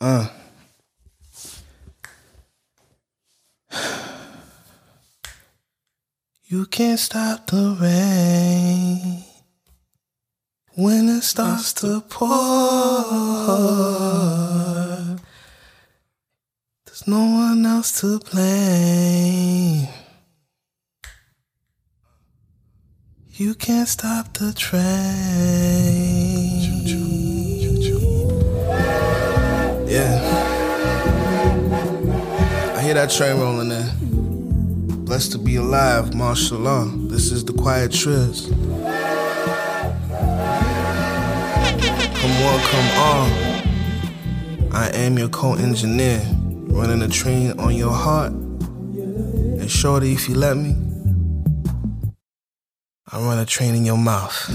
Uh. You can't stop the rain when it starts to pour. There's no one else to blame. You can't stop the train. Yeah. I hear that train rolling in. Blessed to be alive, mashallah. This is the quiet triz. Come on, come on. I am your co-engineer, running a train on your heart. And shorty, if you let me, I run a train in your mouth.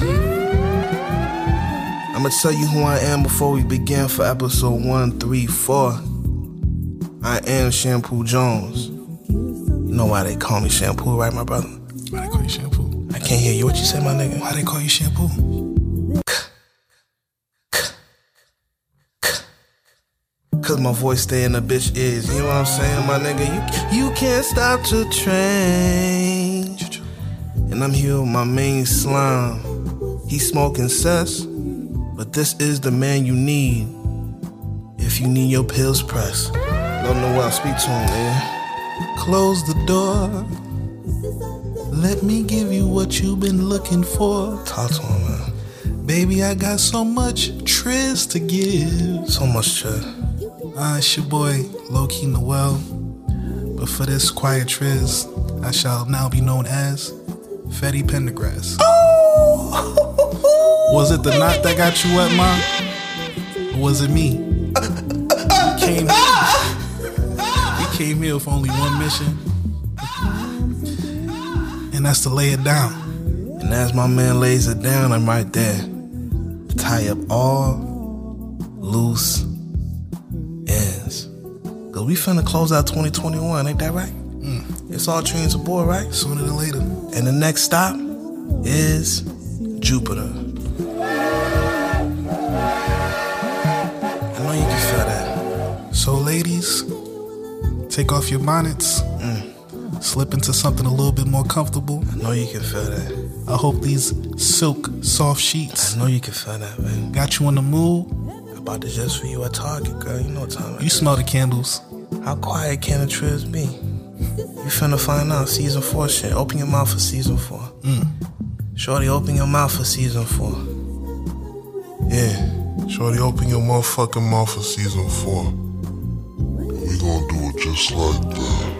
I'ma tell you who I am before we begin for episode 134. I am Shampoo Jones. You know why they call me Shampoo, right, my brother? Why they call you shampoo? I can't hear you. What you say, my nigga? Why they call you shampoo? Cause my voice stay in the bitch ears. You know what I'm saying, my nigga? You, you can't stop the train. And I'm here with my main slime. He smoking cess, but this is the man you need. If you need your pills pressed. Him know what I speak to him, man. Close the door. Let me give you what you've been looking for. Talk to him, man. Baby, I got so much trizz to give. So much shit. Uh, it's your boy, Low Key Noel. But for this quiet trizz, I shall now be known as Fetty Pendergrass. Was it the knot that got you wet, ma? Or was it me? We came here. We came here with only one mission. And that's to lay it down. And as my man lays it down, I'm right there. Tie up all loose ends. Cause we finna close out 2021, ain't that right? Mm. It's all trains aboard, right? Sooner than later. And the next stop is Jupiter. So, ladies, take off your bonnets. Mm. Slip into something a little bit more comfortable. I know you can feel that. I hope these silk soft sheets I know you can feel that, man. got you in the mood. I bought this just for you at Target, girl. You know what time it You is. smell the candles. How quiet can the trips be? You finna find out season four shit. Open your mouth for season four. Mm. Shorty, open your mouth for season four. Yeah, Shorty, open your motherfucking mouth for season four. Gonna do it just like that.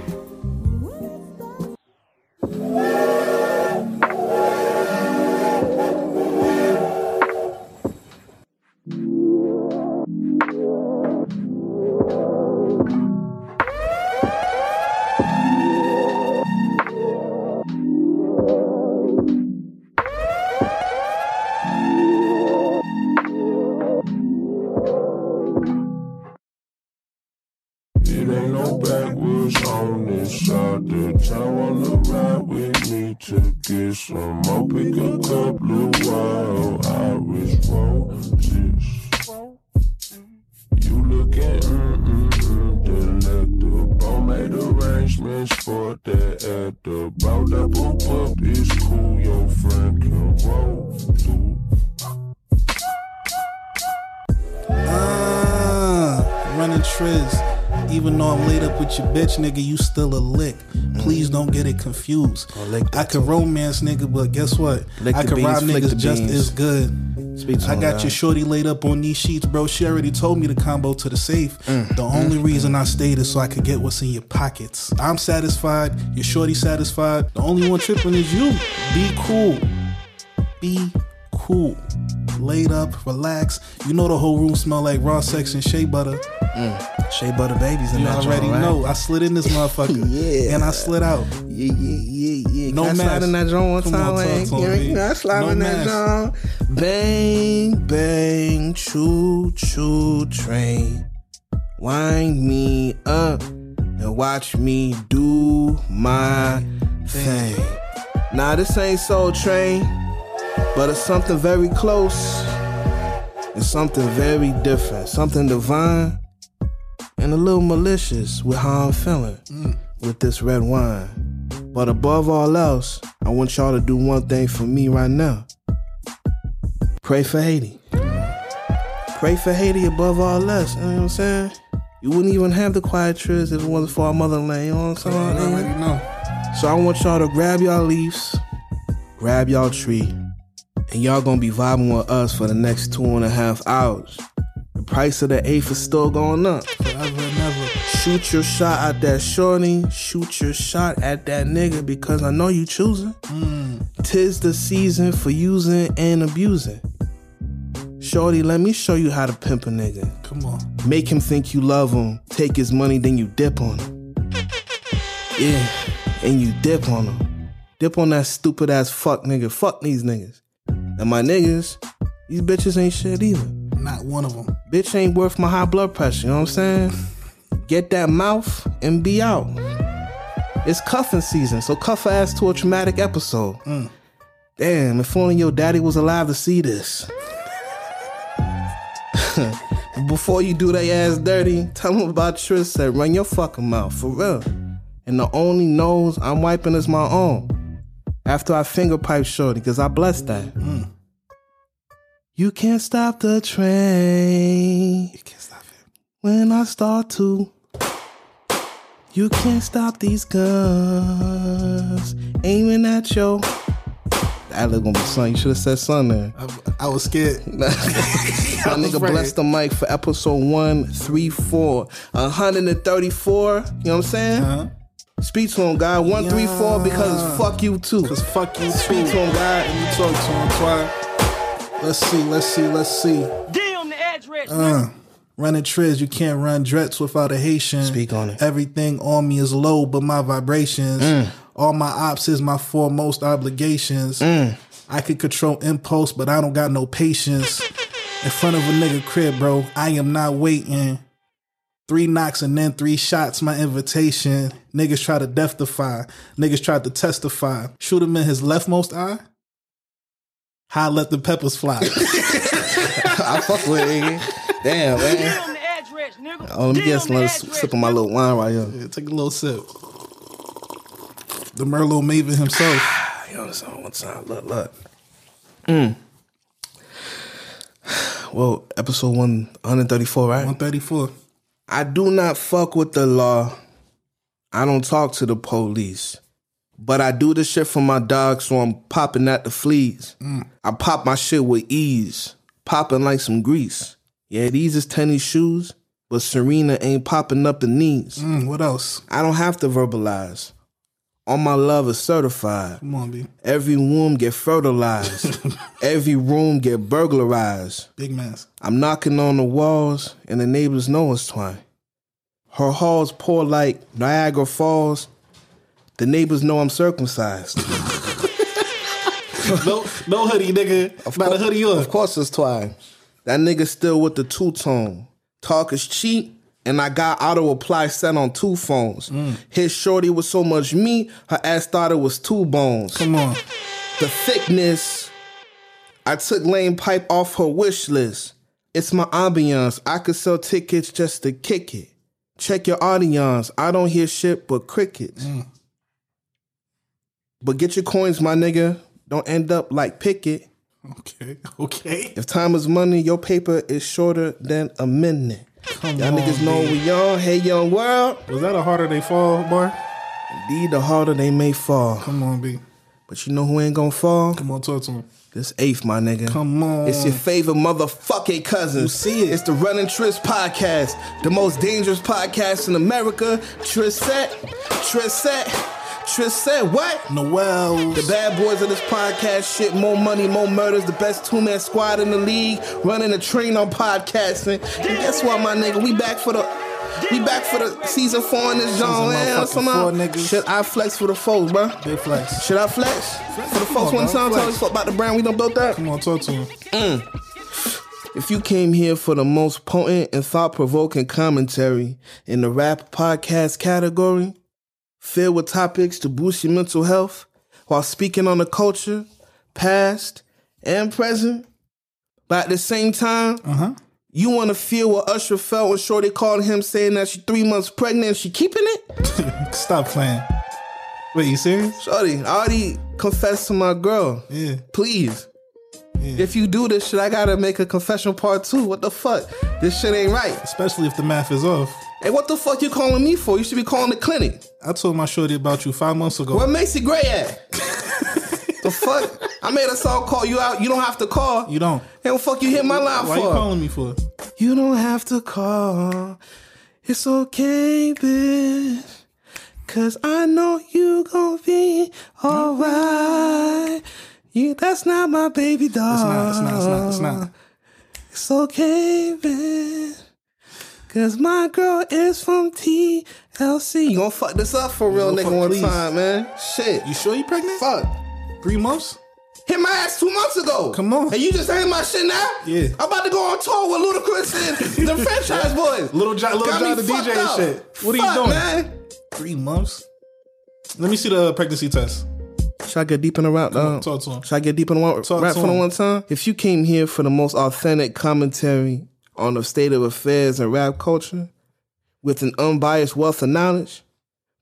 Confused. Oh, I too. romance nigga, but guess what? Lick I beans, rob niggas just beans. as good. To I got your shorty laid up on these sheets, bro. She already told me to combo to the safe. Mm, The only reason I stayed is so I could get what's in your pockets. I'm satisfied. Your shorty satisfied. The only one tripping is you. Be cool. Be cool. Laid up, relax. You know the whole room smell like raw sex and shea butter. Mm. Shea butter babies in You that already joint, right? know. I slid in this motherfucker. Yeah. And I slid out. Yeah, yeah, yeah, yeah. No Can I slide in that joint one Come time, on, talk man? to Can, me. can I slide No in that mess. joint? Bang, bang, choo, choo, train. Wind me up and watch me do my thing. Nah, this ain't Soul Train, but it's something very close. It's something very different, something divine, and a little malicious with how I'm feeling with this red wine. But above all else, I want y'all to do one thing for me right now. Pray for Haiti. Pray for Haiti above all else. You know what I'm saying? You wouldn't even have the quiet trips if it wasn't for our motherland. You know what I'm saying? I. So I want y'all to grab y'all leaves, grab y'all tree, and y'all gonna be vibing with us for the next two and a half hours. The price of the eighth is still going up. Forever and ever. Shoot your shot at that shorty. Shoot your shot at that nigga because I know you choosing. Hmm. Tis the season for using and abusing. Shorty, let me show you how to pimp a nigga. Come on. Make him think you love him. Take his money, then you dip on him. Yeah, and you dip on him. Dip on that stupid ass fuck nigga. Fuck these niggas. And my niggas, these bitches ain't shit either. Not one of them. Bitch ain't worth my high blood pressure, you know what I'm saying? Get that mouth and be out. It's cuffing season, so cuff her ass to a traumatic episode. Mm. Damn, if only your daddy was alive to see this. Before you do they ass dirty, tell them about Tristan. Run your fucking mouth, for real. And the only nose I'm wiping is my own. After I finger pipe shorty, because I blessed that. You can't stop the train You can't stop it. when I start to. You can't stop these guns aiming at your. That look gonna be son. You should have said son there. I, I was scared. My nigga ready. bless the mic for episode 134. 134. You know what I'm saying? Uh-huh. Speak to him, guy. 134 because fuck you too. Cause fuck you Speak too. to him, guy. Let me talk to him, twat. Let's see, let's see, let's see. Damn the address. Uh, running triz, you can't run dreads without a Haitian. Speak on it. Everything on me is low, but my vibrations. All my ops is my foremost obligations. I could control impulse, but I don't got no patience. In front of a nigga crib, bro, I am not waiting. Three knocks and then three shots, my invitation. Niggas try to death defy. Niggas tried to testify. Shoot him in his leftmost eye. How I let the peppers fly. I fuck with it. Damn, man. Damn the address, nigga. Oh, let me get some the little sip of my little wine right here. Yeah, take a little sip. The Merlot Maven himself. You know what I'm saying? One time. Look, look. Mm. Well, episode 134, right? 134. I do not fuck with the law. I don't talk to the police. But I do the shit for my dog, so I'm popping at the fleas. I pop my shit with ease, popping like some grease. Yeah, these is tennis shoes, but Serena ain't popping up the knees. Mm, what else? I don't have to verbalize. All my love is certified. Come on, B. Every womb get fertilized. Every room get burglarized. Big mask. I'm knocking on the walls, and the neighbors know it's twine. Her halls pour like Niagara Falls. The neighbors know I'm circumcised. no, no hoodie, nigga. Not a hoodie on. Of course it's twine. That nigga still with the two tone. Talk is cheap, and I got auto apply set on two phones. Mm. His shorty was so much meat, her ass thought it was two bones. Come on. the thickness. I took lane pipe off her wish list. It's my ambiance. I could sell tickets just to kick it. Check your audience. I don't hear shit but crickets. Mm. But get your coins, my nigga. Don't end up like Pickett. Okay. Okay. If time is money, your paper is shorter than a minute. Come Y'all on, niggas know B. we young. Hey, young world. Was that a harder they fall, bar? Indeed, the harder they may fall. Come on, B. But you know who ain't gonna fall? Come on, talk to him. This eighth, my nigga. Come on. It's your favorite motherfucking cousin. You see it. It's the Running Tris podcast, the most dangerous podcast in America. Trisette, Trisette, Trisette, what? Noel. The bad boys of this podcast shit, more money, more murders, the best two man squad in the league, running a train on podcasting. And guess what, my nigga? We back for the. We back for the season four in this man. motherfucking Somehow, uh, should I flex for the folks, bro? Big flex. Should I flex for the folks on, one time? Tell Flex. us about the brand we done built that. Come on, talk to him. Mm. If you came here for the most potent and thought provoking commentary in the rap podcast category, filled with topics to boost your mental health while speaking on the culture, past and present, but at the same time, Uh huh. You want to feel what Usher felt when Shorty called him saying that she three months pregnant and she keeping it? Stop playing. Wait, you serious? Shorty, I already confessed to my girl. Yeah. Please. If you do this shit, I gotta make a confession part two. What the fuck? This shit ain't right. Especially if the math is off. Hey, what the fuck you calling me for? You should be calling the clinic. I told my shorty about you five months ago. Where Macy Gray at? the fuck? I made us all call you out. You don't have to call. You don't. Hey, what fuck you hit my line for? Why you calling me for? You don't have to call. It's okay, bitch. Cause I know you gon' be alright. You, that's not my baby dog. It's not. It's not. It's not. It's not. It's okay, bitch. Cause my girl is from TLC. You gonna fuck this up for real nigga one please. time, man. Shit. You sure you pregnant? fuck. Three months? Hit my ass two months ago. Come on. And you just saying my shit now? Yeah. I'm about to go on tour with Ludacris and the franchise boys. Little John, Little John the DJ fucked and shit. What are you doing? man? Three months? Let me see the pregnancy test. Should I get deep in the rap, dog? Uh, talk to him. Should I get deep in the rap, Talk rap for the one time? If you came here for the most authentic commentary on the state of affairs and rap culture with an unbiased wealth of knowledge,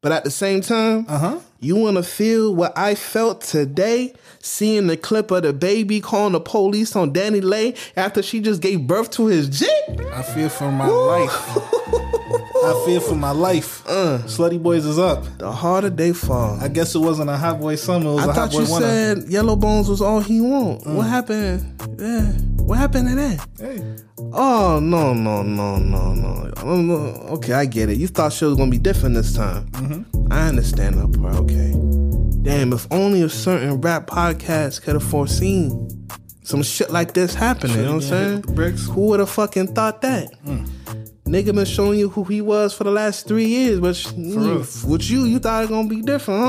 but at the same time, Uh huh. you want to feel what I felt today seeing the clip of DaBaby calling the police on DaniLeigh after she just gave birth to his jit? I feel for my life. I fear for my life. Uh. Slutty Boys is up. The harder they fall. I guess it wasn't a hot boy summer. It was I a hot thought boy you winter. said Yellow Bones was all he want. What happened? Yeah. What happened to that? Hey, Oh no no no no no. Oh. Okay, I get it. You thought shit was gonna be different this time. Mm-hmm. I understand that part. Okay. Damn, if only a certain rap podcast could have foreseen some shit like this happening. You know what I'm saying? bricks. Who would have fucking thought that? Nigga been showing you who he was for the last three years, but you, with you, you thought it gonna be different,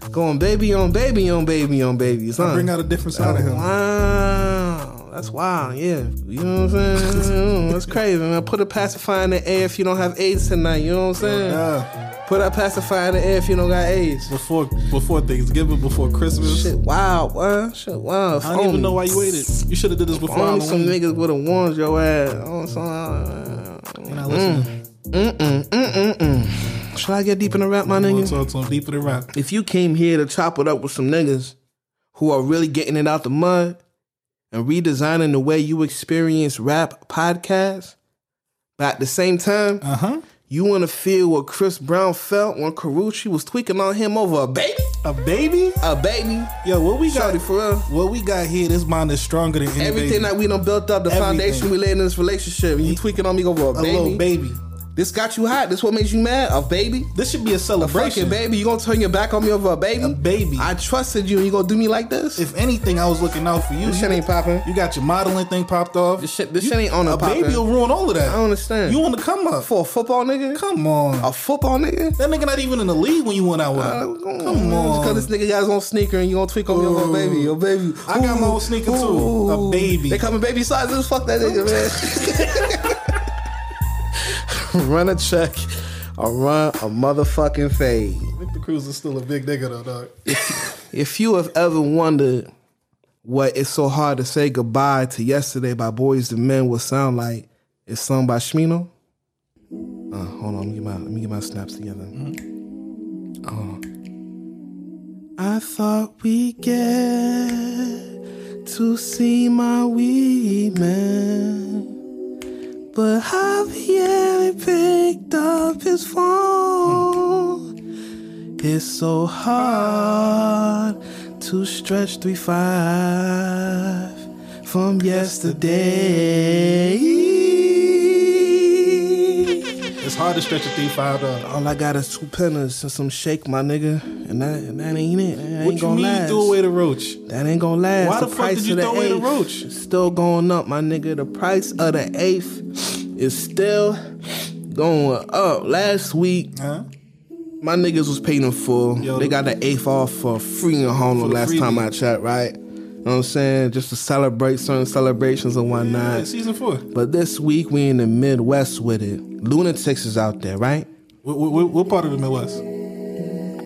huh? Going baby on baby on baby on babies, huh? bring out a different side of him. Wow, that's wild. Yeah, you know what I'm saying. that's crazy, man. Put a pacifier in the air if you don't have AIDS tonight. You know what I'm saying? Yeah. Put a pacifier in the air if you don't got AIDS. Before before Thanksgiving, before Christmas. Shit, wow, boy. Shit, wow. I don't even know why you waited. You should have did this before Only some niggas would have warned your ass. Oh, so, uh, You're not listening. Mm-mm, mm-mm, mm. Should I get deep in the rap, my nigga? talk to him deeper than rap. If you came here to chop it up with some niggas who are really getting it out the mud and redesigning the way you experience rap podcasts, but at the same time, Uh huh. You want to feel what Chris Brown felt when Karrueche was tweaking on him over a baby? A baby? A baby? Yo, what we got? Shorty, for real. What we got here? This mind is stronger than Everything baby. that we done built up, the Everything. foundation we laid in this relationship, and you tweaking on me over a a baby. little baby. This got you hot. This what makes you mad? A baby? This should be a A celebration. fucking baby? You gonna turn your back on me over a baby? A baby. I trusted you, and you gonna do me like this? If anything, I was looking out for you. this shit ain't popping. You got your modeling thing popped off. This shit, this You- shit ain't on a a popping. baby will ruin all of that. I don't understand. You want to come up? for a football nigga? Come on. A football nigga? That nigga not even in the league when you went out with Uh, him. come Come on. Because this nigga got his own sneaker and you gonna tweak on me over a baby. Your baby. I got my own sneaker too. A baby. They coming baby sizes? Fuck that nigga, man. run a check or run a motherfucking fade. Victor Cruz is still a big nigga though, dog. If you have ever wondered what It's So Hard to Say Goodbye to Yesterday by Boyz II Men would sound like, it's sung by Shmino. Uh, hold on, let me get my, let me get my snaps together. Hold on. I thought we get to see my wee man. But Javier picked up his phone. It's so hard to stretch three five from yesterday. Hard to stretch a three five. All I got is two pennies and some shake, my nigga, and that, and that ain't it. That ain't What you gonna mean you last. threw away the roach? That ain't gonna last. Why the the fuck price did you throw away the roach? is Still going up, my nigga. The price of the eighth is still going up. Last week, Huh? my niggas was paid in full. Yo. they got the eighth off for free in Harlem last freebie. time I checked, right? You know what I'm saying? Just to celebrate certain celebrations and whatnot. Yeah, season four. But this week we in the Midwest with it. Lunatics is out there, right? What, what, what part of the Midwest?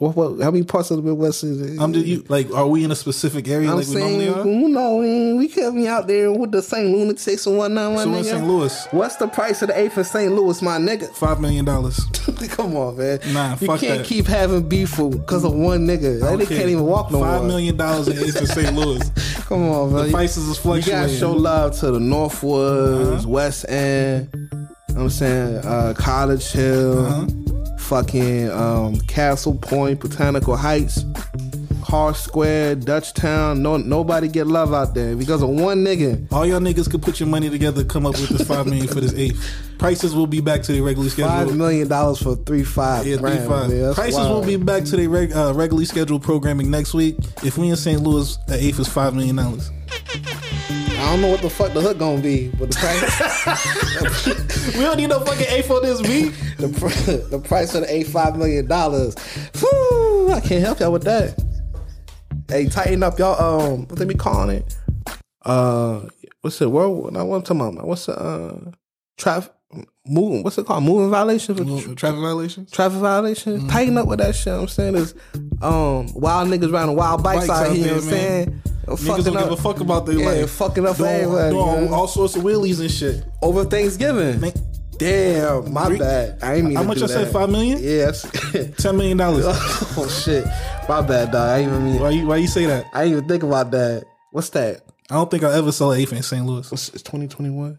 What, what, how many parts of the Midwest is it? I'm just you, like, are we in a specific area I'm like we saying, normally are? you know, man, we could be out there with the same lunatics and whatnot, my So in. St. Louis. What's the price of the eighth in St. Louis, my nigga? Five million dollars. Come on, man. Nah, you can't that. keep having beef because of one nigga. Nigga can't even walk no more. million dollars in East of St. Louis. Come on, man. The prices is fluctuating. You gotta show love to the Northwoods, Uh-huh. West End. You know I'm saying uh, College Hill, Uh-huh. Fucking um, Castle Point, Botanical Heights, Hart Square, Dutchtown. No, nobody get love out there because of one nigga. All y'all niggas could put your money together, come up with this five million for this eighth. Prices will be back to the regularly Five scheduled. million dollars for three five. Yeah, three five. man. Prices wild. will be back to the reg, uh, regularly scheduled programming next week. If we in St. Louis, the eighth is five million dollars. I don't know what the fuck the hook gonna be, but the price, We don't need no fucking eighth on this beat. the, pr- the price of the eight five million dollars. Whew, I can't help y'all with that. Hey, tighten up y'all. Um, what they be calling it? Uh, what's it? World? Not what I'm talking about. What's the uh, traffic? Moving. What's it called? Moving violation for Traffic violations. traffic violation. Mm-hmm. Tighten up with that shit. I'm saying is, um, wild niggas riding wild bikes, Bikes out, out here. there, you know what I'm Niggas don't give a fuck about their yeah, life. fucking up Doing, everybody. doing man. all sorts of wheelies and shit. over Thanksgiving. Man, Damn, my Three- bad. I ain't mean How to much do I said? that. Five million? Yes. Ten million dollars. oh shit, my bad, dog. I ain't even mean. Why you why you say that? I didn't even think about that. What's that? I don't think I ever saw an eighth in St. Louis. What's it's 2021?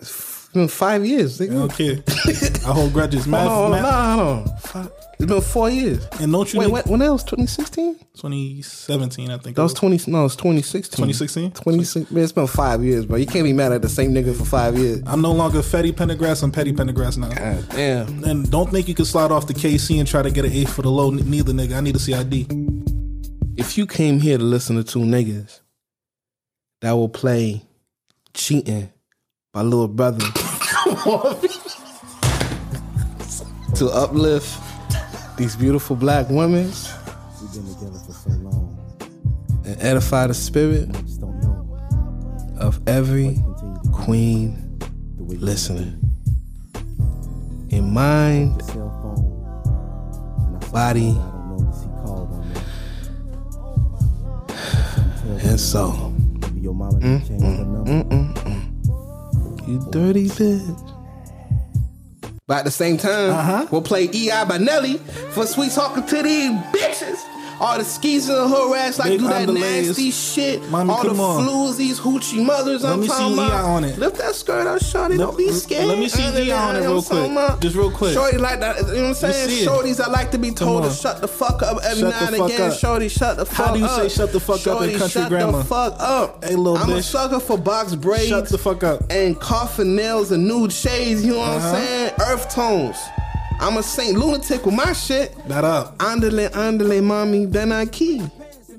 It's been five years. I Nigga. don't care. I hold grudges. Math, Hold on, math- nah, hold on. Five- It's been four years. And don't you Wait, when, when else? 2016? 2017, I think. That was 20. No, it's 2016. 2016? 26. Man, it's been five years, bro. You can't be mad at the same nigga for five years. I'm no longer Fetty Pendergrass. I'm Petty Pendergrass now. God damn. And don't think you can slide off the KC and try to get an eighth for the low. Neither nigga. I need a CID. If you came here to listen to two niggas that will play cheating by little brother to uplift these beautiful black women We've been together for so long. and edify the spirit of every queen the way listening. In mind, your cell phone. And I Body. I don't know this. He called on me. Something tells and me so, maybe your mama done mm, changed her mm, mm, number. you dirty bitch. But at the same time, Uh-huh. we'll play EI by Nelly for sweet talking to these bitches. All the skis and harass, like Big do that underlays. nasty shit. Mommy, all the come on. flus, these hoochie mothers. Let I'm me see talking EI about. on it. Lift that skirt up, shorty. Don't be scared. let me see EI on it real quick. about. Just real quick. Shorty like that. You know what I'm saying? see. Shorties I like to be told to shut the fuck up every Shut now and again. up. Shorty, shut the fuck up. How do you say shut the fuck up in Shorty, country grammar? the fuck up. Hey, little I'm a sucker for box braids Shut the fuck up. and coffin nails and nude shades, you know what Uh-huh. I'm saying? Earth tones. I'm a Saint lunatic with my shit. That up. Andale, andale, mami, ven aquí.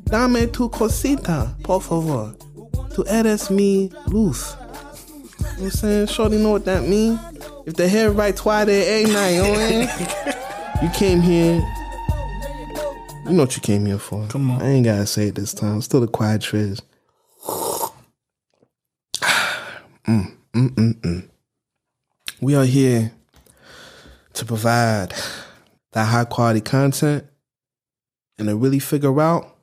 Dame tu cosita, por favor. Tu eres mi luz. You know what I'm saying? Shorty know what that mean. If the hair right twice they ain't night, you know what You came here. You know what you came here for. Come on. I ain't gotta say it this time. Still the quiet triz. Mm, mm, mm, mm. We are here to provide that high quality content and to really figure out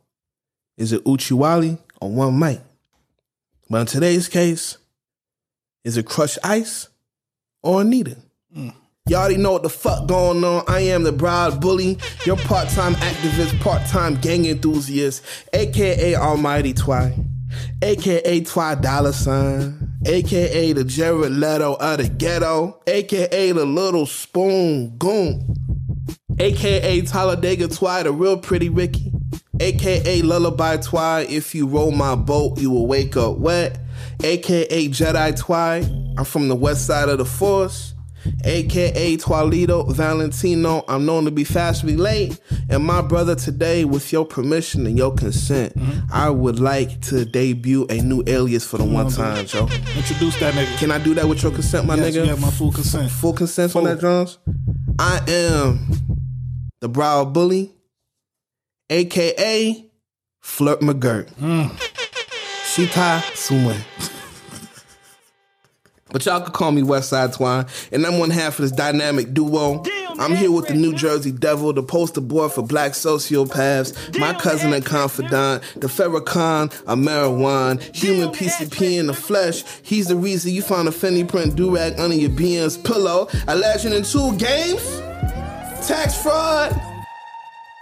is it Uchiwali or one mic. But in today's case, is it Crush Ice or Anita? Mm. Y'all already know what the fuck going on. I am the Broad Bully, your part-time activist, part-time gang enthusiast, aka Almighty Twy, aka Twy Dollar Sign, aka the Jared Leto of the ghetto, aka the Little Spoon Goon, aka Talladega Twy, the real pretty Ricky, aka Lullaby Twy. If you roll my boat, you will wake up wet, aka Jedi Twy. I'm from the west side of the force aka Twalito Valentino. I'm known to be fashionably late. And my brother, today, with your permission and your consent, mm-hmm. I would like to debut a new alias for the one time, Joe. Introduce that nigga. Can I do that with your consent, my yes, nigga? have my full consent. Full consent on that, Jones? I am the Brow Bully, aka Flirt McGirt. Mm. Shita Suman. But y'all could call me Westside Twine, and I'm one half of this dynamic duo. I'm here with the New Jersey Devil, the poster boy for black sociopaths, my cousin and confidant, the Farrakhan of marijuana, human PCP in the flesh. He's the reason you found a Fendi print durag under your BM's pillow. A legend in two games, tax fraud,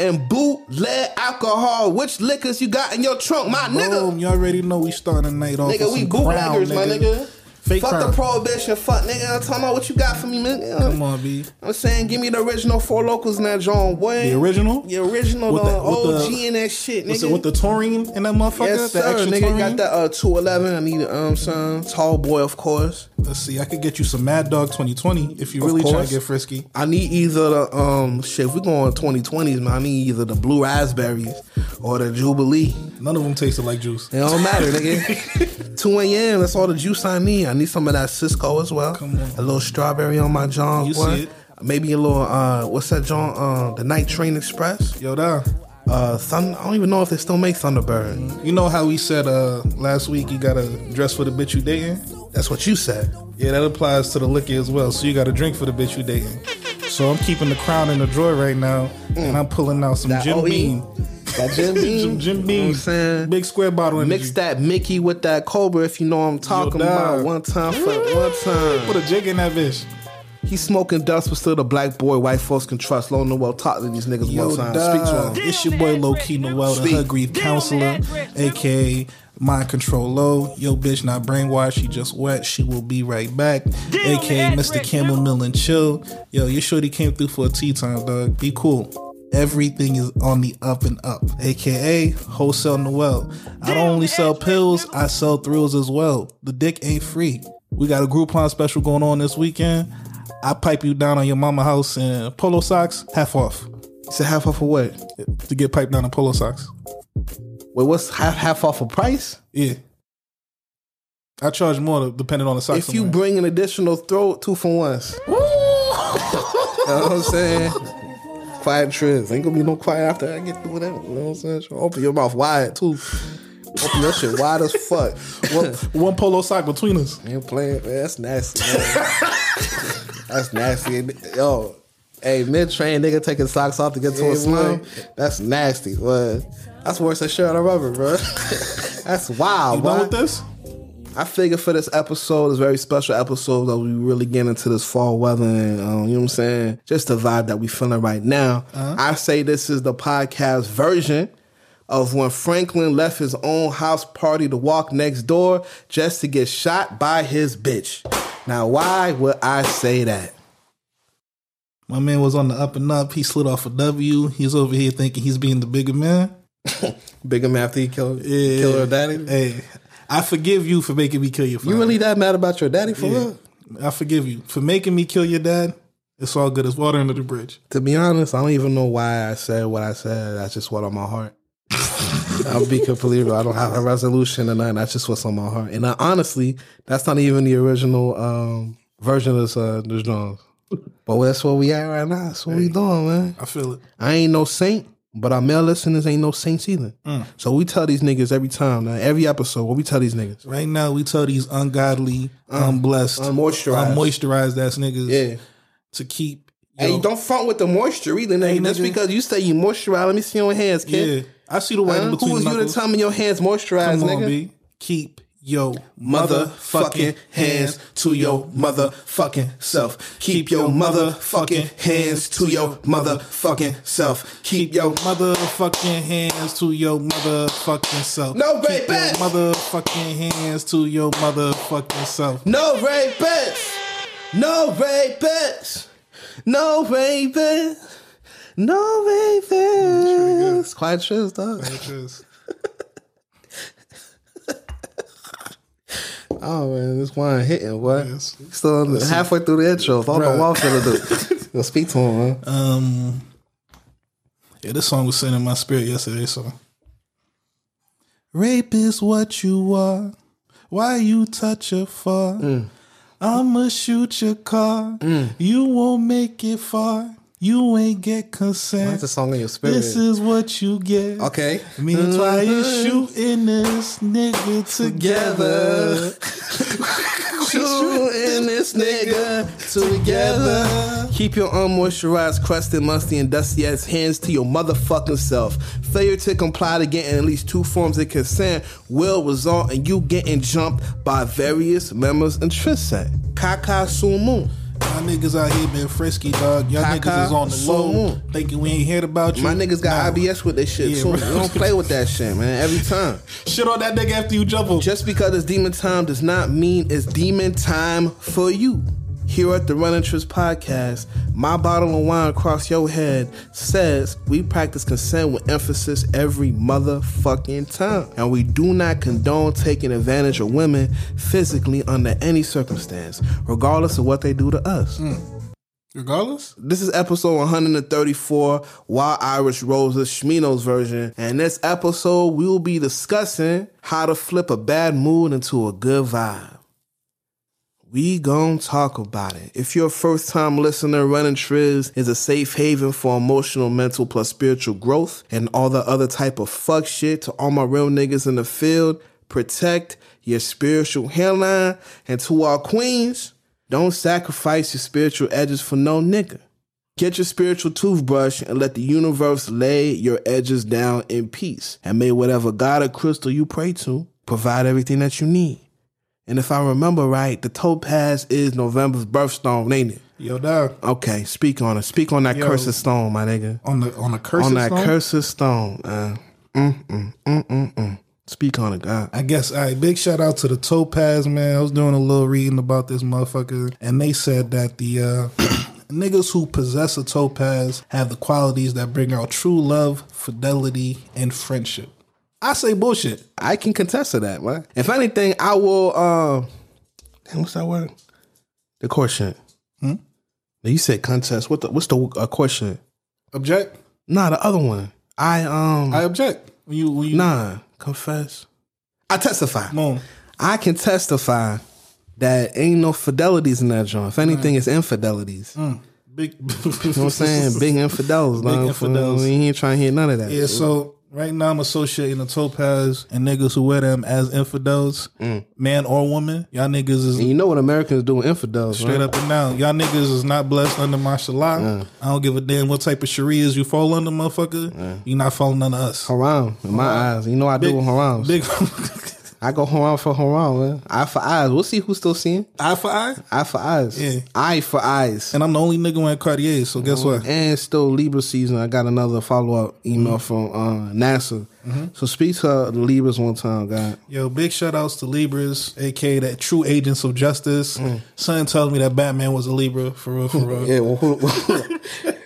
and bootleg alcohol. Which liquors you got in your trunk, my Boom, nigga? you already know we starting the night off. Nigga, with we some bootleggers, crown, my nigga. Fake fuck crown. the prohibition, fuck nigga. I'm talking about what you got for me, man. Come on, B. I'm saying, give me the original four locals in that John boy. The original? The original, With the, the- OG the- and that shit, nigga. It with the taurine in that motherfucker? yes, the sir. extra Nigga taurine? got that uh, 211. I need um son, tall boy, of course. Let's see. I could get you some Mad Dog 2020 if you really course. to get frisky. I need either the um shit. If we going 2020s, man, I need either the blue raspberries or the Jubilee. None of them tasted like juice. It don't matter, nigga. 2 a.m. That's all the juice I need. I need some of that Cisco as well. Come on. A little strawberry on my John. You boy. see it. Maybe a little uh, what's that John? Uh, the Night Train Express. Yo, down. Uh, Thun- I don't even know if they still make Thunderbird. You know how we said uh last week you gotta dress for the bitch you dating? That's what you said. Yeah, that applies to the liquor as well. So you gotta drink for the bitch you dating. So I'm keeping the crown in the drawer right now, and I'm pulling out some That Jim OE? Beam. That Jim Beam. Some Jim You know Beam. what I'm saying? Big square bottle energy. Mix that Mickey with that Cobra if you know what I'm talking dog. about. One time for one time. Put a jig in that bitch. He's smoking dust, but still the black boy white folks can trust. Low Noel talk to these niggas Yo, one time. dog. Speak to him. It's your boy Low Key Noel, the Speak. Hood Grief Counselor, aka Mind Control Low. Yo, bitch, not brainwashed. She just wet. She will be right back. aka Mr. Camel Mill and Chill. Yo, your shorty came through for a tea time, dog. Be cool. Everything is on the up and up, aka Wholesale Noel. I don't only sell pills, I sell thrills as well. The dick ain't free. We got a Groupon special going on this weekend. I pipe you down on your mama house in polo socks, half off You said half off of what? to get piped down in polo socks. Wait, what's half half off a price? Yeah. I charge more depending on the size. If you I'm bring an additional throw two for ones. you know what I'm saying? Quiet trips. Ain't gonna be no quiet after I get through whatever. You know what I'm saying? So open your mouth wide too. Open your shit wide as fuck. wearing. one polo sock between us. Ain't playing, man. That's nasty. Man. That's nasty. Yo, hey, mid train nigga taking socks off to get to Yeah, a slam. boy. That's nasty. What? That's worse than shirt on rubber, bro. That's wild, You boy. done with this? I figure for this episode, this very special episode, that we really get into this fall weather and um, you know what I'm saying, just the vibe that we feeling right now. I say this is the podcast version of when Franklin left his own house party to walk next door just to get shot by his bitch. Now, why would I say that? My man was on the up and up. He slid off a W. He's over here thinking he's being the bigger man. Bigger man after he killed, Yeah. killed her daddy. Hey, I forgive you for making me kill your father. You really that mad about your daddy for Yeah. real? I forgive you for making me kill your dad. It's all good. It's water under the bridge. To be honest, I don't even know why I said what I said. That's just what on my heart. I'll be completely real. I don't have a resolution or nothing. That's just what's on my heart. And I, honestly, that's not even the original um, version of this, uh, this Jones. But that's where we at right now. That's what we doing, man. I feel it. I ain't no saint, but our male listeners ain't no saints either. Mm. So we tell these niggas every time, now, every episode, what we tell these niggas. Right now, we tell these ungodly, unblessed, unmoisturized. unmoisturized ass niggas Yeah. to keep. Hey, yo, don't front with the moisture either, nigga. Hey, Just because you say you moisturize, let me see your hands, kid. Yeah, I see the white Huh? in between Who was you to tell me your hands moisturized, Come nigga? B. Keep your motherfucking hands to your motherfucking self. Keep your motherfucking hands to your motherfucking self. Keep your motherfucking hands to your motherfucking self. No, Keep baby. your motherfucking hands to your motherfucking self. no rapists. No rapists. No rapists. No rapists. Quiet truth, dog. Oh man, this wine hitting. What? Yes. Still halfway through the intro. I don't know what I'm finna do. Go speak to him, man. Um, yeah, this song was sitting in my spirit yesterday. So, rape is what you are. Why you touch her for? Mm. I'ma shoot your car. You won't make it far. You ain't get consent. That's a song in your spirit. This is what you get. okay. Me and Twice Mhm. shooting this nigga together. and this nigga together. Keep your unmoisturized, crusted, musty, and dusty ass hands to your motherfucking self. Failure to comply to getting at least two forms of consent will result in you getting jumped by various members and Trisset. Kaka Sumu. Y'all niggas out here being frisky, dog. Y'all Kaka niggas is on the low, Sumu. thinking we ain't heard about you. My niggas got Nah. IBS with this shit Yeah, too. bro. We don't play with that shit, man. Every time. Shit on that nigga after you jump him. Just because it's demon time does not mean it's demon time for you. Here at the Run Interest Podcast, my bottle of wine across your head says we practice consent with emphasis every motherfucking time. And we do not condone taking advantage of women physically under any circumstance, regardless of what they do to us. Hmm. Regardless, This is episode 134, Wild Irish Roses, Shmino's version. And this episode, we will be discussing how to flip a bad mood into a good vibe. We gon' talk about it. If you're a first time listener, Running Triz is a safe haven for emotional, mental, plus spiritual growth and all the other type of fuck shit to all my real niggas in the field. Protect your spiritual hairline. And to our queens, don't sacrifice your spiritual edges for no nigga. Get your spiritual toothbrush and let the universe lay your edges down in peace. And may whatever God or crystal you pray to provide everything that you need. And if I remember right, the topaz is November's birthstone, ain't it? yo, dog. Okay, speak on it. Speak on that Yo. cursed stone, my nigga. On the on the curse stone. on that stone? cursed stone. Uh, mm, mm, mm, mm, mm. Speak on it, God. I guess all right, big shout out to the Topaz man. I was doing a little reading about this motherfucker, and they said that the uh, niggas who possess a Topaz have the qualities that bring out true love, fidelity, and friendship. I say bullshit. I can contest to that, man. If anything, I will. Uh, damn, what's that word? The question. Hmm? You said contest. What the? What's the uh, question? Object. Nah, the other one. I um. I object. When you when you nah, confess. I testify. Moan. I can testify that ain't no fidelities in that joint. If anything, it's infidelities. big. You know what I'm saying? Big infidels. Big infidels. We ain't trying to hear none of that. Yeah, so right now I'm associating the Topaz and niggas who wear them as infidels, mm. man or woman. Y'all niggas is And you know what Americans do with infidels, straight right? up and down. Y'all niggas is not blessed under martial law. I don't give a damn what type of sharias you fall under, motherfucker. You not falling under us. Haram in my eyes. You know I do Big- with harams. Big I go haram for haram, man. Eye for eyes. We'll see who's still seeing. eye for eye. Eye for eyes. Yeah. Eye for eyes. And I'm the only nigga wearing Cartier, so guess mm-hmm. what? And still Libra season. I got another follow up email mm-hmm. from uh, NASA. Mm-hmm. So speak to the Libras one time, God. Yo, big shout outs to Libras, aka that true agents of justice. Mm. Son tells me that Batman was a Libra, for real, for real. Yeah, well, who-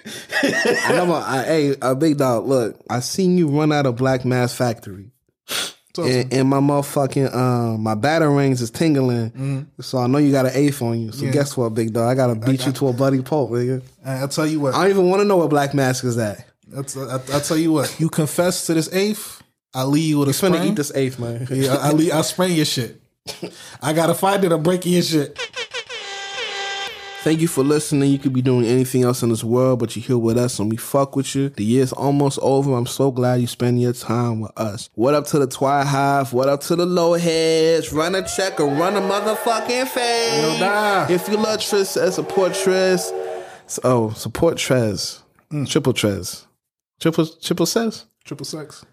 I know. My, I, hey, a big dog. Look, I seen you run out of Black Mass Factory. And, and my motherfucking um, my batter rings is tingling, so I know you got an eighth on you. So Yeah. guess what, big dog? I gotta beat you to a bloody pulp, nigga. I- I'll tell you what. I don't even want to know what Black Mask is at. That's, I, I'll tell you what. You confess to this eighth, I leave you with a Finna sprain. eat this eighth, man. Yeah, I, I, leave, I sprain your shit. I gotta find it. I'm breaking your shit. Thank you for listening. You could be doing anything else in this world, but you're here with us and we fuck with you. The year's almost over. I'm so glad you spend your time with us. What up to the Twi Hive? What up to the low heads? Run a check or run a motherfucking fade. Yo, nah. If you love Trez, uh, support Trez. Oh, support Trez. Triple Trez. Triple Triple says. Triple sex.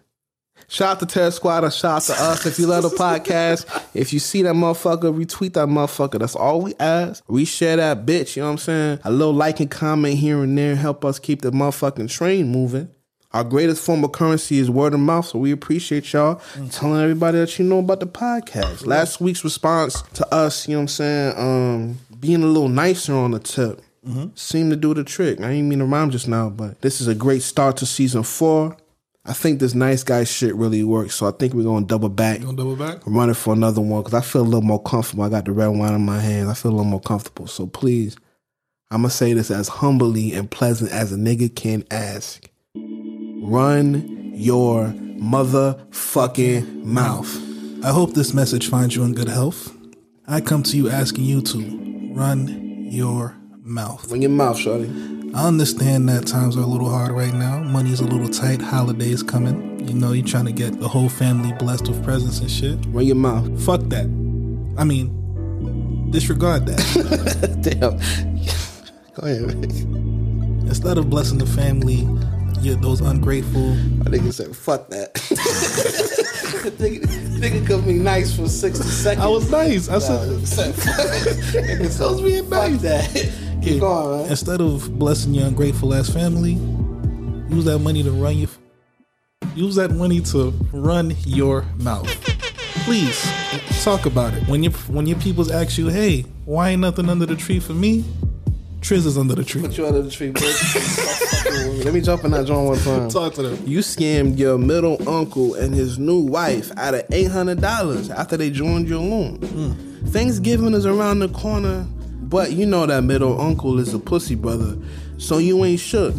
Shout out to Terror Squad or shout out to us. If you love the podcast, if you see that motherfucker, retweet that motherfucker. That's all we ask. We share that bitch, you know what I'm saying? A little like and comment here and there help us keep the motherfucking train moving. Our greatest form of currency is word of mouth, so we appreciate y'all telling everybody that you know about the podcast. Last week's response to us, you know what I'm saying, um, being a little nicer on the tip seemed to do the trick. I didn't mean to rhyme just now, but this is a great start to season four. I think this nice guy shit really works, so I think we're gonna double back, Gonna double back? run it for another one because I feel a little more comfortable. I got the red wine in my hands. I feel a little more comfortable. So please, I'm gonna say this as humbly and pleasant as a nigga can ask. Run your motherfucking mouth. I hope this message finds you in good health. I come to you asking you to run your mouth. Run your mouth, shorty. I understand that times are a little hard right now. Money's a little tight. Holidays coming. You know, you're trying to get the whole family blessed with presents and shit. Run your mouth. Fuck that. I mean, Disregard that. Damn. Go ahead, man. Instead of blessing the family, you're those ungrateful. My nigga said, fuck that. nigga, nigga could be nice for 60 seconds. I was nice. I said, Nigga supposed to be nice. that. Keep going, man. instead of blessing your ungrateful ass family, use that money to run your use that money to run your mouth. Please talk about it. When your when your peoples ask you, hey, why ain't nothing under the tree for me? Triz is under the tree. Put you under the tree, bro. Stop fucking with me. Let me jump in that joint one time. Talk to them. You scammed your middle uncle and his new wife out of eight hundred dollars after they joined your loan. Hmm. Thanksgiving is around the corner, but you know that middle uncle is a pussy brother, so you ain't shook.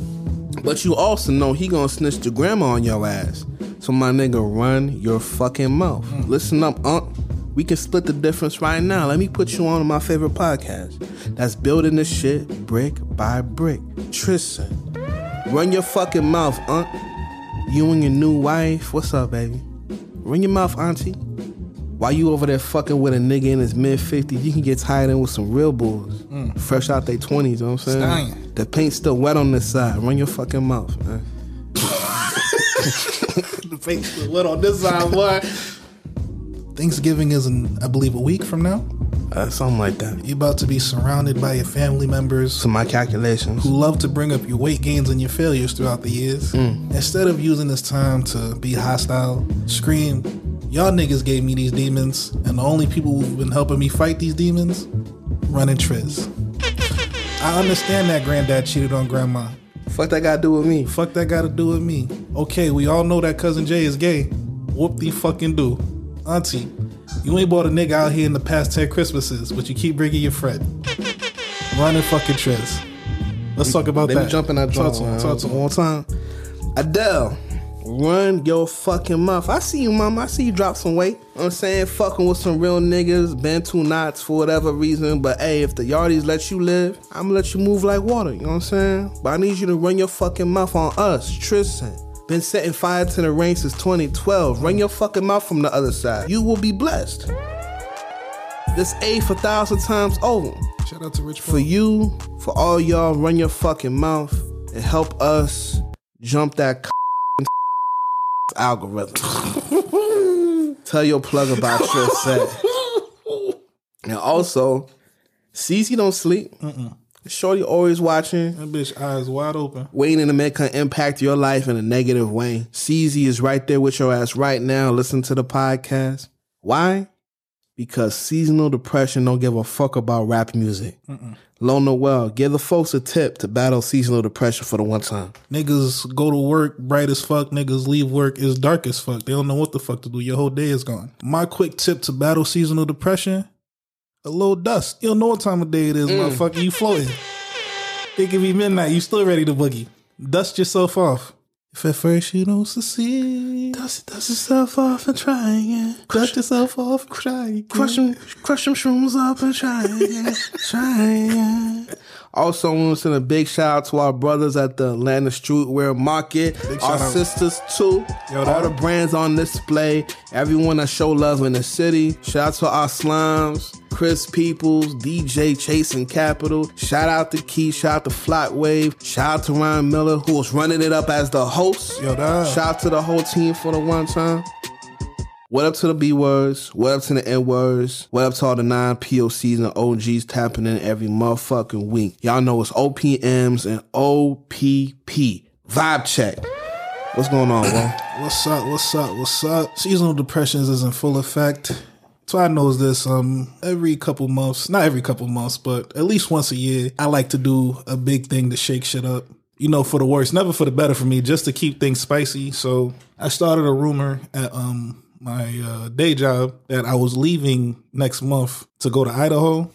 But you also know he gonna snitch to grandma on your ass. So my nigga, run your fucking mouth. Hmm. Listen up, Unc. We can split the difference right now. Let me put you on my favorite podcast. That's building this shit brick by brick. Tristan. Run your fucking mouth, Unc. You and your new wife. What's up, baby? Run your mouth, Auntie. While you over there fucking with a nigga in his mid 50s, you can get tied in with some real bulls. Fresh out their 20s, you know what I'm saying? The paint's still wet on this side. Run your fucking mouth, man. The face what on this side, what? Thanksgiving is in, I believe, a week from now. Uh, something like that. You're about to be surrounded by your family members To my calculations. who love to bring up your weight gains and your failures throughout the years. Instead of using this time to be hostile, scream, y'all niggas gave me these demons, and the only people who've been helping me fight these demons, running Triz. I understand that granddad cheated on grandma. Fuck that got to do with me. Fuck that got to do with me. Okay, we all know that cousin Jay is gay. Whoop the fucking do. Auntie, you ain't bought a nigga out here in the past 10 Christmases, but you keep bringing your friend. Running fucking Triz. Let's talk about Let that. me jump in that Talk to him, talk to him. one time. Adele, run your fucking mouth. I see you, mama. I see you drop some weight. I'm saying fucking with some real niggas, been two knots for whatever reason. But hey, if the yardies let you live, I'm gonna let you move like water. You know what I'm saying? But I need you to run your fucking mouth on us, Tristan. Been setting fire to the rain since 2012. Run your fucking mouth from the other side. You will be blessed. This eighth a thousand times over Shout out to Rich for you, for all y'all, run your fucking mouth and help us jump that algorithm. Tell your plug about your set. And also, CZ don't sleep. Shorty always watching, That bitch eyes wide open. waiting to make her impact your life in a negative way. CZ is right there with your ass right now. Listen to the podcast. Why? Because seasonal depression don't give a fuck about rap music. Lone Noel, give the folks a tip to battle seasonal depression for the one time. Niggas go to work bright as fuck. Niggas leave work is dark as fuck. They don't know what the fuck to do. Your whole day is gone. My quick tip to battle seasonal depression: a little dust. You don't know what time of day it is, mm. motherfucker. You floating. It can be midnight. You still ready to boogie? Dust yourself off. If at first you don't succeed, Dust, dust yourself off and try again. dust yourself off and try. again. Crush them, crush them shrooms up and try again. try again. Also, want to send a big shout out to our brothers at the Atlanta Streetwear Market, our shout out. sisters too. Yo, All the brands on display, everyone that show love in the city. Shout out to our slimes, Chris Peoples, DJ Chasing Capital. Shout out to Key, shout out to Flat Wave, shout out to Ryan Miller who was running it up as the host. Yo, Shout out to the whole team for the one time. What up to the B words? What up to the N words? What up to all the non POCs and OGs tapping in every motherfucking week? Y'all know it's OPMs and OPP. Vibe check. What's going on, bro? What's up? What's up? What's up? Seasonal depressions is in full effect. So I knows this. Um, every couple months, not every couple months, but at least once a year, I like to do a big thing to shake shit up. You know, for the worse, never for the better for me, just to keep things spicy. So I started a rumor at um my uh, day job that I was leaving next month to go to Idaho,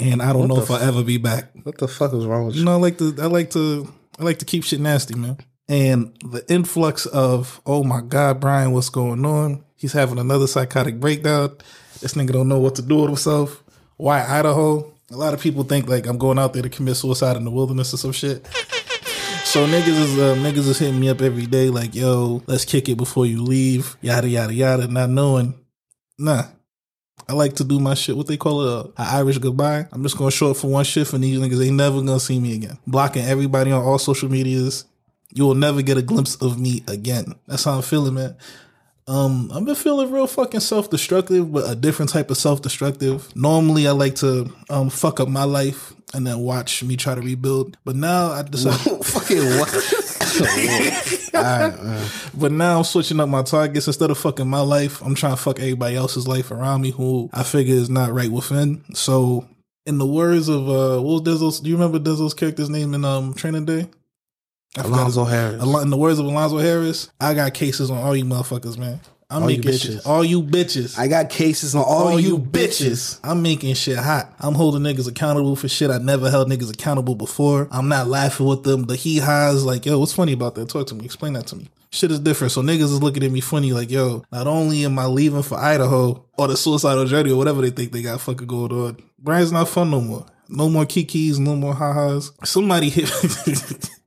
and I don't know if I'll ever be back. What the fuck is wrong with You you? know, I like to I like to I like to keep shit nasty, man. And the influx of oh my god, Brian, what's going on? He's having another psychotic breakdown. This nigga don't know what to do with himself. Why Idaho? A lot of people think like I'm going out there to commit suicide in the wilderness or some shit. So niggas is uh, niggas is hitting me up every day like, yo, let's kick it before you leave, yada yada yada, not knowing. Nah, I like to do my shit. What they call it, an Irish goodbye. I'm just gonna show up for one shift, and these niggas ain't never gonna see me again. Blocking everybody on all social medias. You will never get a glimpse of me again. That's how I'm feeling, man. Um, I've been feeling real fucking self destructive, but a different type of self destructive. Normally, I like to um fuck up my life and then watch me try to rebuild. But now I decided. Fucking what? But now I'm switching up my targets. Instead of fucking my life, I'm trying to fuck everybody else's life around me who I figure is not right within. So, in the words of uh, what was Dizzle's? Do you remember Dizzle's character's name in um Training Day? Alonzo Harris. In the words of Alonzo Harris, I got cases on all you motherfuckers, man. I'm All making bitches. shit. All you bitches. I got cases on all, you bitches. I'm making shit hot. I'm holding niggas accountable for shit I never held niggas accountable before. I'm not laughing with them. The he highs like, yo, what's funny about that? Talk to me. Explain that to me. Shit is different. So niggas is looking at me funny like, yo, not only am I leaving for Idaho or the suicidal journey or whatever they think they got fucking going on, Brian's not fun no more. No more kikis, no more ha-has. Somebody hit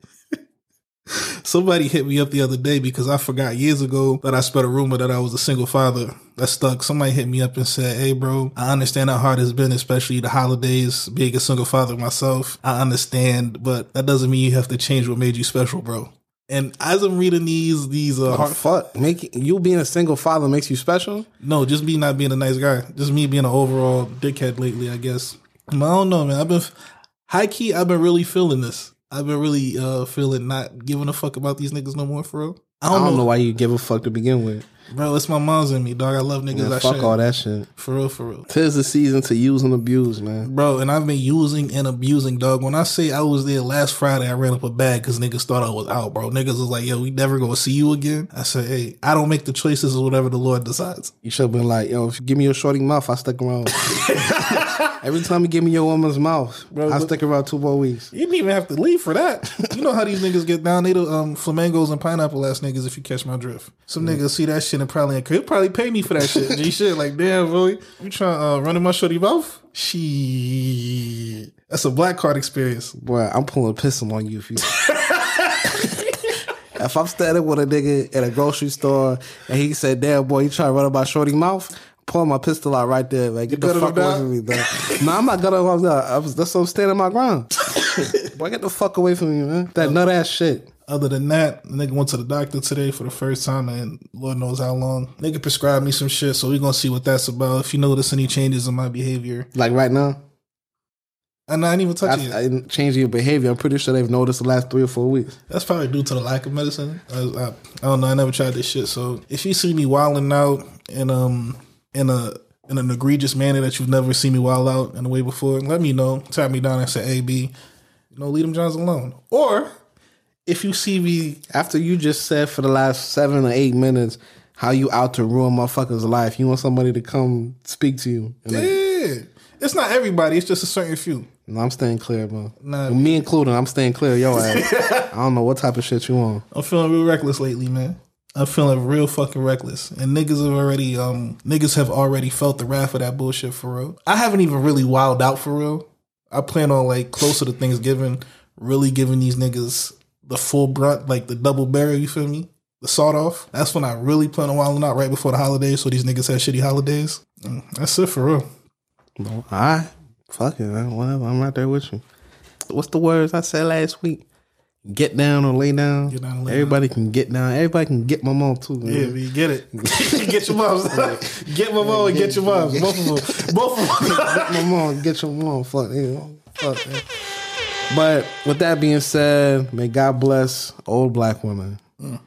Somebody hit me up the other day because I forgot years ago that I spread a rumor that I was a single father. That stuck. Somebody hit me up and said, Hey, bro, I understand how hard it's been, especially the holidays, being a single father myself. I understand, but that doesn't mean you have to change what made you special, bro. And as I'm reading these, these, uh, Oh, fuck. Make you being a single father makes you special? no, just me not being a nice guy. Just me being an overall dickhead lately, I guess. I don't know, man. I've been high key. I've been really feeling this. I've been really uh feeling not giving a fuck about these niggas no more, for real. I I don't, don't, know, know why you give a fuck to begin with. bro. It's my mom's in me, dog. I love niggas. Man, I fuck share. all that shit. for real, for real, Tis the season to use and abuse, man. bro. And I've been using and abusing, dog. When I say I was there last Friday, I ran up a bag because niggas thought I was out, bro. Niggas was like, yo, we never gonna see you again. I said, hey, I don't make the choices or whatever the Lord decides. You should have been like, yo, if you give me your shorty mouth, I stick around. Every time you give me your woman's mouth, Bro, I but- stick around two more weeks. You didn't even have to leave for that. you know how these niggas get down. They the um, flamingos and pineapple ass niggas. If you catch my drift, some niggas see that shit and probably he'll probably pay me for that shit. G shit like damn, boy, you trying uh, running my shorty mouth? Shit, that's a black card experience. Boy, I'm pulling a pistol on you if you. if I'm standing with a nigga in a grocery store and he said, "Damn boy, you trying to run up my shorty mouth?" Pull my pistol out right there, man. Get the fuck away from me, dog. no, I'm not gonna. I'm not. I was, that's what I'm standing my ground. boy, get the fuck away from me, man. That nut ass shit. Other than that, the nigga went to the doctor today for the first time and Lord knows how long. Nigga prescribed me some shit, so we gonna see what that's about. If you notice any changes in my behavior, Like right now, and I ain't even touch it. I, I didn't change your behavior. I'm pretty sure they've noticed the last three or four weeks. That's probably due to the lack of medicine. I, I, I don't know. I never tried this shit. So if you see me wilding out and um in a in an egregious manner that you've never seen me wild out in a way before, let me know. Tap me down and say, "A B, you know, leave them Johns alone." Or if you see me, After you just said for the last seven or eight minutes how you out to ruin motherfuckers' life, you want somebody to come speak to you. And like, yeah, it's not everybody. It's just a certain few. no, I'm staying clear, bro. Nah. me included, I'm staying clear. of Your ass. I don't know what type of shit you on. I'm feeling real reckless lately, man. I'm feeling real fucking reckless. And niggas have already um niggas have already felt the wrath of that bullshit for real. I haven't even really wilded out for real. I plan on like closer to Thanksgiving, really giving these niggas the full brunt, like the double barrel, you feel me? The sawed off. That's when I really plan on wilding out right before the holidays, so these niggas have shitty holidays. Mm, That's it for real. I Fuck it. Whatever. I'm right there with you. What's the words I said last week? Get down or lay down. Get down lay Everybody can get down. Everybody can get my mom too. Man. Yeah, man, get it. get your moms. get my mom and get your moms. Both of them. Both of them. Get my mom, get your mom. Fuck, fuck. Man. But with that being said, may God bless old black women. Mm.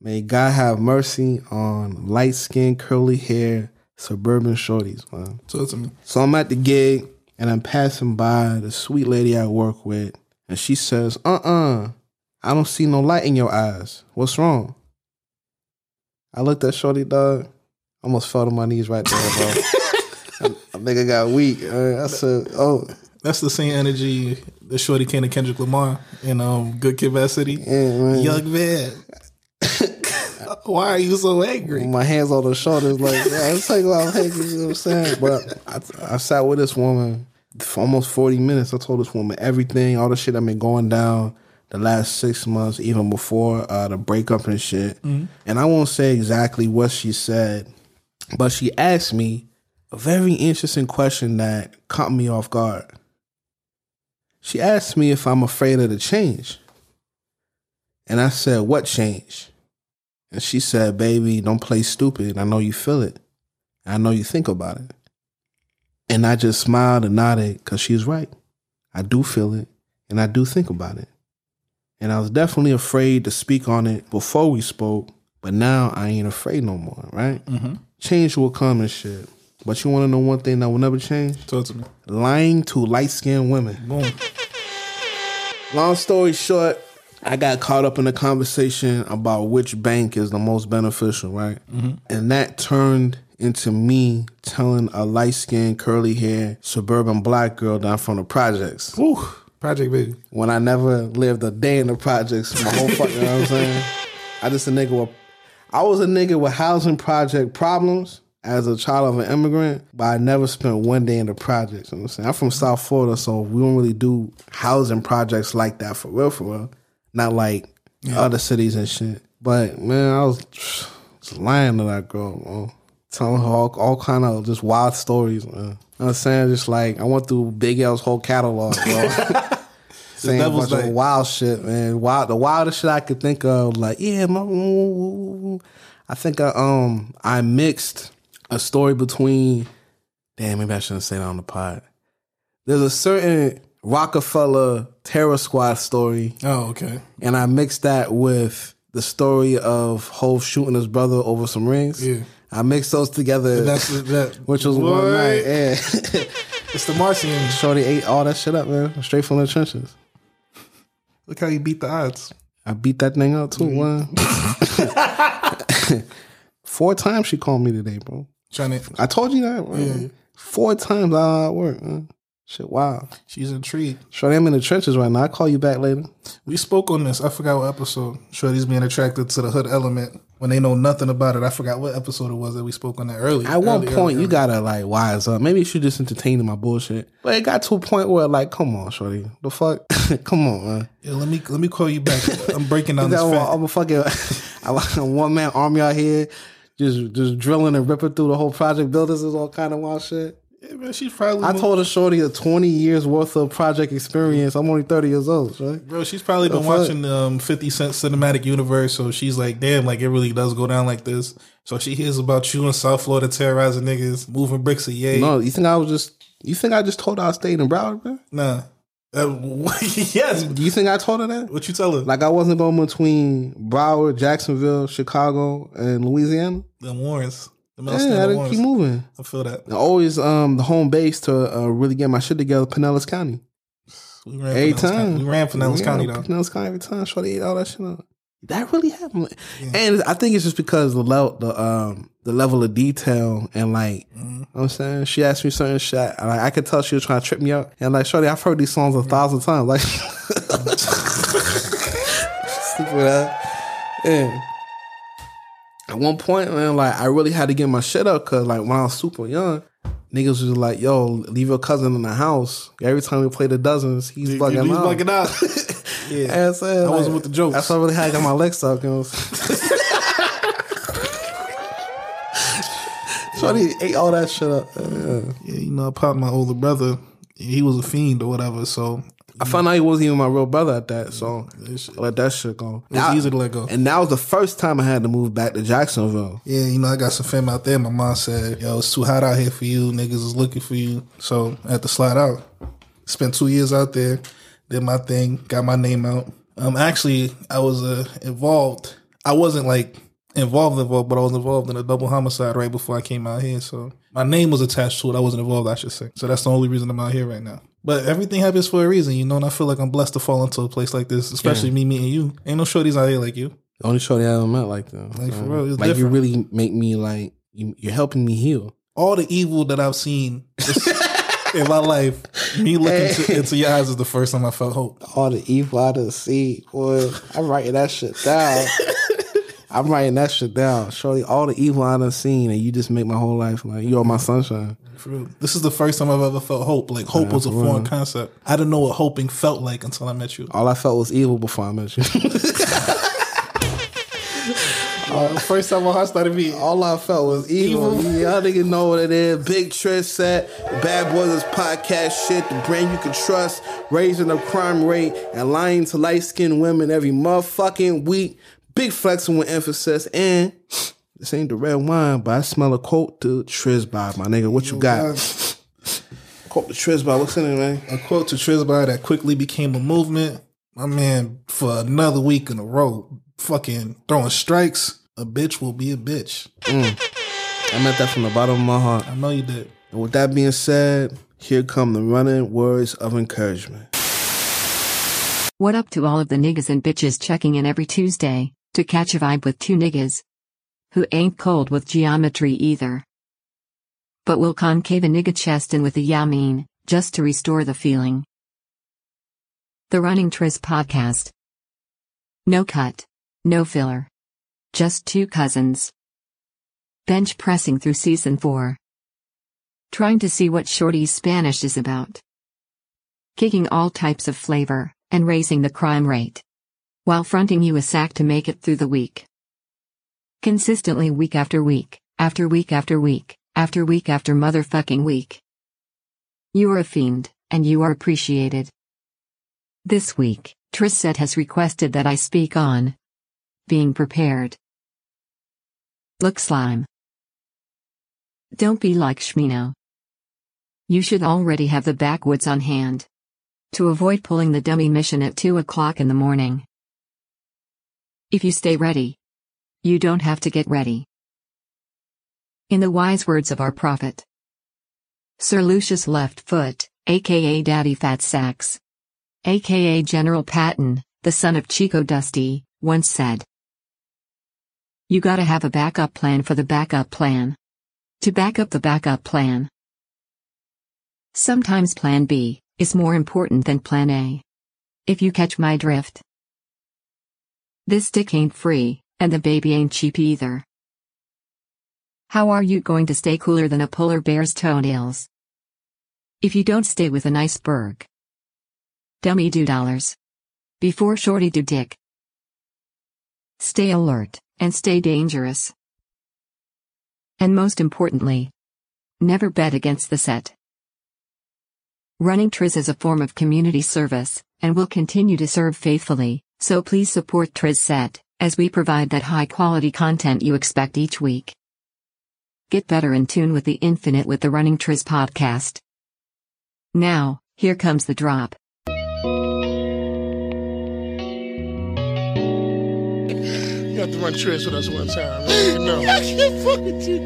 May God have mercy on light skinned, curly hair, suburban shorties, man. Me. So I'm at the gig and I'm passing by the sweet lady I work with, and she says, "Uh uh I don't see no light in your eyes. What's wrong?" I looked at Shorty dog, almost fell to my knees right there, bro. I, I think I got weak. Uh, I said, "Oh, That's the same energy that Shorty came to Kendrick Lamar in um, Good Kid, Bad City. yeah, man." Young man, why are you so angry? my hands on her shoulders, like, yeah, I'm taking out hands, you know what I'm saying? But I, I sat with this woman for almost 40 minutes. I told this woman everything, all the shit that been going down the last six months, even before uh, the breakup and shit. And I won't say exactly what she said, but she asked me, a very interesting question that caught me off guard. She asked me if I'm afraid of the change. And I said, What change? And she said, Baby, don't play stupid. I know you feel it. I know you think about it. And I just smiled and nodded because she's right. I do feel it and I do think about it. And I was definitely afraid to speak on it before we spoke, but now I ain't afraid no more, right? Mm-hmm. Change will come and shit. But you want to know one thing that will never change? Talk to me. Lying to light skinned women. Boom. Long story short, I got caught up in a conversation about which bank is the most beneficial, right? And that turned into me telling a light skinned, curly hair, suburban black girl that I'm from the projects. Woo. Project baby. When I never lived a day in the projects, my whole fucking, you know what I'm saying? I just a nigga with, I was a nigga with housing project problems as a child of an immigrant, but I never spent one day in the projects. You know what I'm saying? I'm from South Florida, so we don't really do housing projects like that for real, for real. Not like other cities and shit. But man, I was just lying to that girl, man. Telling her all, all kind of just wild stories, man. You know what I'm saying? Just like I went through Big L's whole catalog, bro. saying a bunch of wild shit, man. Wild, the wildest shit I could think of. Like, yeah, my, I think I um I mixed a story between. Damn, maybe I shouldn't say that on the pod. There's a certain Rockefeller Terror Squad story, Oh, okay. and I mixed that with the story of Hove shooting his brother over some rings. Yeah. I mixed those together, That's that. which was Boy, one night. Yeah. It's the Martian. Shorty ate all that shit up, man. Straight from the trenches. Look how you beat the odds. I beat that thing up too, mm-hmm. man. Four times she called me today, bro. Trying to. I told you that, man. Four times I work, man. Shit, wow. She's intrigued. Shorty, I'm in the trenches right now. I'll call you back later. We spoke on this. I forgot what episode. Shorty's being attracted to the hood element when they know nothing about it. I forgot what episode it was that we spoke on that earlier. At one point, early, you gotta like wise up. Maybe you should just entertain my bullshit. But it got to a point where, like, come on, Shorty. The fuck? come on, man. Yeah, let me let me call you back. I'm breaking down this I'm, fact. I'm a fucking I'm a one man army out here, just just drilling and ripping through the whole project buildings is all kind of wild shit. Yeah, man, she's probably. I told a shorty a 20 years worth of project experience. I'm only 30 years old, right? Bro, she's probably been fuck? watching um, 50 Cent Cinematic Universe, so she's like, damn, like it really does go down like this. So she hears about you in South Florida terrorizing niggas, moving bricks a yay. No, you think I was just, you think I just told her I stayed in Broward, man? Nah. Uh, yes. Do you think I told her that? What you tell her? Like I wasn't going between Broward, Jacksonville, Chicago, and Louisiana? the Yeah, I to keep moving. I feel that. And Always um the home base to uh, really get my shit together, Pinellas County. We ran Every Pinellas time. County. We ran Pinellas Yeah, County though. Pinellas County every time. Shorty ate all that shit up. That really happened. And I think it's just because the level the um the level of detail and like Mm-hmm. you know what I'm saying she asked me certain shit. And like, I could tell she was trying to trip me up. And like, Shorty, I've heard these songs a thousand times. Like stupid ass. Yeah. At one point, man, like I really had to get my shit up because like when I was super young, niggas was like, yo, leave your cousin in the house. Every time we play the dozens, he's bugging He's out. bugging out. yeah. And so, I wasn't with the jokes. That's why I really had to get my legs up. You know? Shorty ate all that shit up. Yeah. Yeah, you know, I popped my older brother. He was a fiend or whatever, so I found out he wasn't even my real brother at that, so I let that shit go. it was easy to let go. And that was the first time I had to move back to Jacksonville. Yeah, you know, I got some fam out there. My mom said, yo, it's too hot out here for you. Niggas is looking for you. So I had to slide out. Spent two years out there, did my thing, got my name out. Um, actually, I was uh, involved. I wasn't like involved, involved, but I was involved in a double homicide right before I came out here. So my name was attached to it. I wasn't involved, I should say. So that's the only reason I'm out here right now. But everything happens for a reason, you know, and I feel like I'm blessed to fall into a place like this, especially me meeting you. Ain't no shorties out here like you. The only shorty I ever met like that. Like, for real, like you really make me like you, you're helping me heal. all the evil that I've seen in my life, me looking into, into your eyes is the first time I felt hope. All the evil I done see, boy. I'm writing that shit down. I'm writing that shit down. Shorty, all the evil I done seen, and you just make my whole life like you are my sunshine. For real. This is the first time I've ever felt hope. Like hope was a foreign real. concept. I didn't know what hoping felt like until I met you. All I felt was evil before I met you. Uh, first time my heart started beating. All I felt was evil. Evil. Y'all niggas know what it is. Big Triz set, Bad Boys podcast shit, the brand you can trust, raising the crime rate, and lying to light skinned women every motherfucking week. Big flexing with emphasis. And this ain't the red wine, but I smell a quote to Trizby, my nigga. What you got? Quote to Trizby. What's in it, man? A quote to Trizby that quickly became a movement. My man, for another week in a row, fucking throwing strikes. A bitch will be a bitch. Mm. I meant that from the bottom of my heart. I know you did. And with that being said, here come the running words of encouragement. What up to all of the niggas and bitches checking in every Tuesday to catch a vibe with two niggas who ain't cold with geometry either. But we'll concave a nigga chest in with a yamin just to restore the feeling. The Running Triz podcast. No cut, no filler. Just two cousins. Bench pressing through season 4. Trying to see what Shorty's Spanish is about. Kicking all types of flavor and raising the crime rate. While fronting you a sack to make it through the week. Consistently week after week, after week after week, after week after motherfucking week. You are a fiend, and you are appreciated. This week, Triz Set has requested that I speak on being prepared. Look slime. Don't be like Shmino. You should already have the backwoods on hand. To avoid pulling the dummy mission at 2 o'clock in the morning. If you stay ready, you don't have to get ready. In the wise words of our prophet, Sir Lucious Left Foot, aka Daddy Fat Sacks, aka General Patton, the son of Chico Dusty, once said, You gotta have a backup plan for the backup plan. To back up the backup plan. Sometimes plan B is more important than plan A. If you catch my drift. This dick ain't free, and the baby ain't cheap either. How are you going to stay cooler than a polar bear's toenails? If you don't stay with an iceberg. Dummy do dollars. Before shorty do dick. Stay alert, and stay dangerous. And most importantly, never bet against the set. Running Triz is a form of community service, and will continue to serve faithfully, so please support Triz Set, as we provide that high quality content you expect each week. Get better in tune with the infinite with the Running Triz podcast. Now, here comes the drop. You have to run trips with us one time. Man. You know. I can't fuck with you.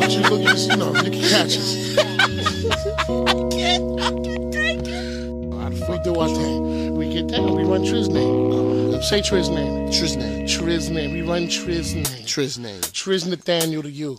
But you look at you know, you can catch us. I can't, I can't take it. We do our thing. We get down. We run Triz name. Say Triz name. Triz name. Triz name. We run Triz name. Triz name. Triz Nathaniel to you.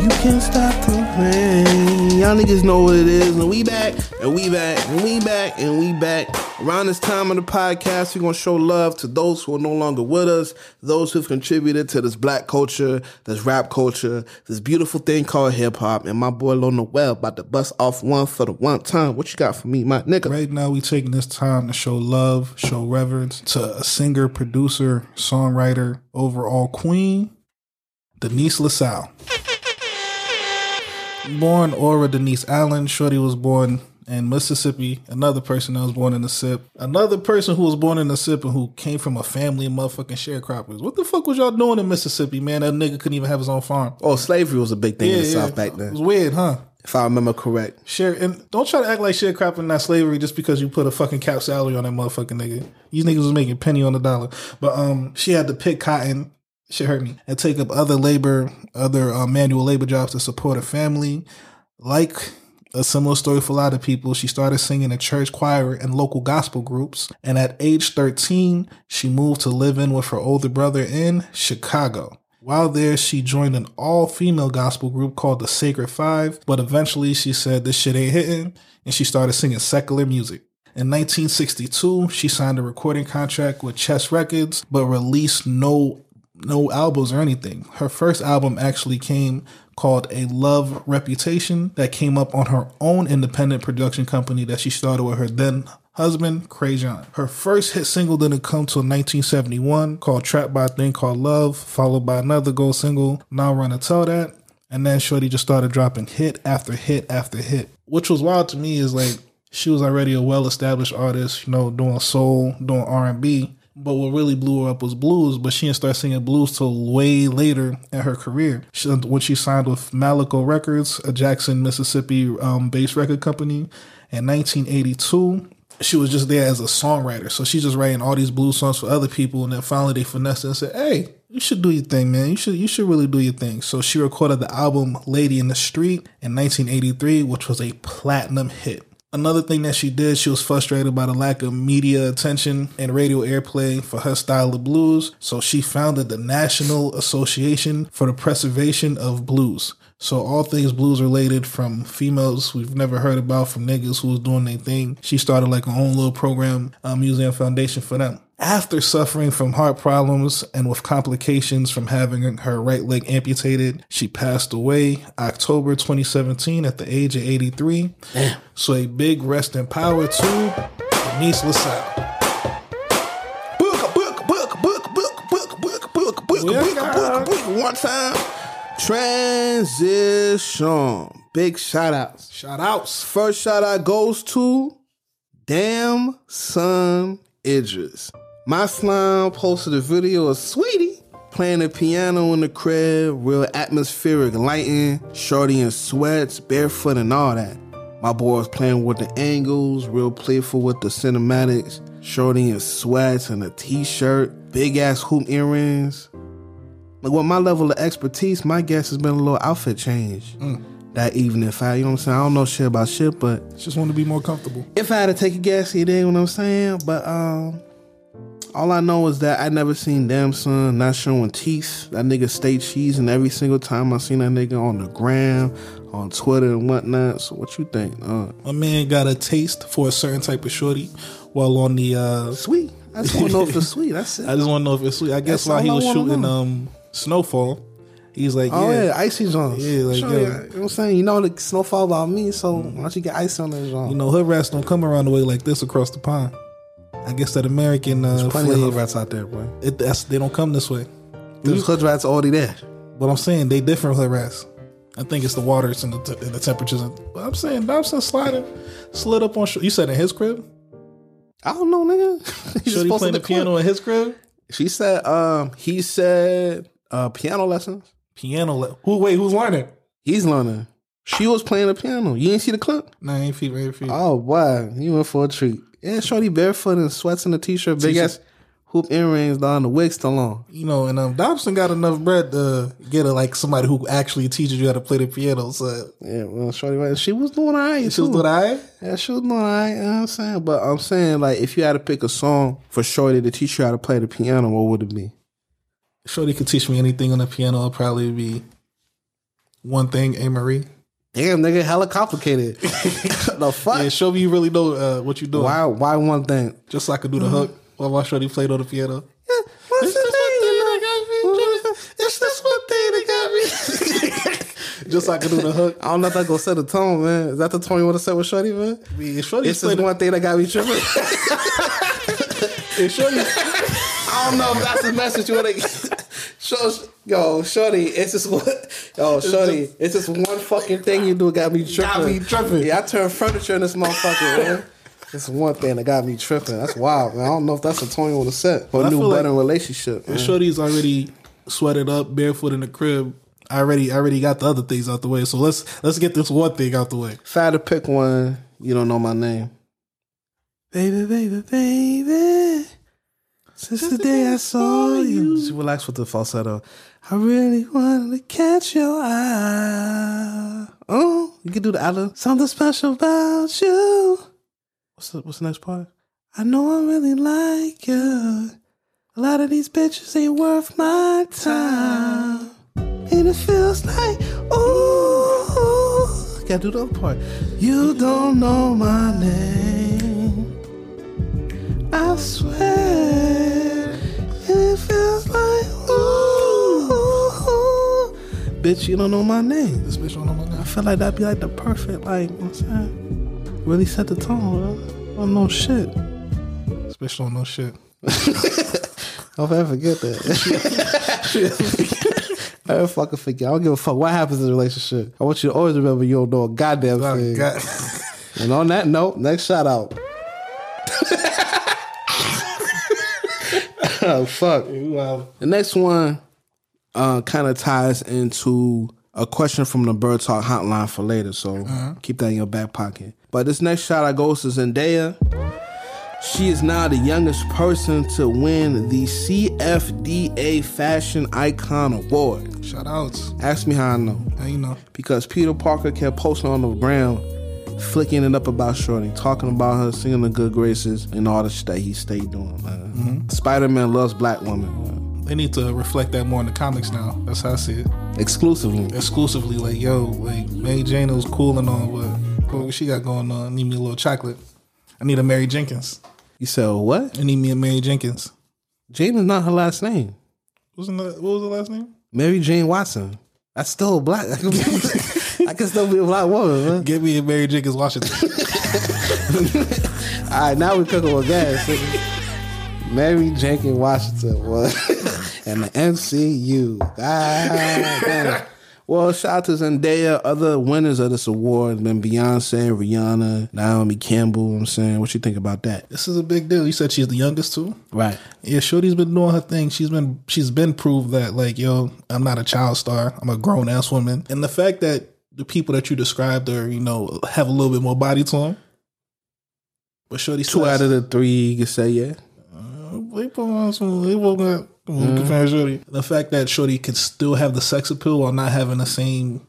You can't stop the rain. Y'all niggas know what it is. And we back, and we back, and we back, and we back. Around this time of the podcast, we're gonna show love to those who are no longer with us, those who've contributed to this black culture, this rap culture, this beautiful thing called hip hop. And my boy Lil Noel about to bust off one for the one time. What you got for me, my nigga? Right now, we taking this time to show love, show reverence to a singer, producer, songwriter, overall queen, Denise LaSalle. Born Ora Denise Allen, Shorty was born in Mississippi. Another person that was born in the SIP. Another person who was born in the SIP and who came from a family of motherfucking sharecroppers. What the fuck was y'all doing in Mississippi, man? That nigga couldn't even have his own farm. Oh, slavery was a big thing in the South back then. It was weird, huh? if I remember correct. Share and don't try to act like sharecropping not slavery just because you put a fucking cap salary on that motherfucking nigga. These niggas was making penny on the dollar. But um she had to pick cotton, me, and take up other labor, other uh, manual labor jobs to support her family. Like a similar story for a lot of people, she started singing in church choir and local gospel groups. And at age 13, she moved to live in with her older brother in Chicago. While there, she joined an all female gospel group called the Sacred Five, but eventually she said this shit ain't hitting and she started singing secular music. In 1962, she signed a recording contract with Chess Records, but released no no albums or anything. Her first album actually came called A Love Reputation that came up on her own independent production company that she started with her then husband, Crayon. Her first hit single didn't come till 1971 called Trapped by a Thing Called Love, followed by another gold single, Now Run and Tell That. And then Shorty just started dropping hit after hit after hit. Which was wild to me is like she was already a well established artist, you know, doing soul, doing R and B. But what really blew her up was blues. But she didn't start singing blues till way later in her career. She, when she signed with Malaco Records, a Jackson, Mississippi um, based record company, in 1982. She was just there as a songwriter. So she's just writing all these blues songs for other people. And then finally they finessed and said, Hey, you should do your thing, man. You should you should really do your thing. So she recorded the album Lady in the Street in 1983, which was a platinum hit. Another thing that she did, she was frustrated by the lack of media attention and radio airplay for her style of blues. So she founded the National Association for the Preservation of Blues. So all things blues related from females we've never heard about, from niggas who was doing their thing. She started like her own little program, um, using a foundation for them. After suffering from heart problems and with complications from having her right leg amputated, she passed away October 2017 at the age of 83. So a big rest in power to Denise LaSalle. Book, book, book, book, book, book, book, book, book, book, book, book, one time. Transition. Big shout outs. Shout outs. First shout out goes to Damson Idris. My slime posted a video of Saweetie playing the piano in the crib, real atmospheric lighting, shorty in sweats, barefoot, and all that. My boy was playing with the angles, real playful with the cinematics, shorty in sweats and a t shirt, big ass hoop earrings. Like with my level of expertise, my guess has been a little outfit change that evening. If I, you know what I'm saying, I don't know shit about shit, but Just want to be more comfortable. if I had to take a guess, you dig what I'm saying? But um, all I know is that I never seen Damson not showing teeth. That nigga stay cheesing every single time I seen that nigga on the gram, on Twitter and whatnot. So what you think? Uh, My man got a taste for a certain type of shorty while on the uh sweet. I just want to know if it's sweet. That's it. I just want to know if it's sweet. I guess That's while he was shooting know. um Snowfall, he's like, Oh yeah, yeah, icy Jones. Yeah, like, Sure, yo. you know what I'm saying? You know the snowfall about me, so why don't you get ice on that Jones? you know, hood rats don't come around the way like this across the pond. I guess that American uh, There's plenty of hood rats out there, boy. it, that's, they don't come this way. There's hood rats already there. But I'm saying they different hood rats. I think it's the waters and the, t- and the temperatures. But I'm saying Damson sliding, slid up on. Sh- You said in his crib. I don't know, nigga. He just Shorty posted playing the clip. piano in his crib. She said, um, he said, uh, piano lessons. Piano. Le- Who? Wait, who's learning? He's learning. She was playing the piano. You didn't see the clip? Nah, ain't feet, ain't feet. Oh, boy. You went for a treat. Yeah, shorty barefoot and sweats in a t-shirt, big ass hoop earrings, down the wig still on. You know, and um, Damson got enough bread to get a, like somebody who actually teaches you how to play the piano. So Yeah, well, shorty, right, she was doing all right. she was doing all right. Yeah, she was doing all right. You know what I'm saying? But I'm saying, like, if you had to pick a song for shorty to teach you how to play the piano, what would it be? Shorty could teach me anything on the piano. It'll probably be one thing, Amerie. Damn, nigga, hella complicated. the fuck? Yeah, show me you really know uh, what you're doing. Why? Why one thing? Just so I could do the hook while my Shorty played on the piano. Yeah, What's the thing? that got me. It's this one thing that got me. Just so I could do the hook. I don't know if that's gonna set the tone, man. Is that the tone you want to set with Shorty, man? I mean, if Shorty It's played just one thing that got me tripping. if Shorty, I don't know if that's the message you want to. Show, yo, Shorty, it's just one. Yo, Shorty, it's just one fucking thing you do got me tripping. Got me tripping. Yeah, I turned furniture in this motherfucker, man. It's one thing that got me tripping. That's wild, man. I don't know if that's a tone you want to set for But a new feel like- relationship. Man. Shorty's already sweated up, barefoot in the crib. I already, I already got the other things out the way. So let's let's get this one thing out the way. If I had to pick one, you don't know my name. Baby, baby, baby. Since the day I saw you. Relax with the falsetto. I really wanted to catch your eye. Oh, you can do the other. Something special about you. What's the, what's the next part? I know I really like you. A lot of these bitches ain't worth my time. And it feels like, ooh, gotta do the other part. You don't know my name. I swear, it feels like ooh, bitch, you don't know my name. This bitch don't know my name. I feel like that'd be like the perfect, like, you know what I'm saying? Really set the tone, bro. I don't know shit. This bitch don't know shit. I'll never forget that. I ever fucking forget. I don't give a fuck what happens in a relationship. I want you to always remember you don't know a goddamn Oh, thing. God. And on that note, next shout out. Oh fuck. Wow. The next one uh, kind of ties into a question from the Bird Talk hotline for later, so keep that in your back pocket. But this next shot I goes to Zendaya. She is now the youngest person to win the CFDA Fashion Icon Award. Shout outs. Ask me how I know. How you know? Because Peter Parker kept posting on the ground, flicking it up about Shorty, talking about her, singing the good graces, and all the shit that he stayed doing. Man. Mm-hmm. Spider Man loves black women. Man. They need to reflect that more in the comics now. That's how I see it. Exclusively. Exclusively, like, yo, like Mary Jane was cool and all, but what she got going on? Need me a little chocolate. I need a Mary Jenkins. You said what? I need me a Mary Jenkins. Jane is not her last name. Wasn't that, what was the last name? Mary Jane Watson. That's still black. I can, still be a black woman, man. Get me a Mary Jenkins Washington. All right, now we're cooking with gas. Mary Jenkins Washington was and the MCU. God damn. Well, shout out to Zendaya. Other winners of this award been Beyonce, Rihanna, Naomi Campbell. I'm saying, what you think about that? this is a big deal. You said she's the youngest too. Right. Yeah, Shorty's been doing her thing. She's been she's been proved that like, yo, I'm not a child star. I'm a grown ass woman. And the fact that the people that you described are, you know, have a little bit more body to them. But Shorty Two out of the three, you can say, yeah. Uh, they put on some they woke up compare Shorty. The fact that Shorty could still have the sex appeal while not having the same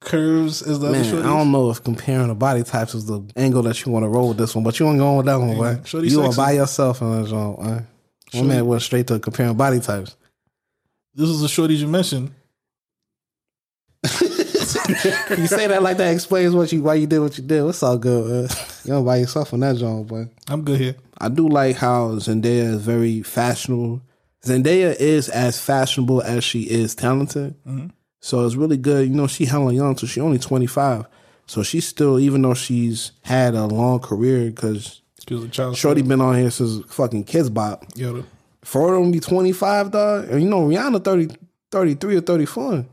curves as the other Man, Shorties. I don't know if comparing the body types is the angle that you want to roll with this one, but you want to go with that one, boy. shorty You are by yourself on that joint, boy. One man went straight to comparing body types. This is the Shorties you mentioned. you say that like that explains what you why you did what you did. It's all good. Man. You don't by yourself on that joint, boy. I'm good here. I do like how Zendaya is very fashionable. Zendaya is as fashionable as she is talented. Mm-hmm. So it's really good. You know, she hella young, so she only 25. So she's still, even though she's had a long career, because She was a child. Shorty been on here since fucking Kidz Bop. Yo, For her to be 25, dog, and you know, Rihanna 30, 33 or 34.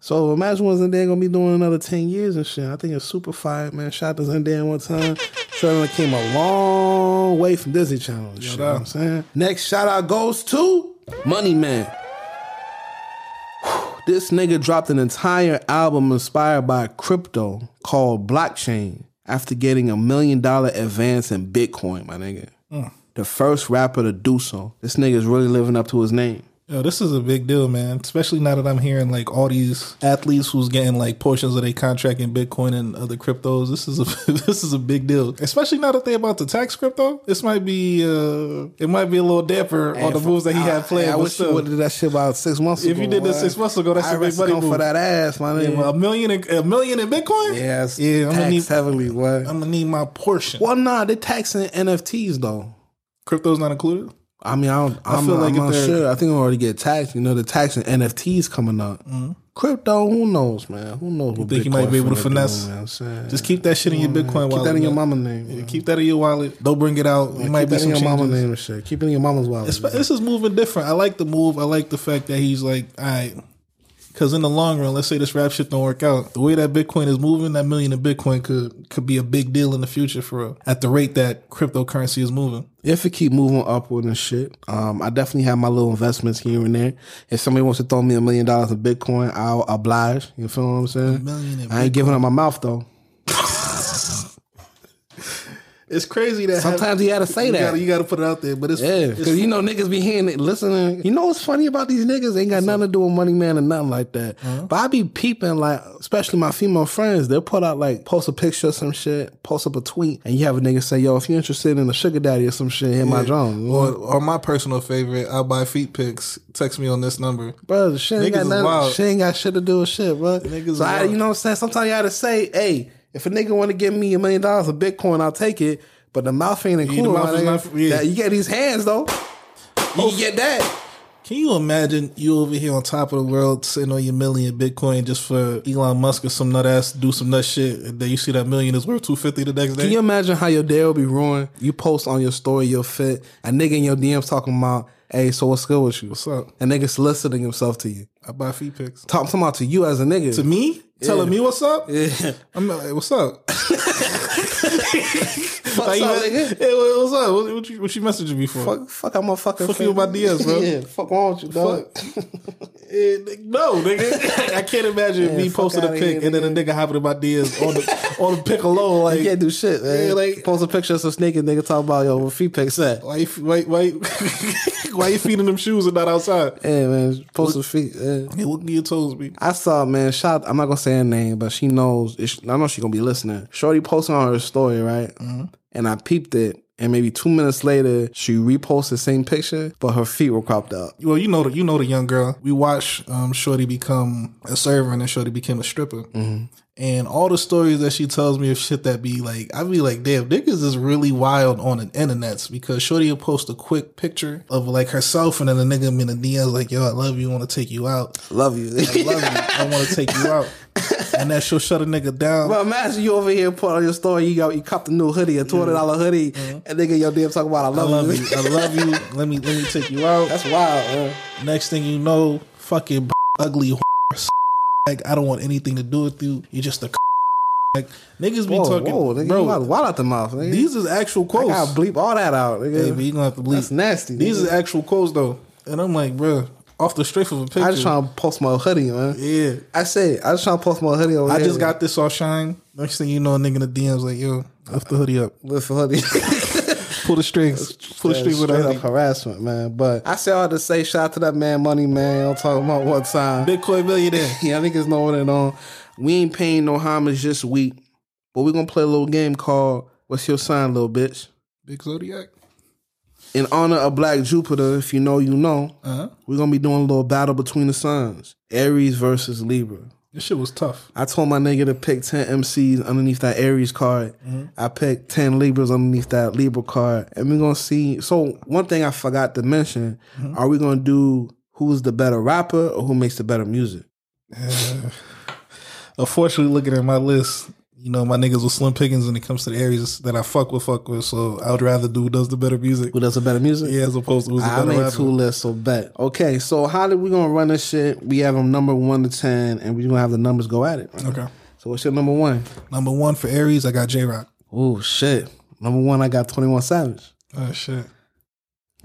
So imagine what Zendaya gonna be doing another 10 years and shit. I think it's super fire, man. Shout out to Zendaya one time. Shorty came a long way from Disney Channel and shit. You know what I'm saying? Next shout out goes to Money Man. This nigga dropped an entire album inspired by crypto called Blockchain after getting a million dollar advance in Bitcoin, my nigga. Mm. The first rapper to do so. This nigga is really living up to his name. Yo, this is a big deal, man. Especially now that I'm hearing like all these athletes who's getting like portions of their contract in Bitcoin and other cryptos. This is a this is a big deal. Especially now that they're about to tax crypto. This might be uh it might be a little damper on the moves that he had planned. I but wish you would have did that shit about six months If ago. If you did this six months ago, that's a I big rest money come for that ass, my nigga. a million in, a million in Bitcoin. Yes, yeah. I'm gonna need heavily, boy. I'm gonna need my portion. Well, nah, they taxing NFTs though. Crypto's not included. I mean, I don't. I I'm, feel like I'm not sure. I think I already get taxed. You know, the tax and NFTs coming up. Mm-hmm. Crypto, who knows, man? Who knows? What think you might be able to finesse? Do, man, Just keep that shit in your Bitcoin wallet. Keep that in your mama name. Yeah, keep that in your wallet. Don't bring it out. It might keep be in your mama name and shit. Keep it in your mama's wallet. It's- This is moving different. I like the move. I like the fact that he's like, all right. Because in the long run, let's say this rap shit don't work out. The way that Bitcoin is moving, that million in Bitcoin could could be a big deal in the future for real. At the rate that cryptocurrency is moving. if it keep moving upward and shit, um, I definitely have my little investments here and there. If somebody wants to throw me a million dollars in Bitcoin, I'll oblige. You feel what I'm saying? A million I ain't giving up my mouth though. It's crazy that Sometimes you gotta say you that. Gotta, you got to put it out there, but it's Yeah, because you know niggas be hearing it, listening. You know what's funny about these niggas? They ain't got nothing to do with Money Man or nothing like that. Uh-huh. But I be peeping, like, especially my female friends, they'll put out, like, post a picture or some shit, post up a tweet, and you have a nigga say, yo, if you're interested in a sugar daddy or some shit, hit my drum. or, or my personal favorite, I buy feet pics. Text me on this number. Bro, the shit ain't, Niggas got nothing, ain't got shit to do with shit, bro. Niggas so I, you know what I'm saying? Sometimes you gotta say, hey, if a nigga want to give me a million dollars of Bitcoin, I'll take it. but the mouth ain't Yeah, the mouth my nigga. not- yeah. You get these hands though. You oh. get that. Can you imagine you over here on top of the world sitting on your million Bitcoin just for Elon Musk or some nut ass to do some nut shit, and then you see that million is worth two fifty the next day? Can you imagine how your day will be ruined? You post on your story your fit, a nigga in your DMs talking about, hey, so what's good with you? What's up? A nigga soliciting himself to you. I buy feet pics. Talk talking about to you as a nigga. To me? Telling me what's up? Yeah. I'm like, what's up? What's Like, up, what- what's up? What, what you, what you messaging me for? Fuck, fuck, I'm a fucking Fuck you with my DMs, bro. yeah, fuck wrong with you, dog. No, nigga. I can't imagine Yeah, me posting a pic here, and then a nigga hopping in my DMs on the on the pic alone. Like, you can't do shit, man. Yeah, like- Post a picture of some sneakers, nigga talk about yo, what feet pics at? why you why why why you feeding them shoes and not outside? Yeah, man, post a feet. Yeah. Hey, look at your toes, be. I saw, man, shout, I'm not gonna say her name, but she knows, it's- I know she gonna be listening. Shorty posting on her story, right? And I peeped it. And maybe two minutes later, she reposted the same picture, but her feet were cropped out. Well, you know the you know the young girl. We watched um, Shorty become a server and then Shorty became a stripper. And all the stories that she tells me of shit that be like, I be like, damn, niggas is really wild on the internets because Shorty will post a quick picture of like herself and then the nigga in the DMs like, yo, I love you, want to take you out. Love you. I love you, I want to take you out. And that she'll shut a nigga down. But imagine you over here put on your story, you got you copped a new hoodie, a hundred dollar hoodie, mm-hmm. and nigga your damn talking about I I love, love you. you. I love you. Let me let me take you out. That's wild, man. Next thing you know, fucking ugly whore, like I don't want anything to do with you. You're just a like niggas be Whoa, talking, whoa, nigga, bro. you got wild out the mouth, nigga. These is actual quotes. I gotta bleep all that out, nigga. Hey, you gonna have to bleep. That's nasty. These nigga. is actual quotes though, and I'm like, bro, off the strength of a picture. I just trying to post my hoodie, man. yeah, I say, I just trying to post my hoodie over I here. just got this all shine. Next thing you know, a nigga in the DMs like, yo, lift the hoodie up, Lift the hoodie. pull the strings, pull the strings with up harassment, man. But I say all to say, shout out to that man, Money Man. I'm talking about one time. Bitcoin millionaire. Yeah, I niggas know what it on. We ain't paying no homage this week, but we gonna play a little game called "What's Your Sign, Little Bitch." Big Zodiac. In honor of Black Jupiter, if you know, you know. Uh-huh. We're gonna be doing a little battle between the signs: Aries versus Libra. This shit was tough. I told my nigga to pick 10 MCs underneath that Aries card. I picked 10 Libras underneath that Libra card. And we're to see. So, one thing I forgot to mention are we to do who's the better rapper or who makes the better music? Unfortunately, looking at my list, you know, my niggas with slim pickings when it comes to the areas that I fuck with, fuck with. So I would rather do who does the better music. Who does the better music? Yeah, as opposed to who's the I better made rapper. two lists, so bet. Okay, so how did we gonna run this shit? We have them number one to ten, and we're gonna have the numbers go at it. right? Okay. So what's your number one? Number one for Aries, I got Jay Rock. Oh shit. Number one, I got Twenty One Savage. Oh shit.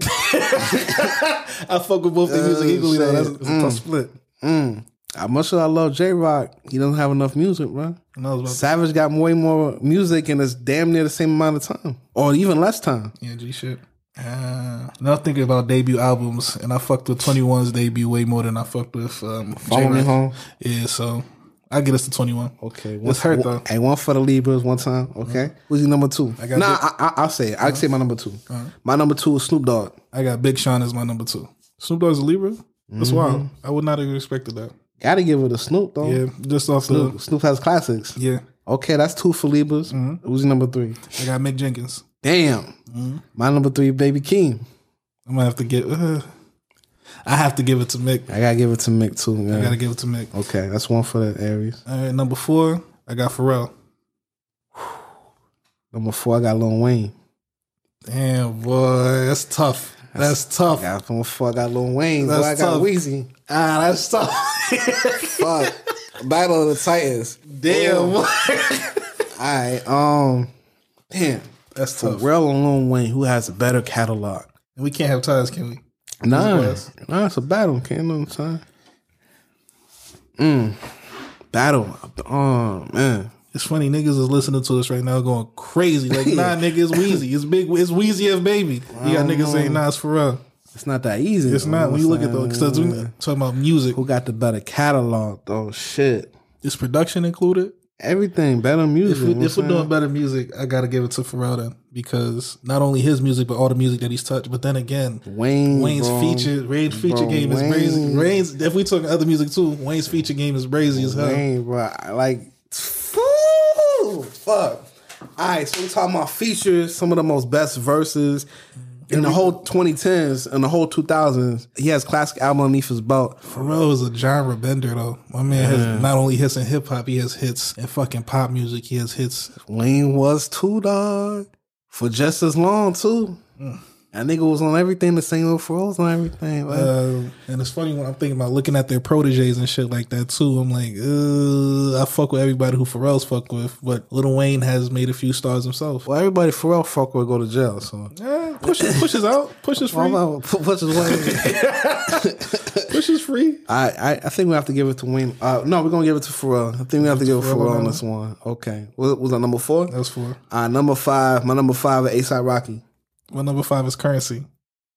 I fuck with both the music equally though. That's a tough split. Mm. Much as I love Jay Rock, he doesn't have enough music, bro. And I was about to, Savage got way more music and it's damn near the same amount of time, or even less time. yeah, G shit. Uh, now I'm thinking about debut albums, and I fucked with 21's debut way more than I fucked with um, Follow me home. Yeah, so I get us to 21. Okay, It's hurt, one, though. Hey, one for the Libras one time. Okay, who's your number two? I got nah, Big- I, I, I'll say it. I'll say my number 2 My number two is Snoop Dogg. I got Big Sean as my number two. Snoop Dogg's a Libra. That's Mm-hmm. wild. I would not have expected that. Gotta give it to Snoop though. Yeah, just off Snoop, the Snoop has classics. yeah. Okay, that's two for Libras. Who's number three? I got Mick Jenkins. Damn. Mm-hmm. My number three, Baby Keem. I'm gonna have to get. Uh, I have to give it to Mick. I gotta give it to Mick too, man. I gotta give it to Mick. okay, that's one for the Aries. All right, number four, I got Pharrell. Number four, I got Lil Wayne. Damn, boy, that's tough. That's tough. I got four, I got Lil Wayne. Boy, That's I got tough. Weezy. Ah, that's tough. Fuck. Battle of the Titans. Damn. All right. Um. Damn. that's tough. Pharrell and Lil Wayne, who has a better catalog? We can't have ties, can we? Nah, nah, it's a battle. Can't know what I'm saying. Mm. Battle. Oh man. It's funny, niggas is listening to us right now going crazy. Like, nah, nigga, it's Weezy. It's big. It's Weezy F baby. You got niggas saying, nah, it's Pharrell. It's not that easy. It's though, not when you look at I'm. Because we talking about music. who got the better catalog though? Shit. Is production included? Everything better music. If, we, if we're doing better music, I gotta give it to Pharrell then because not only his music but all the music that he's touched. But then again. Wayne. Wayne's bro. feature, Wayne's feature Bro, game is Wayne- brazy. Wayne's if we talking other music too, Wayne's feature game is crazy as hell. Wayne, bro. Like, Fuck. All right, so we're talking about features, some of the most best verses in the whole 2010s and the whole 2000s. He has classic album underneath his belt. Pharrell is a genre bender though. My man has not only hits in hip hop, he has hits in fucking pop music. He has hits. Wayne was too, dog. For just as long, too. Mm. That nigga was on everything the same old Pharrell's on everything. Uh, and it's funny when I'm thinking about looking at their proteges and shit like that too. I'm like, uh, I fuck with everybody who Pharrell's fuck with, but Lil Wayne has made a few stars himself. well, everybody Pharrell fuck with go to jail, so. Yeah, push pushes out, pushes free, Well, What's his Wayne? pushes free. I, I I think we have to give it to Wayne. Uh, no, we're gonna give it to Pharrell. I think we have to give it to Pharrell Pharrell on this one. Okay, what was that number four? That's four. Uh, number five. My number five is ASAP Rocky. My number five is Currency.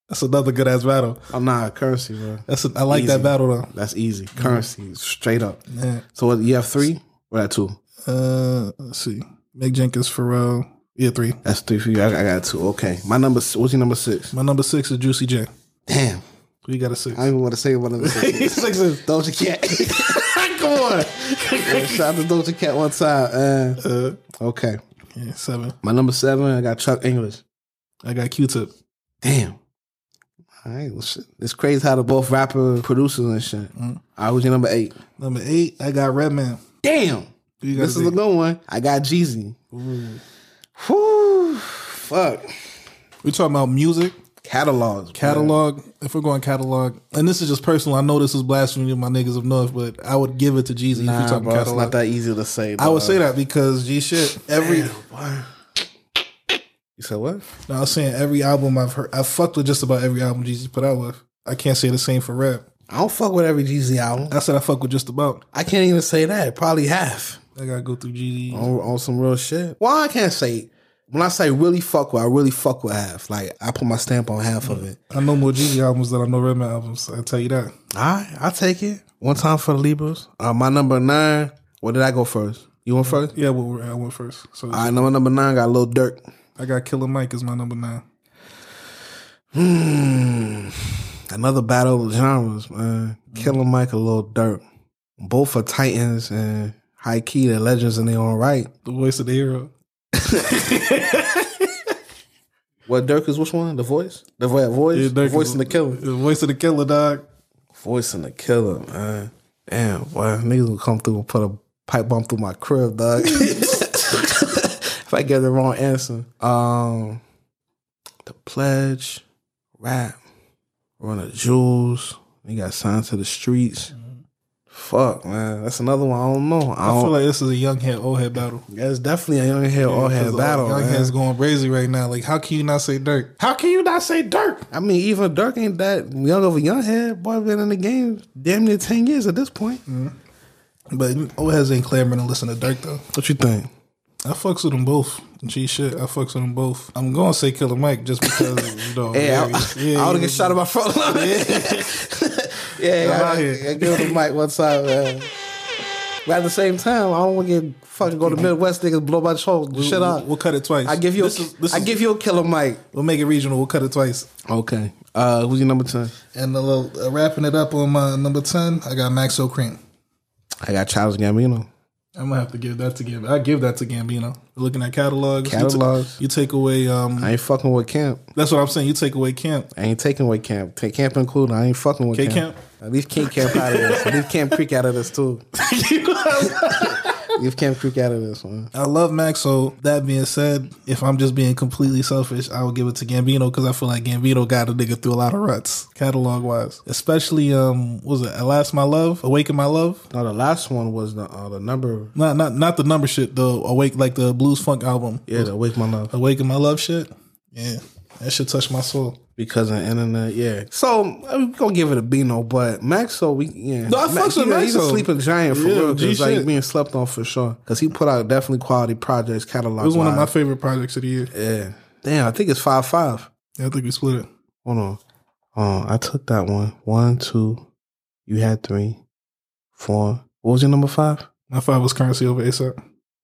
That's another good ass battle. I'm not currency, bro. That's a, I like Easy. that battle though. That's easy. Currency, straight up. Yeah. So what, you have three or that two? Uh, let's see. Mick Jenkins, Pharrell. Yeah, three. That's three for you. I, I got two. Okay, my number. What's your number six? My number six is Juicy J. Damn, you got a six? I don't even want to say what number six. is. six is Doja Cat. come on. Shout out to Doja Cat one time. Uh, okay, Yeah, seven. my number seven. I got Chuck English. I got Q-Tip. Damn. All right, well, shit. It's crazy how they're both rapper producers and shit. Mm. I was your number eight. Number eight, I got Redman. Damn. Who you got This is a good one. I got Jeezy. Whew. Fuck. We talking about music, Catalogs. bro. catalog. If we're going catalog, and this is just personal. I know this is blasphemy to my niggas of North, but I would give it to Jeezy if Nah, you talking bro, it's not that easy to say. I would say that because G shit. Every You said what? no, I was saying every album I've heard, I've fucked with just about every album Jeezy put out with. I can't say the same for rap. I don't fuck with every Jeezy album. I said I fuck with just about. I can't even say that. Probably half I gotta go through Jeezy. on, on some real shit. Well, I can't say. When I say really fuck with, I really fuck with half. Like I put my stamp on half of it. I know more Jeezy albums than I know Redman albums. I tell you that. All right, I'll take it. One time for the Libras. Uh, my number nine. Where did I go first? You went first? Yeah, well, I went first. So All right, number number nine got a Lil Durk. I got Killer Mike as my number nine. Hmm. Another battle of genres, man. Killer Mike a Lil Durk. Both are Titans and high key, they're legends in their own right. The voice of the hero. What Durk is which one? The voice? The vo- voice? Yeah, the voice is- and the killer. The voice of the killer, dog. Voice and the killer, man. Damn, boy. Niggas will come through and put a pipe bomb through my crib, dog. if I get the wrong answer. Um The Pledge, Rap, Run the Jewels. He got signed to the streets. Fuck, man. That's another one. I don't know. I, I don't, feel like this is a young head, old head battle. yeah, it's definitely a young head, old head battle. Young man. head's going crazy right now. Like, how can you not say Durk? How can you not say Durk? I mean, even Durk ain't that young of a young head. Boy, been in the game damn near 10 years at this point. But old heads ain't clamoring to listen to Durk though. What you think? I fucks with them both. G shit, I fucks with them both. I'm gonna say Killer Mike just because you know. Hey, I, yeah, I would yeah. get shot in my front line. yeah, I'm I, out I, here. I give him the mic one time, man. But at the same time, I don't want to get fucking go to Midwest niggas blow my show shit We'll, out. we'll cut it twice. I give you, This a, is- this I is- give you a killer mic. We'll make it regional. We'll cut it twice. Okay. Uh, who's your number ten? And a little uh, wrapping it up on my number ten, I got Maxo Kream. I got Charles Gambino. I'm gonna have to give that to Gambino. I give that to Gambino. Looking at catalogs, you ta- Catalogs. You, take away. Um, I ain't fucking with Camp. that's what I'm saying. You take away Camp. I ain't taking away Camp. Take Camp included. I ain't fucking with K Camp. Camp? At least King Camp out of this. At least Camp Creek out of this too. Leave Camp Creek out of this one. I love Max. So that being said, if I'm just being completely selfish, I would give it to Gambino because I feel like Gambino got a nigga through a lot of ruts, catalog wise. Especially um, what was it At Last My Love, Awaken My Love? No, the last one was the uh, the number. Not not not the number shit. The Awake like the blues funk album. Yeah, the Wake My Love. Awaken My Love shit. Yeah, that shit touched my soul. Because of the internet. Yeah. So I mean, we gonna give it a Bino, but Maxo, we yeah. No, I fucks with he- He's a sleeping giant for Yeah, real. Cause like shit. being slept on for sure. Because he put out definitely quality projects, catalog. It was one of my favorite projects of the year. Yeah. Damn, I think it's five five. Yeah, I think we split it. Hold on. Oh, I took that one. One, two. You had three, four. What was your number five? My five was currency over ASAP.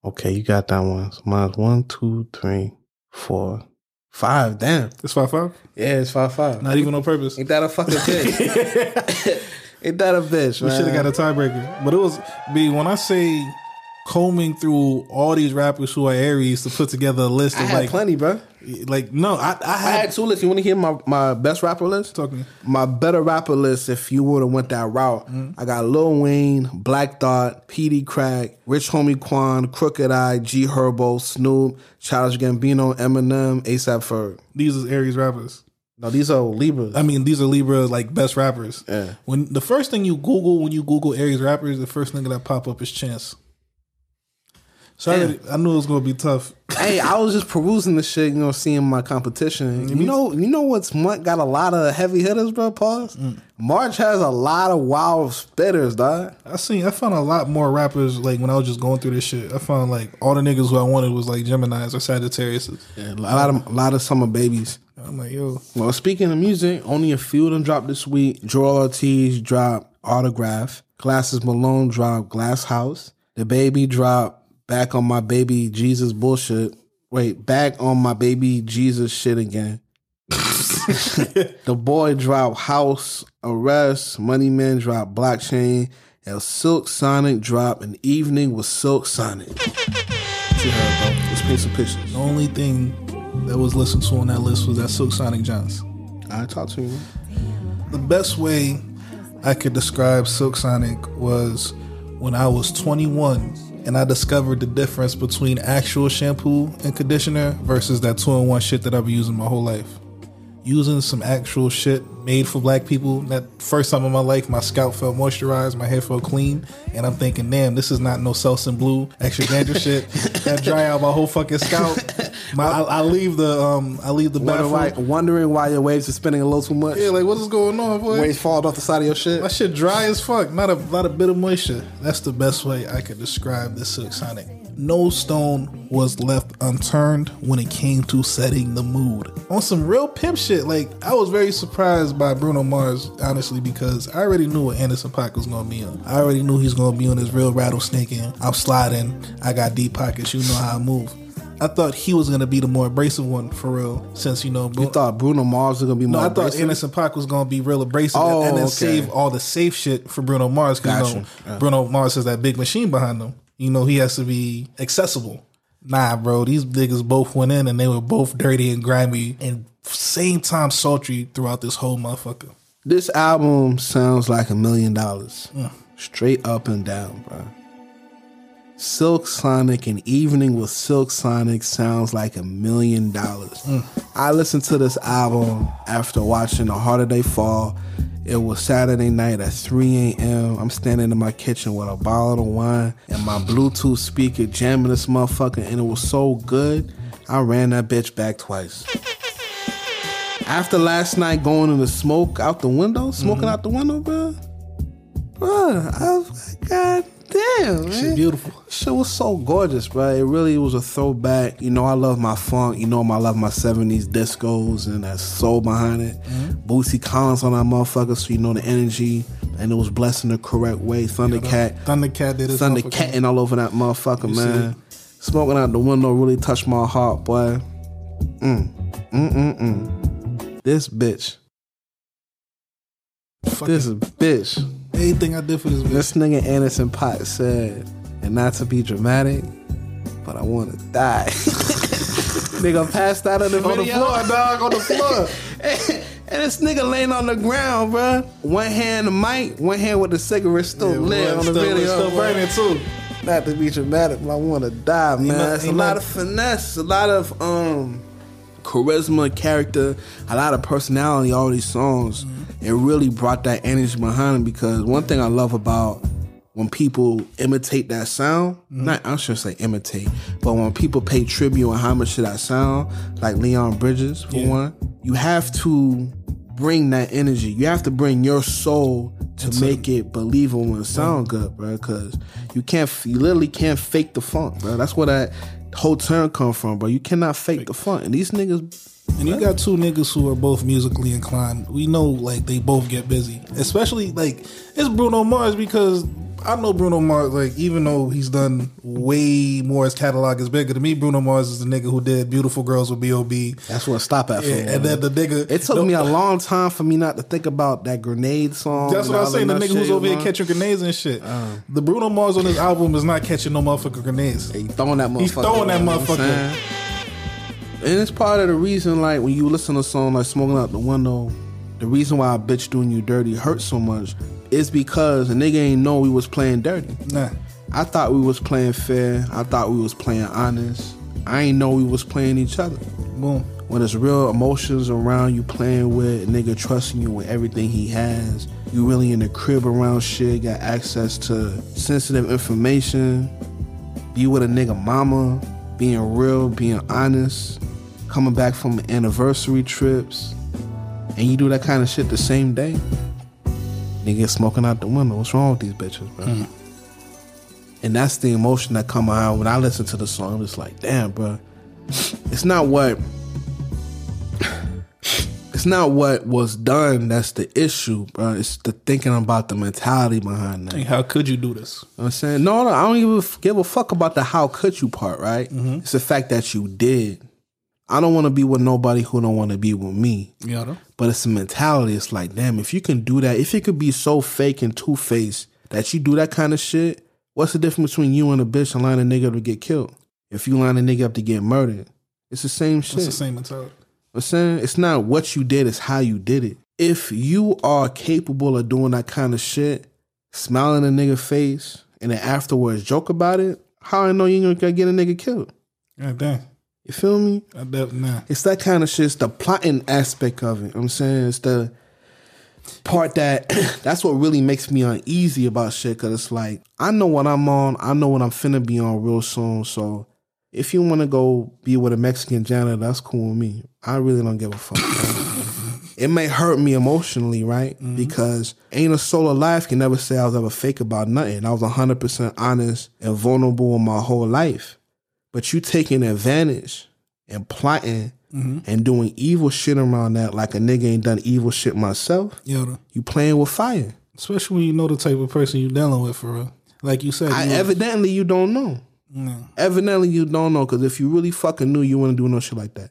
Okay, you got that one. So mine's one, two, three, four, five. Damn. It's five five. Yeah, it's five five. Not even on purpose. Ain't that a fucking bitch? Ain't that a bitch, We should have got a tiebreaker. But it was B when I say combing through all these rappers who are Aries to put together a list I of had like plenty, bro. Like no, I, I I had, had two lists. You want to hear my, my best rapper list? Talk to me. My better rapper list, if you would have went that route, Mm-hmm. I got Lil Wayne, Black Thought, PD Crack, Rich Homie Quan, Crooked I, G Herbo, Snoop, Childish Gambino, Eminem, ASAP Ferg. these is Aries rappers. No, these are Libras. I mean, these are Libra like best rappers. Yeah. When the first thing you Google when you Google Aries rappers, the first thing that pop up is Chance. So I, already- I knew it was gonna be tough. hey, I was just perusing the shit, you know, seeing my competition. You know, you know what's what got a lot of heavy hitters, bro. Pause. Mm. March has a lot of wild spitters, dog. I seen I found a lot more rappers like when I was just going through this shit. I found like all the niggas who I wanted was like Gemini's or Sagittarius. Yeah, a lot of a lot of summer babies. I'm like, yo, Well, speaking of music, only a few of them dropped this week. Joel Ortiz dropped Autograph. Glasses Malone dropped Glass House. DaBaby dropped Back on My Baby Jesus bullshit. Wait, back on my baby Jesus shit again. the boy dropped House Arrest. Money Man dropped Blockchain. And Silk Sonic dropped An Evening with Silk Sonic. What you heard, bro? Let's paint some pictures. the only thing that was listened to on that list was that Silk Sonic Johns. I talked to you. The best way I could describe Silk Sonic was when I was 21 and I discovered the difference between actual shampoo and conditioner versus that two in one shit that I've been using my whole life. Using some actual shit made for black people. That first time in my life, my scalp felt moisturized, my hair felt clean, and I'm thinking, damn, this is not no Selsun Blue extra dandruff shit that dry out my whole fucking scalp. My, I, I leave the um, I leave the Wonder why, wondering why your waves are spinning a little too much. Yeah, like what is going on, boy? Waves falling off the side of your shit. My shit dry as fuck. Not a lot of bit of moisture. That's the best way I could describe this Silk Sonic. No stone was left unturned when it came to setting the mood. On some real pimp shit, like I was very surprised by Bruno Mars, honestly, because I already knew what Anderson Paak was gonna be on. I already knew he's gonna be on his real rattlesnaking. I'm sliding. I got deep pockets. You know how I move. I thought he was gonna be the more abrasive one for real, since you know. Bru- You thought Bruno Mars was gonna be no, more I thought abrasive? Anderson Paak was gonna be real abrasive Oh, and then oh, okay. save all the safe shit for Bruno Mars because you know, Gotcha. Yeah. Bruno Mars has that big machine behind him. You know he has to be accessible. Nah, bro, these niggas both went in and they were both dirty and grimy and same time sultry throughout this whole motherfucker. This album sounds like a million dollars, straight up and down, bro. Silk Sonic and Evening with Silk Sonic sounds like a million dollars. Mm. I listened to this album after watching A Harder They Fall. It was Saturday night at 3 a.m. I'm standing in my kitchen with a bottle of wine and my Bluetooth speaker jamming this motherfucker, and it was so good, I ran that bitch back twice. After last night going in the smoke out the window, smoking mm-hmm. out the window, bro. Bro, I was like, God damn, man. Shit beautiful. Shit was so gorgeous, bro. It really was a throwback. You know, I love my funk. You know, I love my 70s discos and that soul behind it. Bootsy Collins on that motherfucker, so you know the energy. And it was blessed in the correct way. Thundercat. Thundercat did his Thundercatting all over that motherfucker, You man. Smoking out the window really touched my heart, boy. Mm. Mm mm mm. This bitch. This bitch. Anything I did for this bitch. This nigga Anderson Paak said, and not to be dramatic, but I want to die. nigga passed out on the On the floor, dog, on the floor. and this nigga laying on the ground, bruh. One hand the mic, one hand with the cigarette still Yeah, lit on the still- video. still burning, too. Not to be dramatic, but I want to die, man. not- it's a ain't lot of finesse, a lot of um charisma, character, a lot of personality. All these songs, Mm-hmm. It really brought that energy behind them. Because one thing I love about when people imitate that sound, Mm-hmm. not I shouldn't say imitate, but when people pay tribute on how much to that sound, like Leon Bridges for Yeah. one, you have to bring that energy. You have to bring your soul to make it believable and sound good, bro. Because you can't, you literally can't fake the funk, bro. That's where that whole term come from, bro. You cannot fake the funk, and these niggas. And you got two niggas who are both musically inclined. We know like they both get busy. Especially like it's Bruno Mars because I know Bruno Mars. Like even though he's done way more, his catalog is bigger. To me, Bruno Mars is the nigga who did "Beautiful Girls" with B.O.B. That's what stop at for. Yeah, and then the nigga. It took me a long time for me not to think about that grenade song. That's what I'm saying. The nigga who's over here catching grenades and shit. Uh. the Bruno Mars on his album is not catching no motherfucking grenades. He throwing that motherfucker. He's throwing that motherfucker. And it's part of the reason, like when you listen to a song like "Smoking Out the Window," the reason why a bitch doing you dirty hurts so much is because a nigga ain't know we was playing dirty. Nah. I thought we was playing fair. I thought we was playing honest. I ain't know we was playing each other. Boom. When there's real emotions around you playing with, a nigga trusting you with everything he has, you really in the crib around shit, got access to sensitive information, be with a nigga mama, being real, being honest, coming back from anniversary trips, and you do that kind of shit the same day. Nigga smoking out the window. What's wrong with these bitches, bro? And that's the emotion that come out when I listen to the song. I'm just like, damn, bro. It's not what it's not what was done that's the issue, bro. It's the thinking about the mentality behind that. How could you do this? You know what I'm saying? No, no, I don't even give a fuck about the how could you part, right? Mm-hmm. It's the fact that you did. I don't want to be with nobody who don't want to be with me. Know? But it's a mentality. It's like, damn, if you can do that, if it could be so fake and two faced that you do that kind of shit, what's the difference between you and a bitch and line a nigga up to get killed? If you line a nigga up to get murdered, it's the same shit. It's the same mentality. I'm saying it's not what you did, it's how you did it. If you are capable of doing that kind of shit, smiling a nigga face, and then afterwards joke about it, how I know you ain't gonna get a nigga killed? God damn. You feel me? I def- nah. It's that kind of shit. It's the plotting aspect of it. I'm saying it's the part that that's what really makes me uneasy about shit. Cause it's like I know what I'm on. I know what I'm finna be on real soon. So if you want to go be with a Mexican janitor, that's cool with me. I really don't give a fuck. it may hurt me emotionally, right? Mm-hmm. Because ain't a soul alive can never say I was ever fake about nothing. I was 100% honest and vulnerable in my whole life. But you taking advantage and plotting mm-hmm. and doing evil shit around that like a nigga ain't done evil shit myself, Yoda. you playing with fire. Especially when you know the type of person you're dealing with for real. Like you said, I, you- evidently you don't know. No. Evidently you don't know because if you really fucking knew, you wouldn't do no shit like that.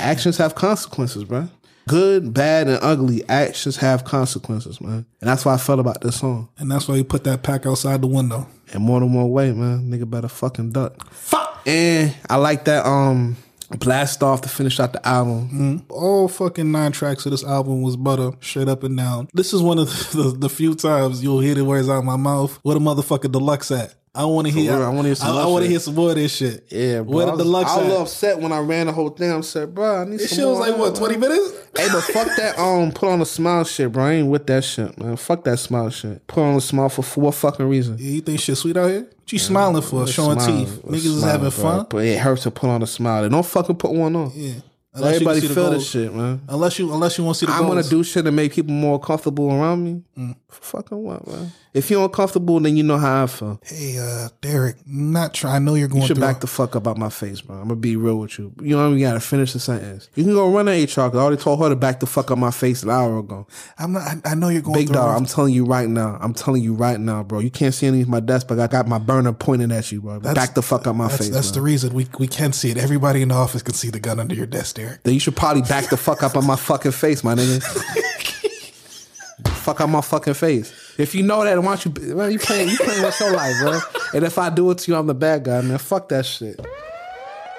Actions have consequences, bro. Good, bad, and ugly actions have consequences, man. And that's why I felt about this song. And that's why you put that pack outside the window. And more than one way, man. Nigga better fucking duck. Fuck. And I like that um blast off to finish out the album. All fucking nine tracks of this album was butter, straight up and down. This is one of the, the, the few times you'll hear the words out of my mouth. Where a motherfucker deluxe at? I want to hear. real, I wanna hear some I, I want to hear some more of this shit. Yeah, bro. Where I the was, deluxe I was at? upset when I ran the whole thing. I said, bro, I need This some shit was like what twenty minutes? Hey, but fuck that um put on a smile shit, bro. I ain't with that shit, man. Fuck that smile shit. Put on a smile for, for what fucking reason? Yeah, you think shit sweet out here? What you smiling for? Showing Smile, teeth. Niggas is having bro. fun. But it hurts to put on a smile. They don't fucking put one on. Yeah. Can everybody feel this shit, man. Unless you unless you want to see the I'm gonna goals. do shit to make people more comfortable around me. Mm. Fucking what, man? If you're uncomfortable, then you know how I feel. Hey, uh, Derek, I'm not trying. I know you're going You should back the fuck up out my face, bro. I'm gonna be real with you. You know, you gotta finish the sentence. You can go run to HR because I already told her to back the fuck up my face an hour ago. I'm not. I, I know you're going Big dog, I'm telling you right now. I'm telling you right now, bro. You can't see any of my desk, but I got my burner pointing at you, bro. back the fuck up my that's, face. That's the reason we we can see it. Everybody in the office can see the gun under your desk, Derek. Then you should probably back the fuck up on my fucking face, my nigga. fuck out my fucking face. If you know that, why don't you? Man, you playing? You playing with your life, bro. And if I do it to you, I'm the bad guy, man. Fuck that shit.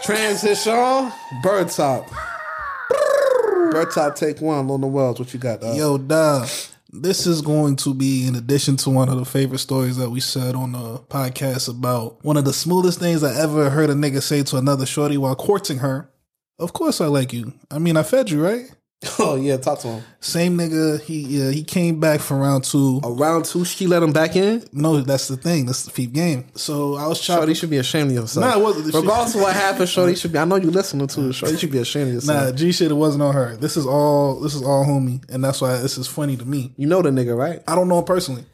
Transition. Bird top. Bird top. Take one. Lona Wells. What you got? Dog? Yo, duh. This is going to be in addition to one of the favorite stories that we said on the podcast about one of the smoothest things I ever heard a nigga say to another shorty while courting her. Of course I like you. I mean, I fed you, right? Oh yeah, talk to him. Same nigga. He uh, he came back for round two. A round two, she let him back in. No, that's the thing. That's the feed game. So I was Shorty chopping. should be ashamed of yourself. Nah, it wasn't. Regardless of what happened, Shorty should be. I know you listening to it. Shorty should be ashamed of yourself. Nah, G shit. It wasn't on her. This is all. This is all homie, and that's why this is funny to me. You know the nigga, right? I don't know him personally.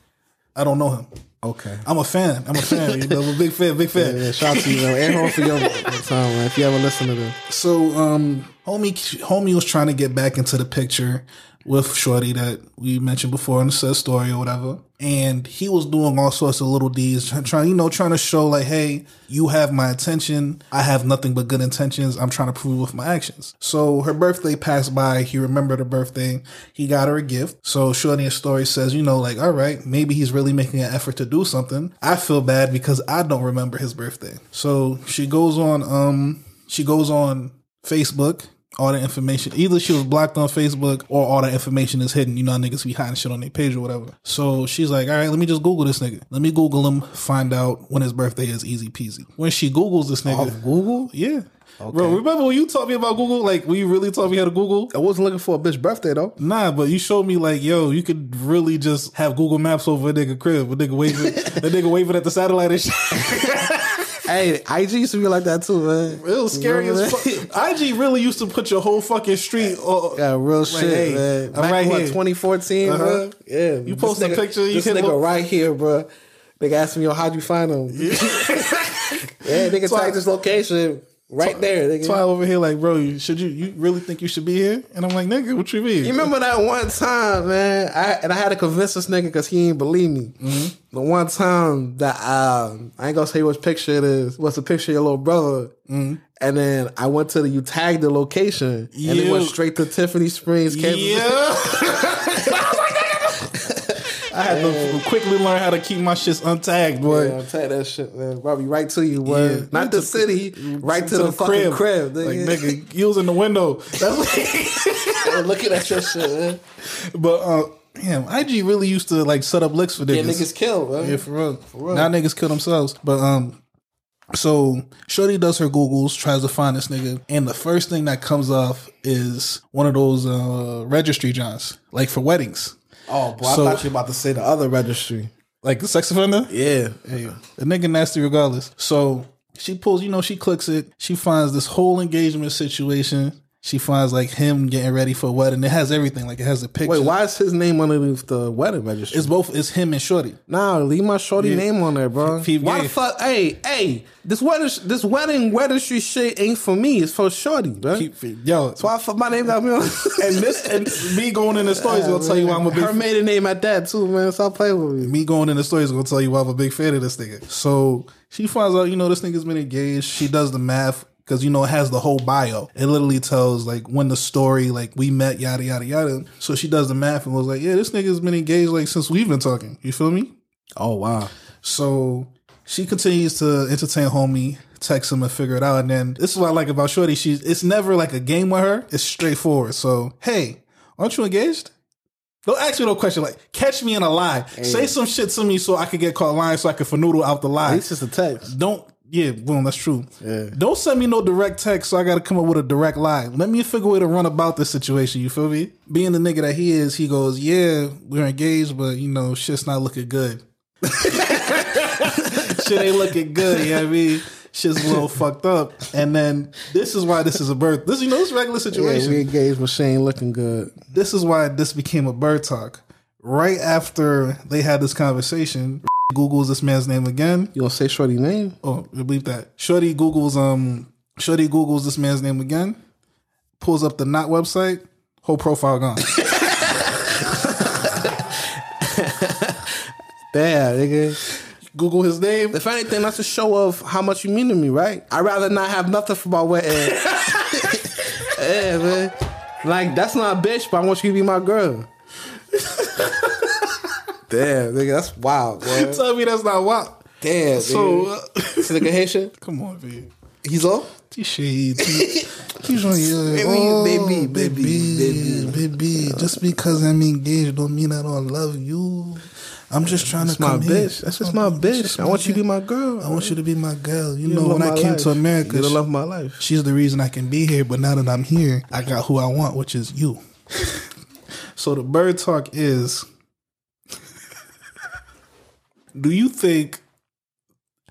I don't know him. Okay. I'm a fan. I'm a fan. You know, I'm a big fan. Big fan. Yeah, yeah, shout out to you, man. Air horn for your time, man. If you ever listen to this. So, um, homie, homie was trying to get back into the picture, with Shorty that we mentioned before in the said story or whatever. And he was doing all sorts of little deeds, trying, you know, trying to show like, hey, you have my attention. I have nothing but good intentions. I'm trying to prove with my actions. So her birthday passed by. He remembered her birthday. He got her a gift. So Shorty story says, you know, like, all right, maybe he's really making an effort to do something. I feel bad because I don't remember his birthday. So she goes on, um, she goes on Facebook all the information. Either she was blocked on Facebook or all the information is hidden. You know, how niggas be hiding shit on their page or whatever. So she's like, all right, let me just Google this nigga. Let me Google him, find out when his birthday is easy peasy. When she Googles this nigga. Off Google? Yeah. Bro, remember when you taught me about Google? Like, when you really taught me how to Google? I wasn't looking for a bitch birthday though. Nah, but you showed me like, yo, you could really just have Google Maps over a nigga crib, a nigga waving, a nigga waving at the satellite and shit. Hey, IG used to be like that too, man. It was scary as fuck. IG really used to put your whole fucking street. Uh, Yeah, real Like, shit, hey, man. I'm Back right in, what, here. 2014, Uh-huh. bro. Yeah, You post a picture, you this nigga look- right here, bro. Nigga asked me, yo, how'd you find him? Yeah, nigga So tagged this location right there. Nigga. Why over here, like, bro, you, should you you really think you should be here? And I'm like, nigga, what you mean? You remember that one time, man? I and I had to convince this nigga because he ain't believe me. Mm-hmm. The one time that um, I ain't gonna say which picture it is. What's the picture of your little brother? Mm-hmm. And then I went to the you tagged the location, and it went straight to Tiffany Springs, Kansas. Yeah. I had to quickly learn how to keep my shits untagged, boy. Yeah, I'll tell you that shit, man. Probably right to you, boy. Yeah. Not the city, right to, the, fucking crib. Like, nigga. nigga, you was in the window. That's I'm looking at your shit, man. but uh, damn, IG really used to like set up licks for niggas. Yeah, niggas killed, man. Yeah, for real. For real. Now niggas kill themselves. But um, so Shorty does her Googles, tries to find this nigga, and the first thing that comes off is one of those uh registry johns, like for weddings, Oh, boy, So- I thought you were about to say the other registry. like the sex offender. Yeah. Hey, the nigga nasty regardless. So she pulls, you know, she clicks it. She finds this whole engagement situation. She finds like him getting ready for a wedding. It has everything. Like it has a picture. Wait, why is his name underneath the wedding registry? It's both. It's him and Shorty. Nah, leave my shorty Yeah. name on there, bro. Why the fuck? Hey, hey, this wedding, this wedding wedding registry shit ain't for me. It's for shorty, bro. Keep, yo, That's why I my name got me on. and this and me going in the story is gonna tell you why I'm a big. Her maiden name at that too, man. Stop playing with me. me going in the story is gonna tell you why I'm a big fan of this nigga. So she finds out, you know, this nigga's been engaged. She does the math because you know it has the whole bio. It literally tells like when the story, like we met, yada yada yada. So she does the math and was like, yeah, this nigga's been engaged like since we've been talking. You feel me? Oh wow. So she continues to entertain homie, text him and figure it out. And then this is what I like about Shorty. She's it's never like a game with her. It's straightforward. So hey, aren't you engaged? Don't ask me no question like catch me in a lie. Say some shit to me so I could get caught lying so I can fanoodle out the lie. It's just a text. Don't yeah, boom, that's true. Yeah. Don't send me no direct text, so I got to come up with a direct lie. Let me figure a way to run about this situation. You feel me? Being the nigga that he is, he goes, "Yeah, we're engaged, but you know, shit's not looking good. Shit ain't looking good. You know what I mean? Shit's a little fucked up." And then this is why this is a birth. This you know, this regular situation. Yeah, we engaged, but she ain't looking good. this is why this became a bird talk. Right after they had this conversation, Google's this man's name again. You gonna say shorty name? Oh, I believe that. Shorty Google's um Shorty Google's this man's name again, pulls up the not website, whole profile gone. Damn, nigga. Google his name. If anything, that's a show of how much you mean to me, right? I'd rather not have nothing for my wedding. yeah, man. Like, that's not a bitch, but I want you to be my girl. Damn, nigga, that's wild, boy. Tell me that's not wild. Damn, So nigga. uh, This nigga Haitian? come on, baby. He's on? Shades. He's on your Baby, oh, baby, baby, baby, baby, baby. Just because I'm engaged don't mean I don't love you. I'm just trying That's to my come here. bitch. That's just my bitch. I want you to be my girl. I want you to be my girl. You, You're know, when I came life. to America, You're she- love my life. She's the reason I can be here, but now that I'm here, I got who I want, which is you. so the bird talk is Do you think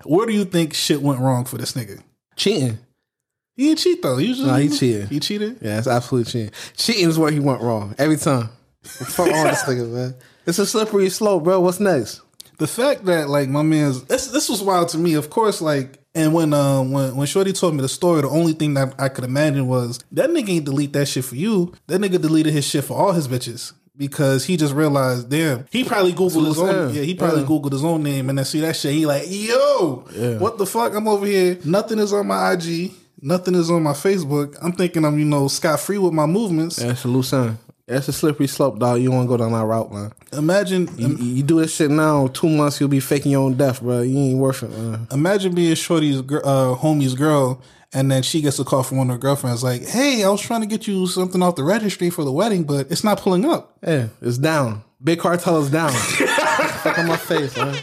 where do you think shit went wrong for this nigga? Cheating. He didn't cheat though. He just, Nah, he cheated. He cheated? Yeah, it's absolutely cheating. Cheating is where he went wrong every time. Fuck all this nigga, man. It's a slippery slope, bro. What's next? The fact that like my man's this this was wild to me. Of course, like And when um when when Shorty told me the story, the only thing that I could imagine was that nigga ain't delete that shit for you. That nigga deleted his shit for all his bitches. Because he just realized, damn, he probably Googled his own, yeah, he probably Yeah. Googled his own name and then see that shit. He like, yo, Yeah. what the fuck? I'm over here. Nothing is on my IG. Nothing is on my Facebook. I'm thinking I'm, you know, scot free with my movements. That's a loose end. That's a slippery slope, dog. You want to go down that route, man. Imagine, You, you do this shit now, two months you'll be faking your own death, bro. You ain't worth it, man. imagine being Shorty's uh, homie's girl, and then she gets a call from one of her girlfriends, like, "Hey, I was trying to get you something off the registry for the wedding, but it's not pulling up." Yeah, it's down. Big cartel is down. fuck on my face, man.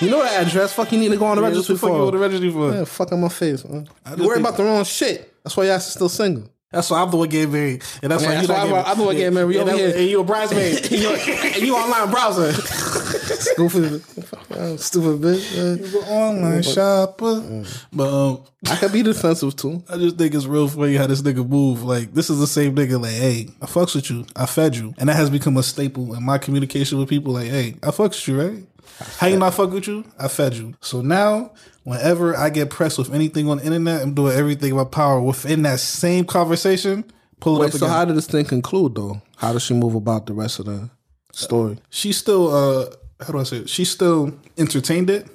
You know that address? Fuck, you need to go on the Yeah, registry the fuck for. you on the registry for? Yeah, fuck on my face, man. You worry about the wrong shit. That's why y'all still single. That's why I'm the one getting married, and that's Yeah, why that's you why I'm- I'm the one getting married. And, over that- here. and you a bridesmaid. and, you, and you online browser. Stupid, stupid bitch. man. You an online shopper, but um, I could be defensive too. I just think it's real funny how this nigga move. Like this is the same nigga. Like, hey, I fucks with you. I fed you, and that has become a staple in my communication with people. Like, hey, I fucks with you, right? How you not fuck with you? I fed you. So now, whenever I get pressed with anything on the internet, I'm doing everything in my power within that same conversation. Pull it Wait, up so again. how did this thing conclude though? How does she move about the rest of the story? she's still uh how do I say it? She's still entertained it,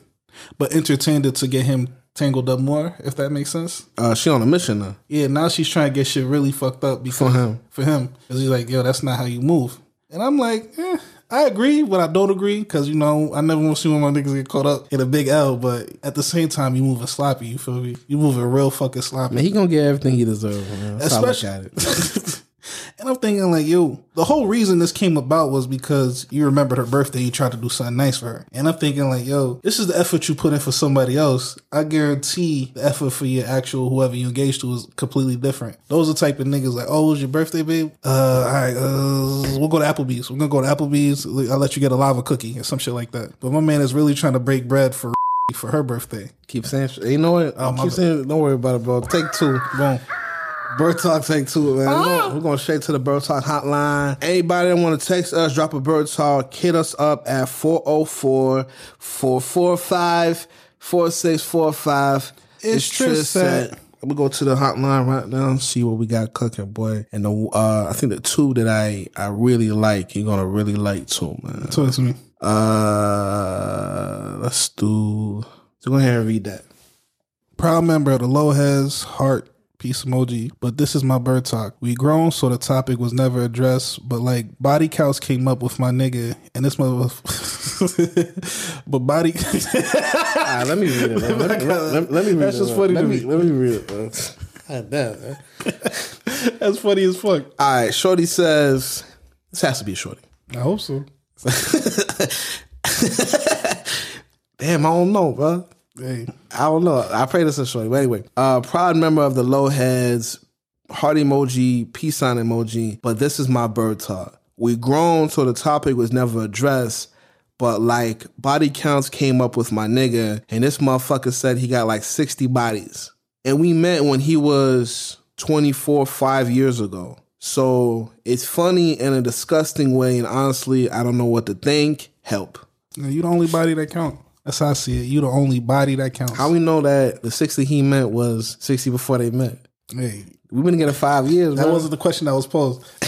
but entertained it to get him tangled up more, if that makes sense. Uh, she on a mission now. Yeah, now she's trying to get shit really fucked up because, For him. For him. Because he's like, yo, that's not how you move. And I'm like, eh, I agree, but I don't agree because, you know, I never want to see one of my niggas get caught up in a big L, but at the same time, you moving sloppy, you feel me? You moving real fucking sloppy. Man, he gonna get everything he deserves. Man. That's how I look at it. And I'm thinking like, yo, the whole reason this came about was because you remembered her birthday, you tried to do something nice for her. And I'm thinking like, yo, this is the effort you put in for somebody else. I guarantee the effort for your actual whoever you engaged to is completely different. Those are the type of niggas like, oh, it was your birthday, babe? Uh, all right, uh, we'll go to Applebee's. We're gonna go to Applebee's. I'll let you get a lava cookie or some shit like that. But my man is really trying to break bread for for her birthday. Keep saying, you know what? Oh, keep saying, don't worry about it, bro. Take two. Boom. Bird Talk take two, man. We're, going, we're going straight to the Bird Talk hotline. Anybody that want to text us, drop a Bird Talk, hit us up at 404 445 4645. It's Triz Set. We go to the hotline right now and see what we got cooking, boy. And the uh, I think the two that I I really like, you're gonna really like too, man. Talk to me. Uh, let's do. So go ahead and read that. Proud member of the Lowheads Heart Peace emoji, but this is my bird talk. We grown, so the topic was never addressed. But like body counts came up with my nigga, and this mother. but body. Right, ah, let me read it. Man. Let, me, let, let me read That's it. just funny let to me, me. Let me read it. Man. God damn, man. That's funny as fuck. All right, Shorty says this has to be a Shorty. I hope so. Damn, I don't know, bro. Hey, I don't know. I pray this is Shorty. But anyway, uh, proud member of the Lowheads, heart emoji, peace sign emoji. But this is my bird talk. We grown, so the topic was never addressed. But like body counts came up with my nigga, and this motherfucker said he got like 60 bodies. And we met when he was 24, five years ago. So it's funny in a disgusting way, and honestly, I don't know what to think. Help. Now you the only body that count. That's how I see it. You the only body that counts. How we know that the 60 he meant was 60 before they met? hey, We've been together five years, that man. wasn't the question that was posed.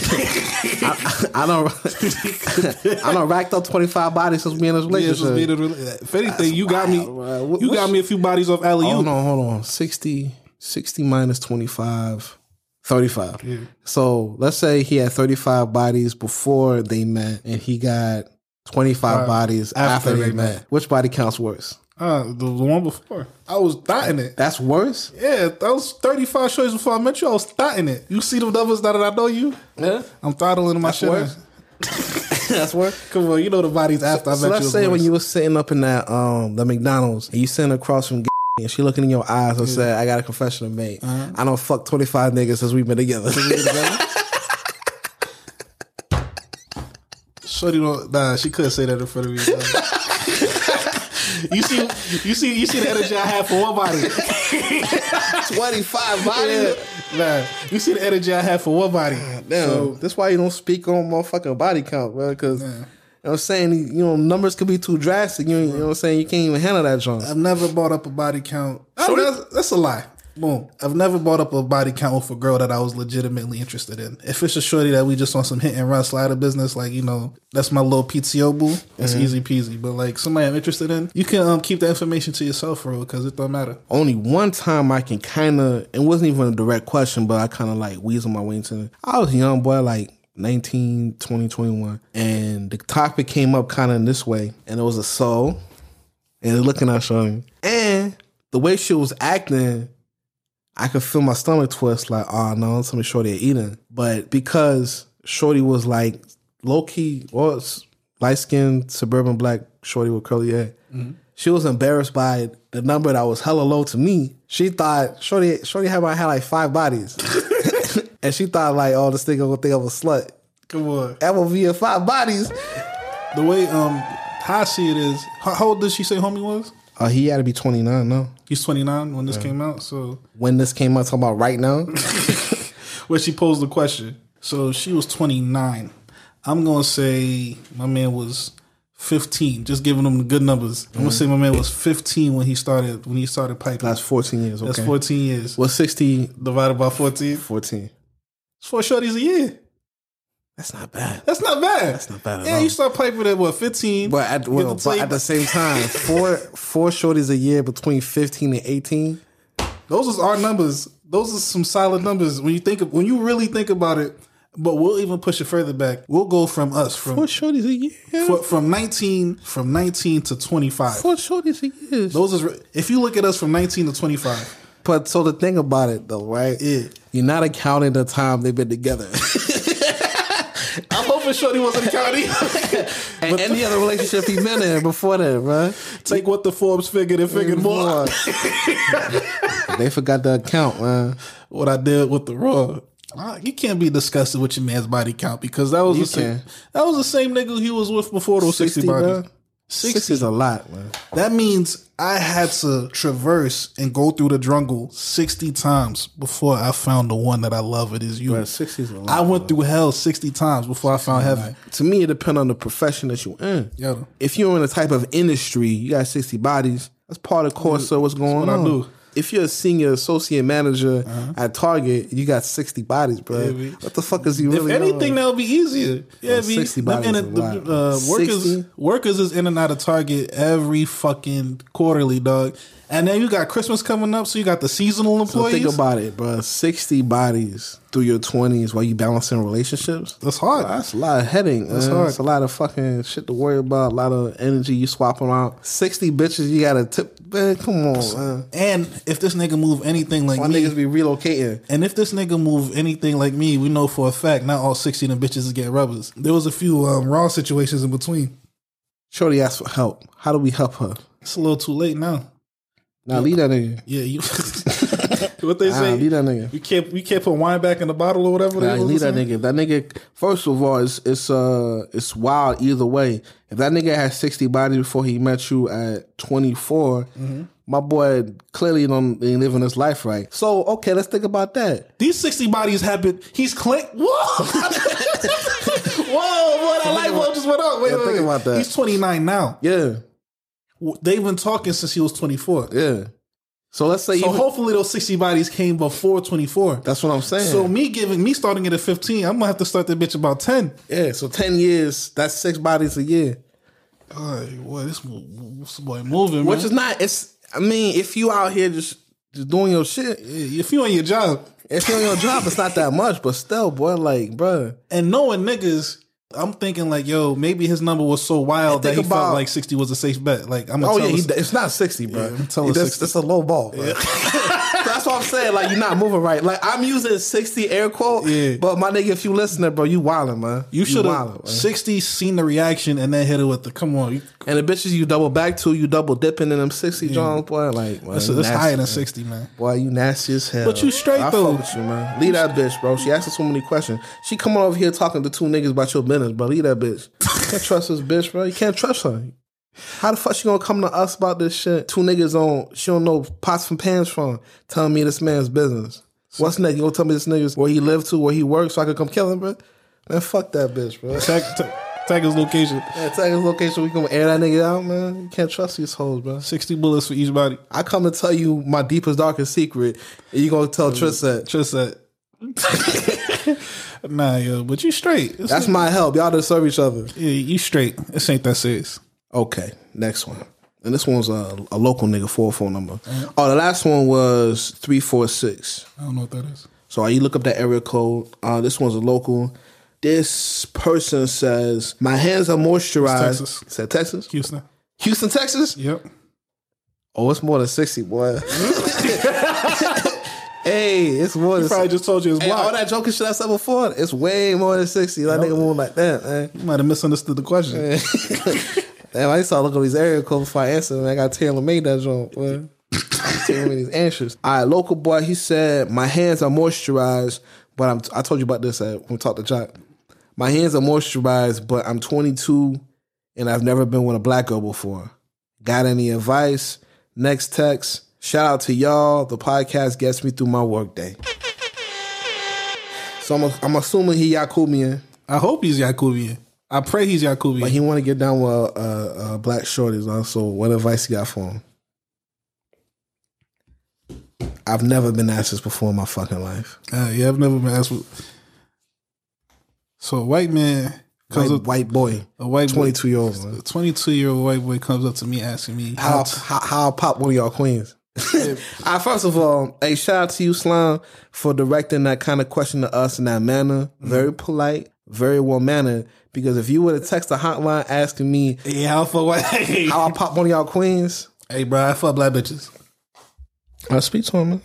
I don't. I don't racked up twenty five bodies since we in this Yeah, this relationship. being a if anything, you got me. wild. What- You got me a few bodies off alley Hold on, oh, hold on. 60, 60 minus 25, 35. So let's say he had thirty five bodies before they met, and he got twenty five bodies after, after they, they met. met. Which body counts worse? Uh, the, the one before. I was thotting it. That's worse. Yeah, that was 35 shows before I met you. I was thotting it. You see the numbers now that I know you? Yeah, I'm throttling my that's shit. worse. that's worse. Come on, you know the bodies after I So met let's you. say when you were sitting up in that um the McDonald's and you sitting across from and she looking in your eyes and said, "I got a confession to make. Uh-huh. I don't fuck twenty five niggas since we've been together." Shorty don't nah, she couldn't say that in front of me. you see you see you see the energy I have for one body. twenty five Yeah, nah, you see the energy I have for one body. Ah, damn, So that's why you don't speak on motherfucking body count, bro. Because you know what I'm saying? You know, numbers could be too drastic. You, you know what I'm saying? You can't even handle that joint. I've never bought up a body count. I- that's, that's a lie. Boom. I've never bought up a body count with a girl that I was legitimately interested in. If it's a shorty that we just on some hit and run slider business, like you know, that's my little PTO boo. It's Mhm. easy peasy. But like somebody I'm interested in, you can um, keep that information to yourself, bro, because it don't matter. Only one time I can kind of, it wasn't even a direct question, but I kind of like weasel my way into it. I was a young boy, like 19, 20, 21. And the topic came up kind of in this way. And it was a soul. And looking at Shorty. And the way she was acting, I could feel my stomach twist like, oh no, some of Shorty eating. But because Shorty was like low key, was light skinned suburban black Shorty with curly hair, she was embarrassed by the number that was hella low to me. She thought Shorty Shorty had my had like five bodies. and she thought like, oh, this nigga gonna think I'm a slut. Come on. That will be a five bodies. The way um how I see it is, how, how old did she say homie was? Uh, he had to be 29 no. He's 29 when this Yeah. came out. So When this came out, talking about right now. where she posed the question. So she was 29. I'm gonna say my man was 15. Just giving him the good numbers. I'm gonna Mhm. say my man was 15 when he started when he started piping. That's 14 years. That's 14 years. What's 60 divided by 14? 14. It's four shorties a year. That's not bad. That's not bad. That's not bad at Yeah, all. you start piping at what 15. But at, well, the but at the same time, four four shorties a year between 15 and 18. Those are our numbers. Those are some solid numbers when you think of, when you really think about it. But we'll even push it further back. We'll go from us from Four shorties a year. for, from 19 from 19 to 25. Four shorties a year. Those is if you look at us from 19 to 25. But so the thing about it though, right? Yeah. You're not accounting the time they've been together. I'm hoping Shorty wasn't counting. and any other relationship he been in before that, bro. Take what the Forbes figured and figured more. they forgot the account, man. what I did with the raw. Uh, You can't be disgusted with your man's body count because that was You the same. That was the same nigga he was with before those sixty, 60, bodies. bro. 60 is a lot, man. That means I had to traverse and go through the jungle sixty times before I found the one that I love. It is you. Bro, 60 is a lot. I went through hell sixty times before I found heaven. To me, it depends on the profession that you're in. Yeah. If you're in a type of industry, you got 60 bodies. That's part of course mm. of what's going what I on. do. Uh-huh. If you're a senior associate manager at Target, you got 60 bodies, bro. Yeah, what the fuck is you really? If anything, that'll be easier. Yeah, be 60 bodies in a the, uh, workers 60? workers is in and out of Target every fucking quarterly, dog. And then you got Christmas coming up, so you got the seasonal So employees. think about it, bro. 60 bodies through your 20s while you balancing relationships. That's hard. That's a lot of heading. That's man. hard. It's a lot of fucking shit to worry about. A lot of energy you swapping out. 60 bitches you gotta tip. Man, come on, man. and if this nigga move anything like Why me, niggas be relocating? and if this nigga move anything like me, we know for a fact not all sixty of them bitches is getting rubbers. There was a few um, raw situations in between. Shorty asked for help. How do we help her? It's a little too late now. Now leave that nigga. Yeah, you. what they say? leave that nigga. We can't. We can't put wine back in the bottle or whatever. Nah, leave that nigga. If that nigga, first of all, it's it's uh it's wild either way. If that nigga had sixty bodies before he met you at twenty Mm-hmm. my boy clearly don't ain't living his life right. So okay, let's think about that. These sixty bodies have been. He's click. Whoa. Whoa, boy, that light bulb just went up. Wait, Yeah, wait, think wait. about that. He's 29 now. Yeah, They've been talking since he was 24. yeah. So let's say So even- hopefully those 60 bodies came before 24. that's what I'm saying. So me giving me starting it at 15, I'm gonna have to start that bitch about 10. yeah, so ten years, that's six bodies a year. Oh, boy, this, this boy moving, Which man. is not. It's. I mean, if you out here just just doing your shit, Yeah, if you on your job if you're on your job, it's not that much. But still, boy, like, bruh. and knowing niggas, I'm thinking like, yo, maybe his number was so wild that he felt like 60 was a safe bet. Like I'm gonna Oh yeah, he, it's not sixty, bro. Yeah, I'm telling that's, 60. that's a low ball. Bro. that's what I'm saying. Like you're not moving right. Like I'm using sixty air quote. Yeah. But my nigga, if you listening, bro, you wildin', man. you should have 60 seen the reaction and then hit it with the come on. You, And the bitches you double back to, you double dipping in them sixty Johns, boy. Like man, that's that's nasty, higher than man. 60, man. Boy, you nasty as hell. But you straight, I though. Fuck with you, man. Leave that bitch, bro. She asking so many questions. She coming over here talking to two niggas about your business, bro. Leave that bitch. You can't trust this bitch, bro. You can't trust her. How the fuck she gonna come to us about this shit? Two niggas on she don't know pots from pans from telling me this man's business. What's next? You gonna tell me this nigga's where he lived to, where he works, so I could come kill him, bro? Man, fuck that bitch, bro. Tech, te- Tag his location. Yeah, tag his location. We gonna air that nigga out, man. You can't trust these hoes, bro. Sixty bullets for each body. I come to tell you my deepest, darkest secret, and you gonna tell mm-hmm. Tristan. Tristan. nah, yo, but you straight. It's That's not- my help. Y'all deserve each other. Yeah, you straight. This ain't that serious. Okay, next one. And this one's a, a local nigga four phone number. Oh, the last one was three four six. I don't know what that is. So you look up that area code. Uh, this one's a local. This person says, "My hands are moisturized." Texas. Said Texas, Houston. Houston, Texas. Yep. Oh, it's more than sixty, boy. hey, it's more than. Probably just told you his Hey, all that joking shit I said before, it's way more than sixty. That nigga move like that, man. You might have misunderstood the question. Damn, I used to look at these area codes before I answered, man. I got Taylor made that joint, man. tailor made these answers. All right, local boy, he said, My hands are moisturized, but I'm I told you about this at, when we talked to Jock. My hands are moisturized, but I'm 22 and I've never been with a black girl before. Got any advice? Next text. Shout out to y'all. The podcast gets me through my workday. So I'm, I'm assuming he Yakubian. I hope he's Yakubian. I pray he's Yakubian. But he want to get down with uh, uh, black shorties. Also, what advice you got for him? I've never been asked this before in my fucking life. Uh, yeah, I've never been asked. What... So a white man comes White, up, white boy, a white twenty two year old. a twenty-two year old white boy comes up to me asking me How, how. how I pop one of y'all queens? uh, first of all, hey, shout out to you, Slime, for directing that kind of question to us in that manner. Mm-hmm. Very polite, very well mannered. Because if you would have texted the hotline asking me yeah, how for white? how I pop one of y'all queens, hey, bro, I fuck black bitches. I speak to him. Man.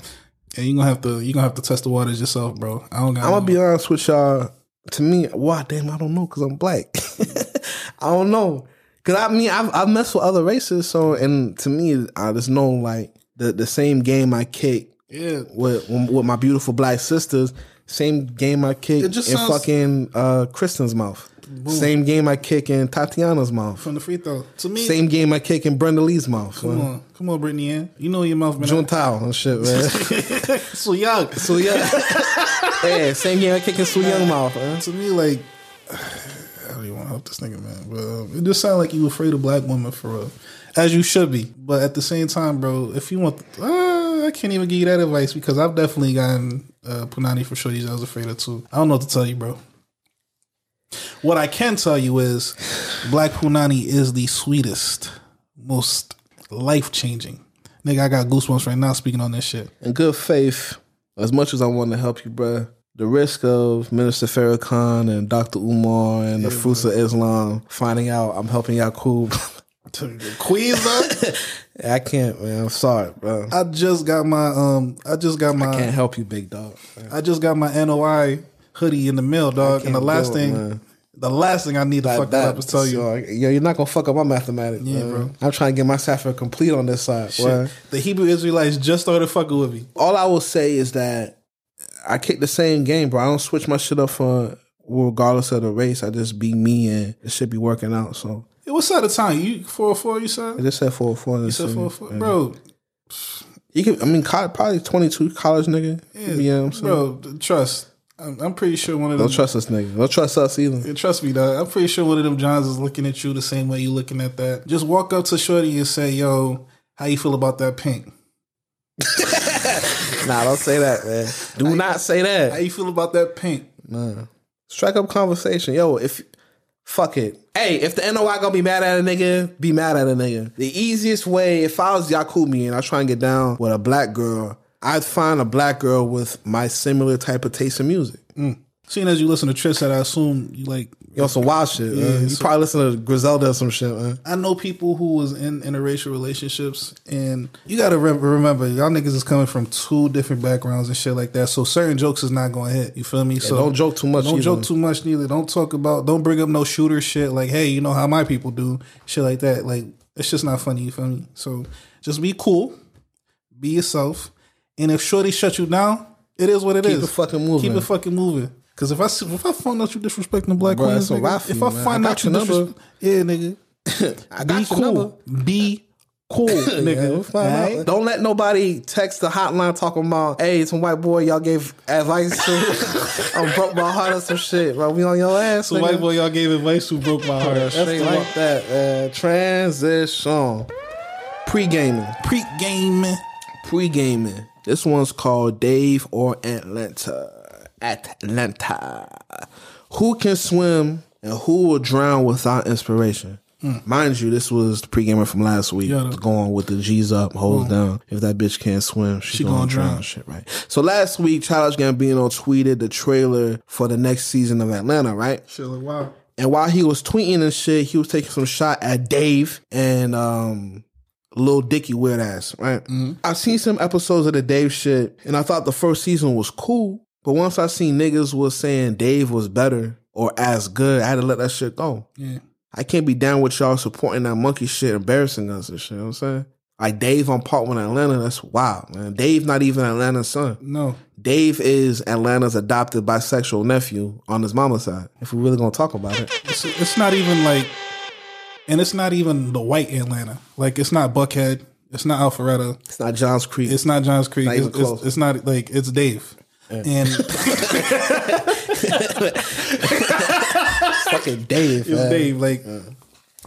And you gonna have to you gonna have to test the waters yourself, bro. I don't got. I'm gonna be honest with y'all. To me, why damn, I don't know because I'm black. I don't know because I mean I've I've messed with other races, so and to me, I just know like the the same game I kick yeah. with with my beautiful black sisters, same game I kick in sounds- fucking uh, Kristen's mouth, same game I kick in Tatiana's mouth, From the free throw to me. same game I kick in Brenda Lee's mouth, Come on, come on, Brittany Ann. You know your mouth, man. Juntao and shit, man. so young. so young. yeah, same game I kick in Su Young mouth, man. to me, like, I don't even want to help this nigga, man. But um, it just sounds like you afraid of black women for real, as you should be. But at the same time, bro, if you want, uh, I can't even give you that advice because I've definitely gotten uh, punani for shorties I was afraid of too. I don't know what to tell you, bro. What I can tell you is, black punani is the sweetest, most life changing. Nigga, I got goosebumps right now speaking on this shit. in good faith, as much as I want to help you, bruh, the risk of Minister Farrakhan and Dr. Umar and the fruits of Islam finding out I'm helping Yaqub, Queens though. I can't, man. I'm sorry, bro. I just got my um. I just got my. I can't help you, big dog. I just got my NOI hoodie in the mail, dog. And the last do it, thing, the last thing I need to fuck that up is tell you, so, yo, you're not gonna fuck up my mathematics, Yeah, man. bro. I'm trying to get my cipher complete on this side. the Hebrew Israelites just started fucking with me. All I will say is that I kick the same game, bro. I don't switch my shit up for regardless of the race. I just be me, and it should be working out. So Hey, what side of time? You four oh four? You said? I just said four oh four. You said four oh four, bro. You can, I mean, probably 22 college nigga. Yeah, you know what I'm saying? bro. Trust. I'm, I'm pretty sure one of them. Don't trust this nigga. Don't trust us either. Yeah, Trust me, dog. I'm pretty sure one of them Johns is looking at you the same way you looking at that. Just walk up to Shorty and say, "Yo, how you feel about that pink? Nah, don't say that, man. Do not say that. How you feel about that pink?" Strike up conversation. Yo, if, fuck it. Hey, if the NOI gonna be mad at a nigga, be mad at a nigga. The easiest way, if I was Yakubi and I try and get down with a black girl, I'd find a black girl with my similar type of taste in music. Mm. Seeing as you listen to Tristan, I assume you like You some wild shit. man. You so- probably listen to Griselda or some shit, man. I know people who was in interracial relationships, and you got to re- remember, y'all niggas is coming from two different backgrounds and shit like that. So certain jokes is not going to hit. You feel me? so don't joke too much Don't either. joke too much neither. Don't talk about. Don't bring up no shooter shit. Like, hey, you know how my people do shit like that. Like, it's just not funny. You feel me? So just be cool, be yourself, and if Shorty shut you down, it is what it is. Keep it fucking moving. Keep it fucking moving. Cause if I see- if I find out you disrespecting black Bruh, queens, nigga, wrap for if you, I man. find I out you your number. disrespect, yeah, nigga, I be got your cool. number. Be Cool, nigga. we'll find out. Don't let nobody text the hotline talking about, hey, some white boy y'all gave advice to. I broke my heart or some shit, bro. We on your ass. So white boy, y'all gave advice who broke my heart. Yeah, That's straight the like that. Uh, transition. Pre-gaming. Pre gaming. Pre-gaming. This one's called Dave or Atlanta. Atlanta. Who can swim and who will drown without inspiration? Mind you, this was the pre-gamer from last week. Hmm. Yeah. Going with the G's up, holds down. If that bitch can't swim, she, She gonna, gonna drown. drown. Shit, right? So last week, Childish Gambino tweeted the trailer for the next season of Atlanta, right? Shit, like, wow. And while he was tweeting and shit, he was taking some shot at Dave and um Lil Dicky weird ass, right? Mm-hmm. I've seen some episodes of the Dave shit, and I thought the first season was cool. But once I seen niggas was saying Dave was better or as good, I had to let that shit go. Yeah. I can't be down with y'all supporting that monkey shit, embarrassing us and shit. You know what I'm saying? Like Dave on part with Atlanta, that's wild, man. Dave not even Atlanta's son. No. Dave is Atlanta's adopted bisexual nephew on his mama's side. If we're really gonna talk about it. It's, it's not even like, and it's not even the white Atlanta. Like, it's not Buckhead. It's not Alpharetta. It's not Johns Creek. It's not Johns Creek. Not It's, even it's, close. it's not like it's Dave. And it's fucking Dave. it's man. Dave. Like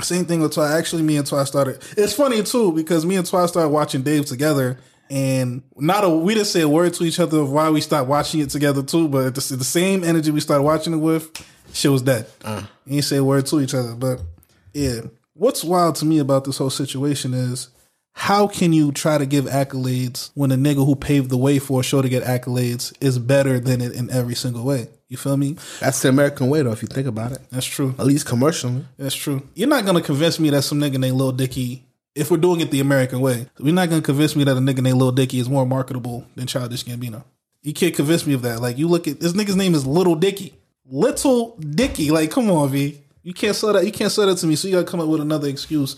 same thing with Twy. Actually, me and Twy started. It's funny too because me and Twy started watching Dave together, and not a we didn't say a word to each other of why we stopped watching it together too. But the, the same energy we started watching it with, shit was dead. Uh. We didn't say a word to each other. But yeah, what's wild to me about this whole situation is. How can you try to give accolades when a nigga who paved the way for a show to get accolades is better than it in every single way? You feel me? That's the American way, though. If you think about it, That's true. at least commercially. That's true. You're not gonna convince me that some nigga named Lil Dicky, if we're doing it the American way, you're not gonna convince me that a nigga named Lil Dicky is more marketable than Childish Gambino. You can't convince me of that. Like you look at this nigga's name is Little Dicky. Little Dicky. Like, come on, V. You can't sell that. You can't sell that to me. So you gotta come up with another excuse.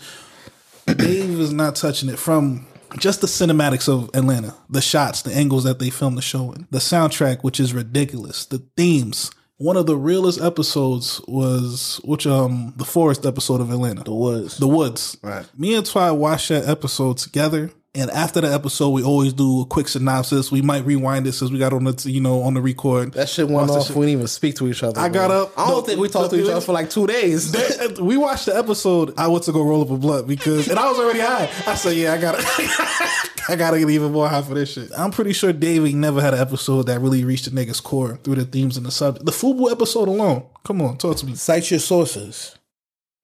Dave is not touching it from just the cinematics of Atlanta, the shots, the angles that they filmed the show in, the soundtrack, which is ridiculous, the themes. One of the realest episodes was which um the forest episode of Atlanta. The woods. The woods. Right. Me and Twy watched that episode together. And after the episode, we always do a quick synopsis. We might rewind it since we got on the you know on the record. That shit went off. shit. We didn't even speak to each other. I got up- I don't think we talked to each other for like two days. They- uh, we watched the episode. I went to go roll up a blunt because, and I was already high. I said, "Yeah, I got, I got to get even more high for this shit." I'm pretty sure David never had an episode that really reached the nigga's core through the themes and the subject. The Fubu episode alone. Come on, talk to me. Cite your sources.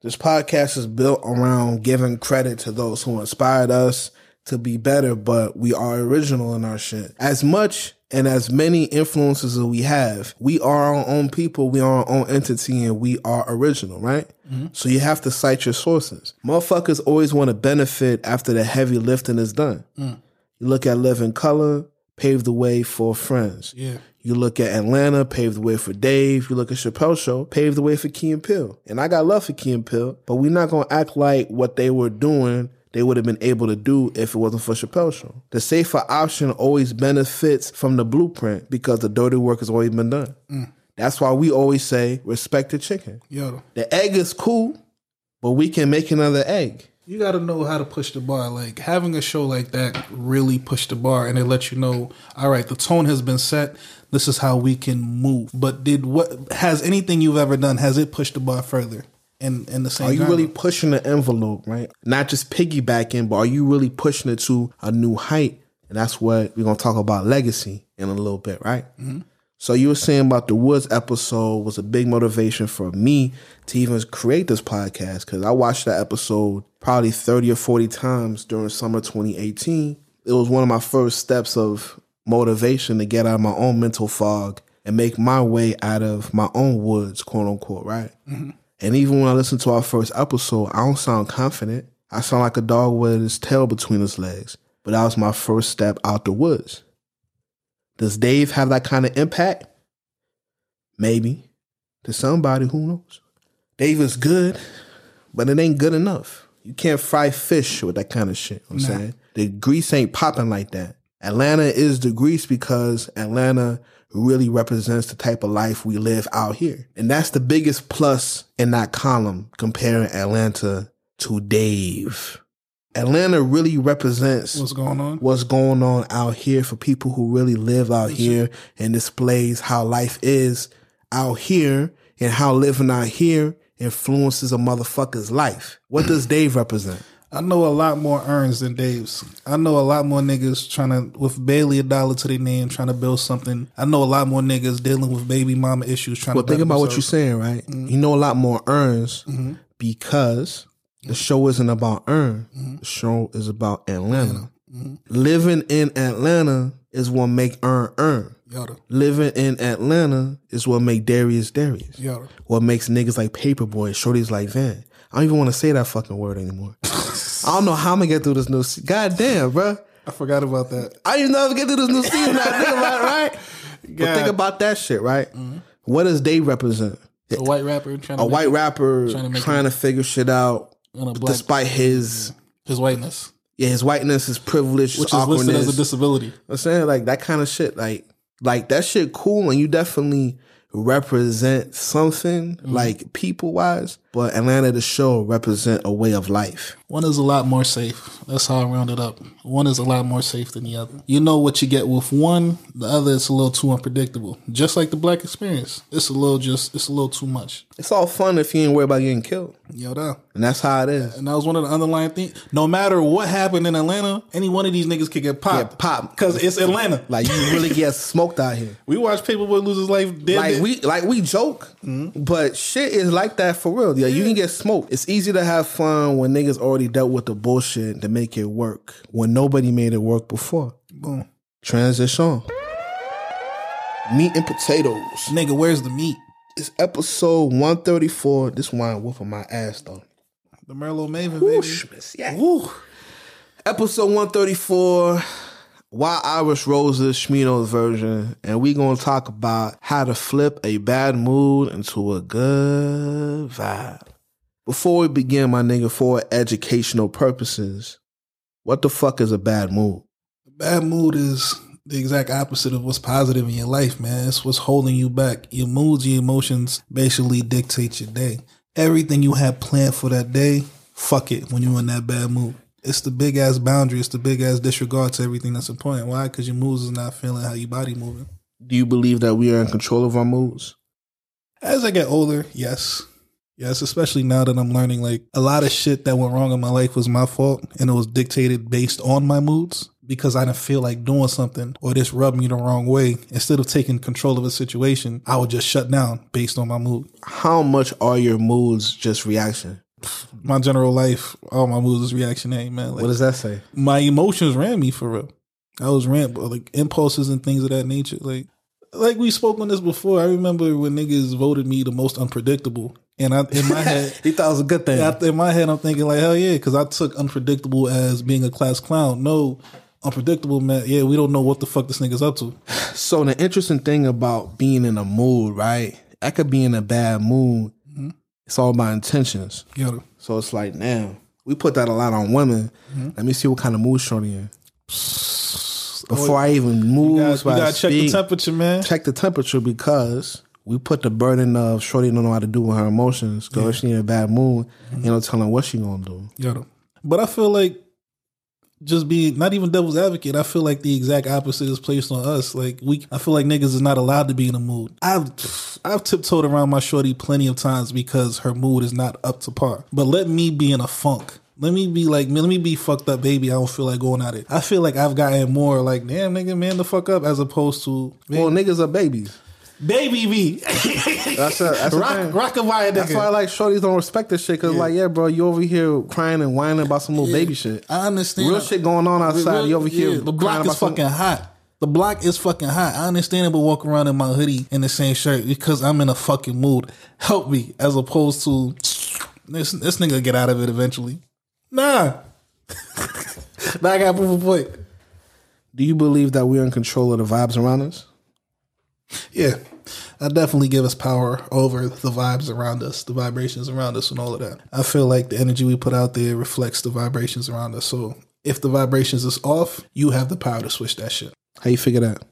This podcast is built around giving credit to those who inspired us to be better, but we are original in our shit. As much and as many influences as we have, we are our own people, we are our own entity, and we are original, right? Mm-hmm. So you have to cite your sources. Motherfuckers always want to benefit after the heavy lifting is done. Mm. You look at Living Color, paved the way for Friends. Yeah. You look at Atlanta, paved the way for Dave. You look at Chappelle Show, paved the way for Key and Peele. And I got love for Key and Peele, but we're not gonna act like what they were doing they would have been able to do if it wasn't for Chappelle Show. The safer option always benefits from the blueprint because the dirty work has always been done. Mm. That's why we always say respect the chicken. Yo, The egg is cool, but we can make another egg. you got to know how to push the bar. Like having a show like that really pushed the bar, and it lets you know, all right, the tone has been set. This is how we can move. But did what has anything you've ever done has it pushed the bar further? In in the same. Way. Are you genre? really pushing the envelope, right? Not just piggybacking, but are you really pushing it to a new height? And that's what we're gonna talk about legacy in a little bit, right? Mm-hmm. So you were saying about the Woods episode was a big motivation for me to even create this podcast because I watched that episode probably 30 or 40 times during summer 2018. It was one of my first steps of motivation to get out of my own mental fog and make my way out of my own woods, quote unquote, right? Mm-hmm. And even when I listen to our first episode, I don't sound confident. I sound like a dog with his tail between his legs. But that was my first step out the woods. Does Dave have that kind of impact? Maybe. To somebody, who knows? Dave is good, but it ain't good enough. You can't fry fish with that kind of shit. You know what I'm saying the grease ain't popping like that. Atlanta is the grease because Atlanta really represents the type of life we live out here. And that's the biggest plus in that column comparing Atlanta to Dave. Atlanta really represents What's going on? what's going on out here for people who really live out here and displays how life is out here and how living out here influences a motherfucker's life. What does Dave represent? I know a lot more earns than Dave's. I know a lot more niggas trying to, with barely a dollar to their name, trying to build something. I know a lot more niggas dealing with baby mama issues, trying to. Well, to. think about what you're saying, right? Mm-hmm. You know a lot more earns mm-hmm. because the show isn't about earn. Mm-hmm. The show is about Atlanta. Living in Atlanta is what make earn earn. Yoda, Living in Atlanta is what make Darius Darius. yoda. What makes niggas like Paper Boi, shorties like Van. I don't even want to say that fucking word anymore. I don't know how I'm gonna get through this new. Se- God damn, bro. I forgot about that. I didn't know I would get through this new season. I think about it, right? But think about that shit, right? What does they represent? A white rapper trying to A white rapper trying to trying to, figure shit out, on a black, despite his his whiteness, yeah his whiteness, his privilege, his which is listed as a disability. I'm saying like that kind of shit, like like that shit cool, and you definitely represent something Mm-hmm. like people wise. But Atlanta the show represent a way of life. One is a lot more safe. That's how I round it up. One is a lot more safe than the other. You know what you get with one, the other is a little too unpredictable. Just like the black experience. It's a little just it's a little too much. It's all fun if you ain't worried about getting killed, Yo da. and that's how it is. And that was one of the underlying things. No matter what happened in Atlanta, any one of these niggas could get popped. Get popped. Because it's Atlanta. Like you really get smoked out here. we watch Paper Boi lose his life dead. Like dead. we like we joke, Mm-hmm. but shit is like that for real. Yeah, you can get smoked. It's easy to have fun when niggas already dealt with the bullshit to make it work when nobody made it work before. Boom. Transition. Meat and potatoes. Nigga, where's the meat? It's episode 134. This wine whooping my ass though. The Merlot Maven, baby. Whoosh, yeah. Episode 134. Wild Irish Roses, Smino's version, and we gonna talk about how to flip a bad mood into a good vibe. Before we begin, my nigga, for educational purposes, what the fuck is a bad mood? A Bad mood is the exact opposite of what's positive in your life, man. It's what's holding you back. Your moods, your emotions basically dictate your day. Everything you have planned for that day, fuck it when you're in that bad mood. It's the big ass boundary. It's the big ass disregard to everything that's important. Why? Because your moods is not feeling how your body moving. Do you believe that we are in control of our moods? As I get older, yes. Yes, especially now that I'm learning like a lot of shit that went wrong in my life was my fault and it was dictated based on my moods because I didn't feel like doing something or this rubbed me the wrong way. Instead of taking control of a situation, I would just shut down based on my mood. How much are your moods just reaction? My general life, all my moods is reactionary, man. Like What does that say? my emotions ran me for real. I was ran like impulses and things of that nature. Like like we spoke on this before. I remember when niggas voted me the most unpredictable. And I in my head He thought it was a good thing. Yeah, in my head, I'm thinking like, hell yeah, because I took unpredictable as being a class clown. No, unpredictable, man. Yeah, we don't know what the fuck this nigga's up to. So the interesting thing about being in a mood, right? I could be in a bad mood. Mm-hmm. It's all about intentions. Yo, So it's like, now we put that a lot on women. Mm-hmm. Let me see what kind of mood shorty in. Oh, Before I even move, you gotta, you I gotta check the temperature, man. check the temperature because we put the burden of shorty don't know how to do with her emotions. Because if she in a bad mood, mm-hmm. you know, telling what she gonna do. Yo, but I feel like just being not even devil's advocate. I feel like the exact opposite is placed on us. Like we, I feel like niggas is not allowed to be in a mood. I've I've tiptoed around my shorty plenty of times because her mood is not up to par. But let me be in a funk. Let me be like, let me be fucked up, baby. I don't feel like going at it. I feel like I've gotten more like, damn, nigga, man, the fuck up, as opposed to Well, niggas are babies. Baby me. That's a, that's a rock, thing. rockabye, That's why like shorties don't respect this shit. Cause like, yeah, bro, you over here crying and whining about some little baby shit. I understand. Real shit going on outside. Real- you over here. yeah, the crying block is fucking hot. The block is fucking hot. I understand it, but walk around in my hoodie in the same shirt because I'm in a fucking mood. Help me, as opposed to this. This nigga get out of it eventually. Nah. now I got proof of point. Do you believe that we're in control of the vibes around us? Yeah, I definitely give us power over the vibes around us, the vibrations around us, and all of that. I feel like the energy we put out there reflects the vibrations around us. So if the vibrations is off, you have the power to switch that shit. How you figure that?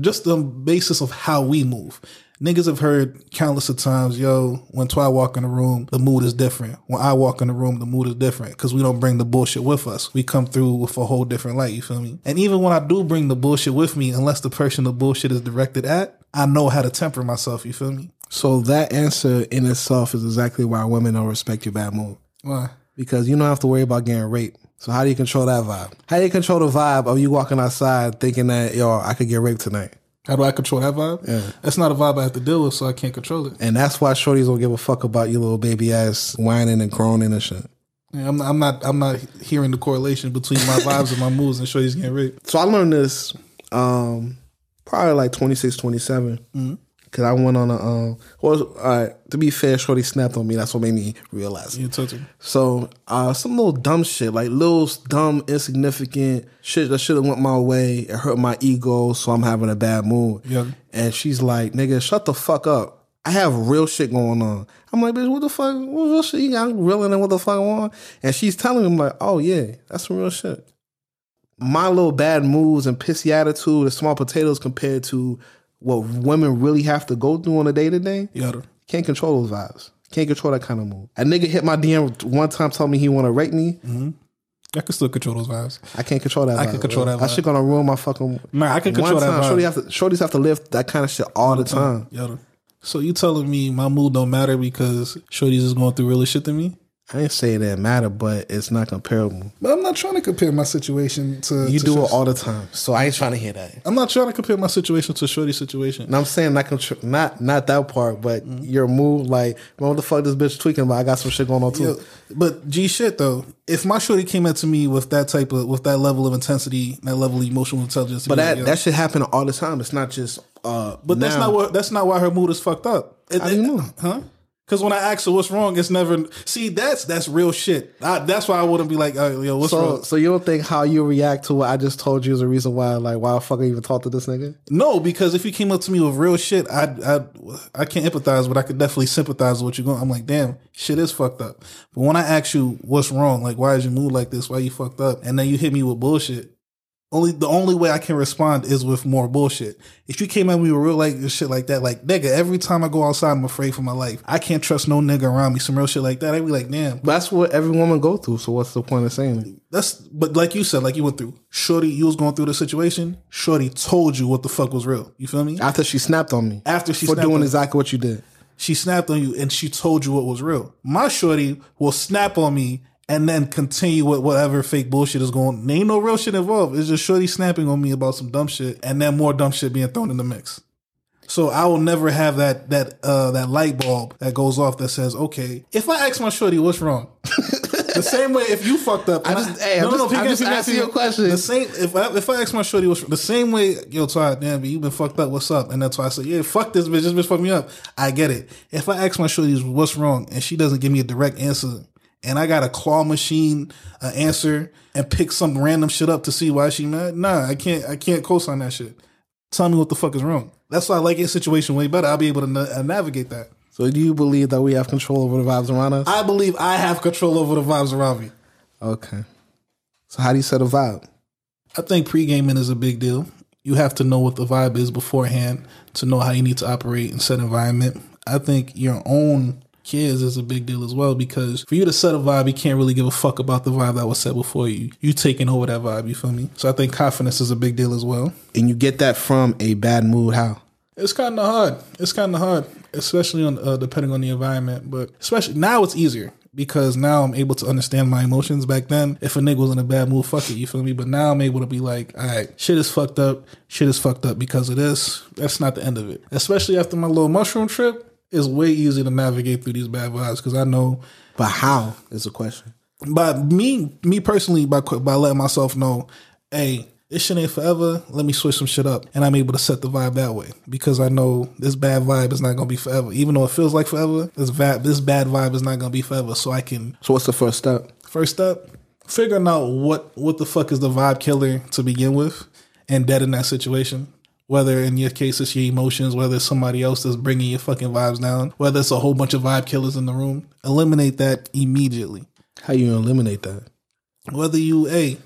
just the basis of how we move. Niggas have heard countless of times, yo, when Twy walk in the room, the mood is different. When I walk in the room, the mood is different because we don't bring the bullshit with us. We come through with a whole different light, you feel me? And even when I do bring the bullshit with me, unless the person the bullshit is directed at, I know how to temper myself, you feel me? So that answer in itself is exactly why women don't respect your bad mood. Why? Because you don't have to worry about getting raped. So how do you control that vibe? How do you control the vibe of you walking outside thinking that yo, I could get raped tonight? How do I control that vibe? Yeah. That's not a vibe I have to deal with, so I can't control it. And that's why shorties don't give a fuck about you little baby ass whining and groaning and shit. Yeah, I'm, I'm not. I'm not hearing the correlation between my vibes and my moves and Shorty's getting raped. So I learned this um probably like 26, 27. Cause I went on a um well all right, to be fair, Shorty snapped on me. That's what made me realize it. You him. So uh, some little dumb shit, like little dumb, insignificant shit that should have went my way. It hurt my ego, so I'm having a bad mood. Yeah. And she's like, "Nigga, shut the fuck up. I have real shit going on." I'm like, "Bitch, what the fuck? What real shit you got? I'm reeling in what the fuck on?" And she's telling me, I'm like, "Oh yeah, that's some real shit." My little bad moods and pissy attitude is small potatoes compared to what women really have to go through on a day to day. Can't control those vibes. Can't control that kind of mood. A nigga hit my DM one time, told me he want to rape me. Mm-hmm. I can still control those vibes. I can't control that. I vibe, can control bro. that That vibe. shit gonna ruin my fucking. Nah, I can control One that vibe. Shorty have to, shorties have to live that kind of shit all the mm-hmm. time. Yeah. So you telling me my mood don't matter because Shorty's is going through realer shit than me? I ain't say that matter, but it's not comparable. But I'm not trying to compare my situation to. You to do it all the time, so I ain't trying to hear that. I'm not trying to compare my situation to Shorty's situation. And I'm saying not contr- not not that part, but your mood, like, man, what the fuck this bitch tweaking about? I got some shit going on too. But G shit though, if my shorty came at to me with that type of with that level of intensity, that level of emotional intelligence, But that like, that shit happen all the time. It's not just. uh but that's not what that's not why her mood is fucked up. It- How do you it- know? Huh? Because when I ask her what's wrong, it's never. See, that's that's real shit. I, that's why I wouldn't be like, oh, yo, what's So, wrong? so you don't think how you react to what I just told you is a reason why, like, why the fuck I even talk to this nigga? No, because if you came up to me with real shit, I I I can't empathize, but I could definitely sympathize with what you're going. I'm like, damn, shit is fucked up. But when I ask you what's wrong, like why is your mood like this? Why you fucked up? And then you hit me with bullshit. Only the only way I can respond is with more bullshit. If you came at me with real like shit like that, like nigga, every time I go outside, I'm afraid for my life. I can't trust no nigga around me. Some real shit like that, I'd be like, damn. But that's what every woman go through. So what's the point of saying it? That's but like you said, like you went through. Shorty, you was going through the situation. Shorty told you what the fuck was real. You feel me? After she snapped on me, After she for doing exactly what you did. she snapped on you and she told you what was real. My shorty will snap on me and then continue with whatever fake bullshit is going. There ain't no real shit involved. It's just shorty snapping on me about some dumb shit and then more dumb shit being thrown in the mix. So I will never have that that uh that light bulb that goes off that says, okay, if I ask my shorty what's wrong. the same way if you fucked up, I just- hey, I'm just- peek I'm just asking peek you a question. The same if I if I ask my shorty what's the same way, yo, Todd, damn, but you been fucked up. What's up? And that's why I say, yeah, fuck this bitch. This bitch fucked me up. I get it. If I ask my shorty what's wrong and she doesn't give me a direct answer, and I got a claw machine uh, answer and pick some random shit up to see why she mad, nah, I can't. I can't co-sign that shit. Tell me what the fuck is wrong. That's why I like your situation way better. I'll be able to na- uh, navigate that. So do you believe that we have control over the vibes around us? I believe I have control over the vibes around me. Okay. So how do you set a vibe? I think pre-gaming is a big deal. You have to know what the vibe is beforehand to know how you need to operate in set environment. I think your own kids is a big deal as well because for you to set a vibe, you can't really give a fuck about the vibe that was set before you. You taking over that vibe, you feel me? So I think confidence is a big deal as well. And you get that from a bad mood. How? It's kind of hard. It's kind of hard, especially on uh, depending on the environment. But especially now, it's easier because now I'm able to understand my emotions. Back then, if a nigga was in a bad mood, fuck it, you feel me? But now I'm able to be like, all right, shit is fucked up. Shit is fucked up because of this. That's not the end of it. Especially after my little mushroom trip, it's way easier to navigate through these bad vibes because I know. But how is the question? By me, me personally, by by letting myself know, hey, this shit ain't forever. Let me switch some shit up, and I'm able to set the vibe that way because I know this bad vibe is not gonna be forever. Even though it feels like forever, this va- this bad vibe is not gonna be forever. So I can So what's the first step? first step figuring out what what the fuck is the vibe killer to begin with, and dead in that situation. Whether in your case it's your emotions, whether it's somebody else that's bringing your fucking vibes down, whether it's a whole bunch of vibe killers in the room, eliminate that immediately How you eliminate that? whether you a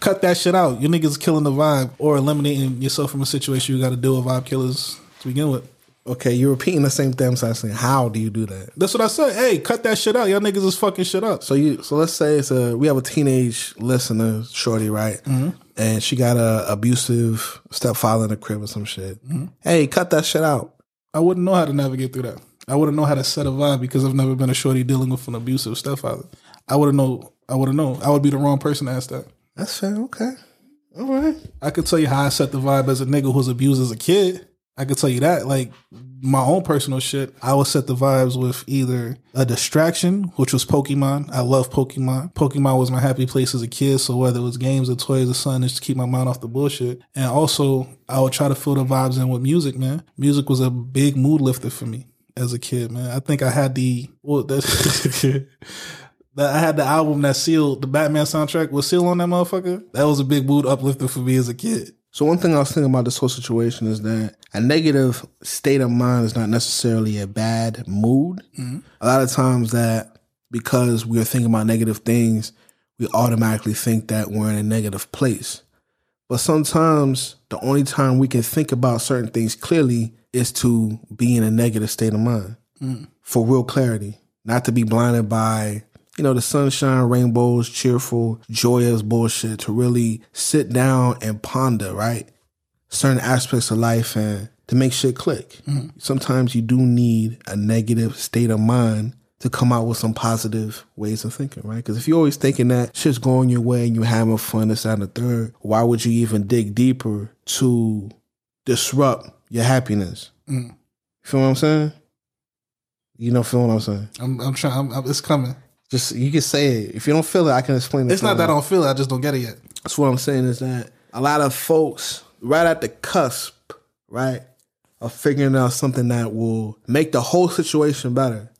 cut that shit out, your niggas killing the vibe, or eliminating yourself from a situation you got to deal with vibe killers to begin with. Okay, you're repeating the same thing. So I'm saying, how do you do that? That's what I said. Hey, cut that shit out. Y'all niggas is fucking shit up. So you, so let's say it's a we have a teenage listener, shorty, right? Mm-hmm. And she got a abusive stepfather in the crib or some shit. Mm-hmm. Hey, cut that shit out. I wouldn't know how to navigate through that. I wouldn't know how to set a vibe because I've never been a shorty dealing with an abusive stepfather. I wouldn't know. I wouldn't know. I would be the wrong person to ask that. That's fair. Okay, all right. I could tell you how I set the vibe as a nigga who was abused as a kid. I could tell you that. Like my own personal shit, I would set the vibes with either a distraction, which was Pokemon. I love Pokemon. Pokemon was my happy place as a kid. So whether it was games or toys or something, just to keep my mind off the bullshit. And also, I would try to fill the vibes in with music, man. Music was a big mood lifter for me as a kid, man. I think I had the well, that, that I had the album that sealed the Batman soundtrack was sealed on that motherfucker. That was a big mood uplifter for me as a kid. So one thing I was thinking about this whole situation is that a negative state of mind is not necessarily a bad mood. Mm-hmm. A lot of times that because we are thinking about negative things, we automatically think that we're in a negative place. But sometimes the only time we can think about certain things clearly is to be in a negative state of mind mm. for real clarity, not to be blinded by, you know, the sunshine, rainbows, cheerful, joyous bullshit, to really sit down and ponder, right? Certain aspects of life and to make shit click. Sometimes you do need a negative state of mind to come out with some positive ways of thinking, right? Because if you're always thinking that shit's going your way and you're having fun, this, and the third, why would you even dig deeper to disrupt your happiness? Mm. Feel what I'm saying? You know, feel what I'm saying? I'm, I'm trying. I'm, I'm- it's coming. Just you can say it. If you don't feel it, I can explain it. It's not that I don't feel it. I just don't get it yet. That's what I'm saying is that a lot of folks right at the cusp, right, of figuring out something that will make the whole situation better.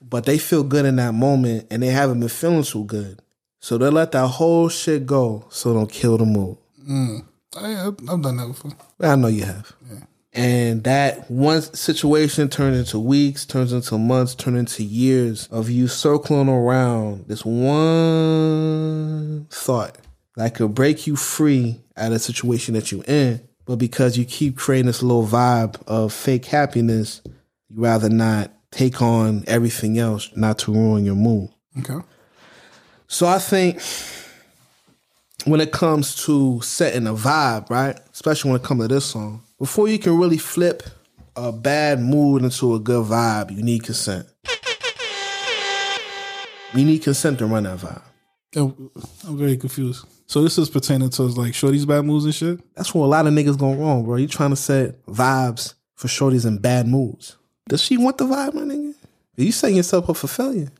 But they feel good in that moment and they haven't been feeling so good. So they let that whole shit go so don't kill the mood. Mm. I, I've done that before. I know you have. And that one situation turns into weeks, turns into months, turns into years of you circling around this one thought that could break you free out of situation that you're in. But because you keep creating this little vibe of fake happiness, you rather not take on everything else, not to ruin your mood. Okay. So I think when it comes to setting a vibe, right? Especially when it comes to this song, before you can really flip a bad mood into a good vibe, you need consent. You need consent to run that vibe. I'm I'm very confused. So this is pertaining to like shorty's bad moves and shit. That's where a lot of niggas go wrong, bro. You trying to set vibes for shorties in bad moods. Does she want the vibe, my nigga? You setting yourself up for failure.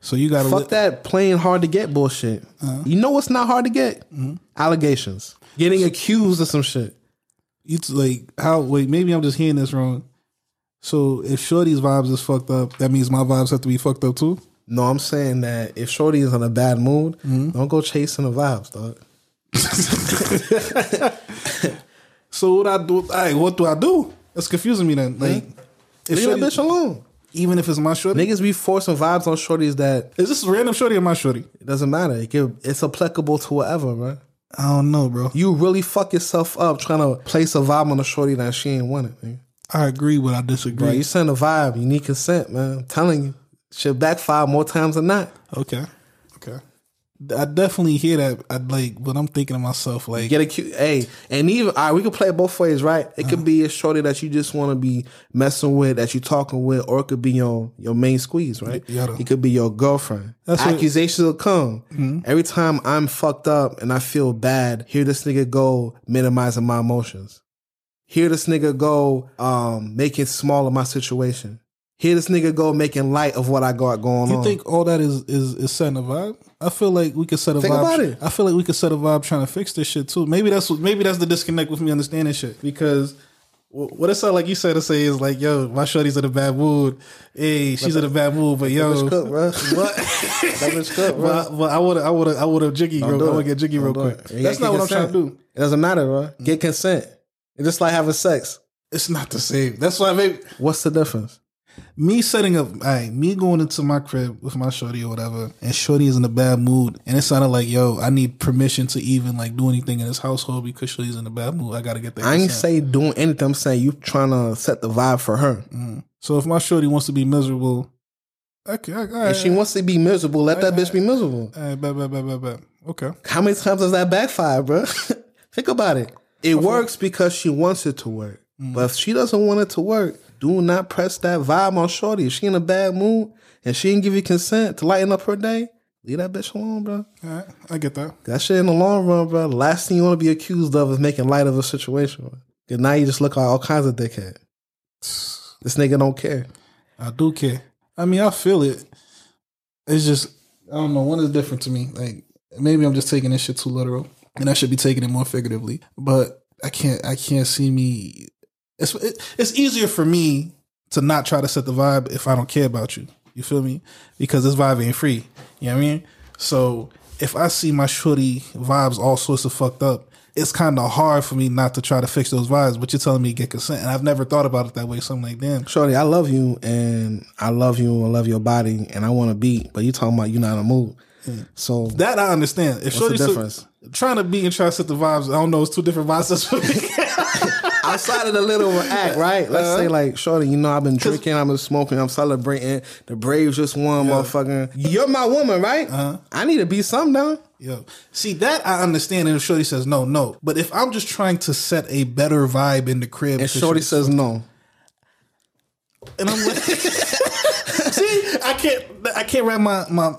So you got to Fuck that playing hard to get bullshit. Uh-huh. You know what's not hard to get? Mm-hmm. Allegations. Getting accused of some shit. It's like how? Wait, maybe I'm just hearing this wrong. So if shorty's vibes is fucked up, that means my vibes have to be fucked up too. No, I'm saying that if Shorty is in a bad mood, mm-hmm. don't go chasing the vibes, dog. So what I do? All right, what do I do? It's confusing me then. Like, hmm? if Leave that bitch alone. even if it's my shorty, Niggas be forcing vibes on shorties that is this random shorty or my shorty? it doesn't matter. It it's applicable to whatever, bro. I don't know, bro. You really fuck yourself up trying to place a vibe on a shorty that she ain't want it, nigga. I agree, but I disagree. Bro, you send a vibe, you need consent, man. I'm telling you. Shit backfire more times than not. Okay. I definitely hear that. I like, but I'm thinking to myself like, Get a cute, hey, and even all right, we can play it both ways, right? It could be a shorty that you just want to be messing with, that you talking with, or it could be your your main squeeze, right? Yeah. It could be your girlfriend. That's what- Accusations will come every time I'm fucked up and I feel bad. Hear this nigga go minimizing my emotions. Hear this nigga go um making small of my situation. Hear this nigga go making light of what I got going you on. You think all that is is is setting a vibe? I feel like we could set a Think vibe. about it. I feel like we could set a vibe trying to fix this shit too. Maybe that's what. Maybe that's the disconnect with me understanding shit because. wh- What it sound like you said to say is like, yo, my shorty's in a bad mood. Hey, she's in a bad mood, but yo, cook, bro. what? that bitch cook, bro. but, but I would, I would, I would have jiggy. Real, I would it. get jiggy real Don't do quick. That's not what I'm trying to do. It doesn't matter, bro. Get mm-hmm. consent. It's just like having sex. It's not the same. That's why maybe What's the difference? Me setting up, all right, me going into my crib with my shorty or whatever, and shorty is in a bad mood, and it sounded like, yo, I need permission to even like do anything in this household because shorty's in a bad mood. I gotta get that. I ain't consent. say doing anything. I'm saying you trying to set the vibe for her. Mm. So if my shorty wants to be miserable, okay, all right, If she wants to be miserable, let that bitch be miserable. all right, bet, bet, bet, bet, bet. okay. How many times does that backfire, bro? Think about it. It works because she wants it to work. Mm. But if she doesn't want it to work, do not press that vibe on Shorty. If she in a bad mood and she didn't give you consent to lighten up her day, leave that bitch alone, bro. All right, I get that. That shit in the long run, bro. The last thing you want to be accused of is making light of a situation. And now you just look like all kinds of dickhead. This nigga don't care. I do care. I mean, I feel it. It's just I don't know. One is different to me. Like maybe I'm just taking this shit too literal, and I should be taking it more figuratively. But I can't. I can't see me. It's it, it's easier for me to not try to set the vibe if I don't care about you. You feel me? Because this vibe ain't free. You know what I mean? So if I see my shorty vibes all sorts of fucked up, it's kind of hard for me not to try to fix those vibes. But you're telling me get consent, and I've never thought about it that way. So I'm like, damn. Shorty, I love you and I love you and I love your body and I want to be. but you talking about you not in a mood. So That I understand. If What's the difference? trying to be and try to set the vibes, I don't know. It's two different vibes for me. outside of the little act, right? Let's say like, Shorty, you know I've been drinking, I've been smoking, I'm celebrating. The Braves just won, motherfucker. You're my woman, right? Uh-huh. I need to be something now. Yo, see that I understand. And if Shorty says no, no. But if I'm just trying to set a better vibe in the crib, And Shorty says no. and I'm like, see, I can't, I can't wrap my my.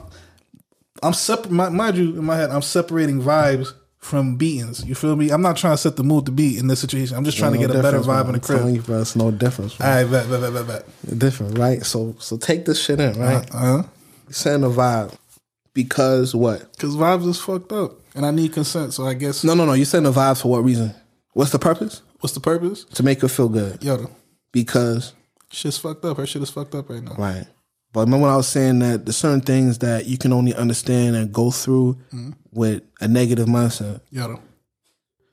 I'm separate. Mind you, in my head, I'm separating vibes from beatings. You feel me? I'm not trying to set the mood to beat in this situation. I'm just trying to get a better vibe man. in the I'm telling crib. you, bro, it's no difference. All man. right, bet, bet, bet, bet, bet. Different, right? So, so take this shit in, right? Uh huh. Setting a vibe because what? Because vibes is fucked up, and I need consent. So I guess No, no, no. You're setting a vibe for what reason? What's the purpose? what's the purpose? To make her feel good. Yo, Because shit's fucked up. Her shit is fucked up right now. Right. But remember when I was saying that there's certain things that you can only understand and go through mm-hmm. with a negative mindset. Yo,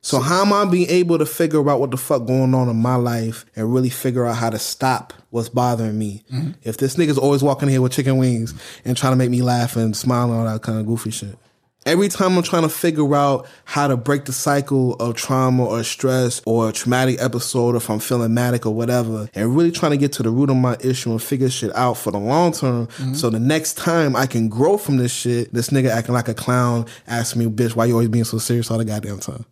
So how am I being able to figure out what the fuck going on in my life and really figure out how to stop what's bothering me? Mm-hmm. If this nigga's always walking here with chicken wings and trying to make me laugh and smile and all that kind of goofy shit. Every time I'm trying to figure out how to break the cycle of trauma or stress or a traumatic episode, or if I'm feeling manic or whatever, and really trying to get to the root of my issue and figure shit out for the long term. So the next time I can grow from this shit, this nigga acting like a clown, asking me, bitch, why you always being so serious all the goddamn time?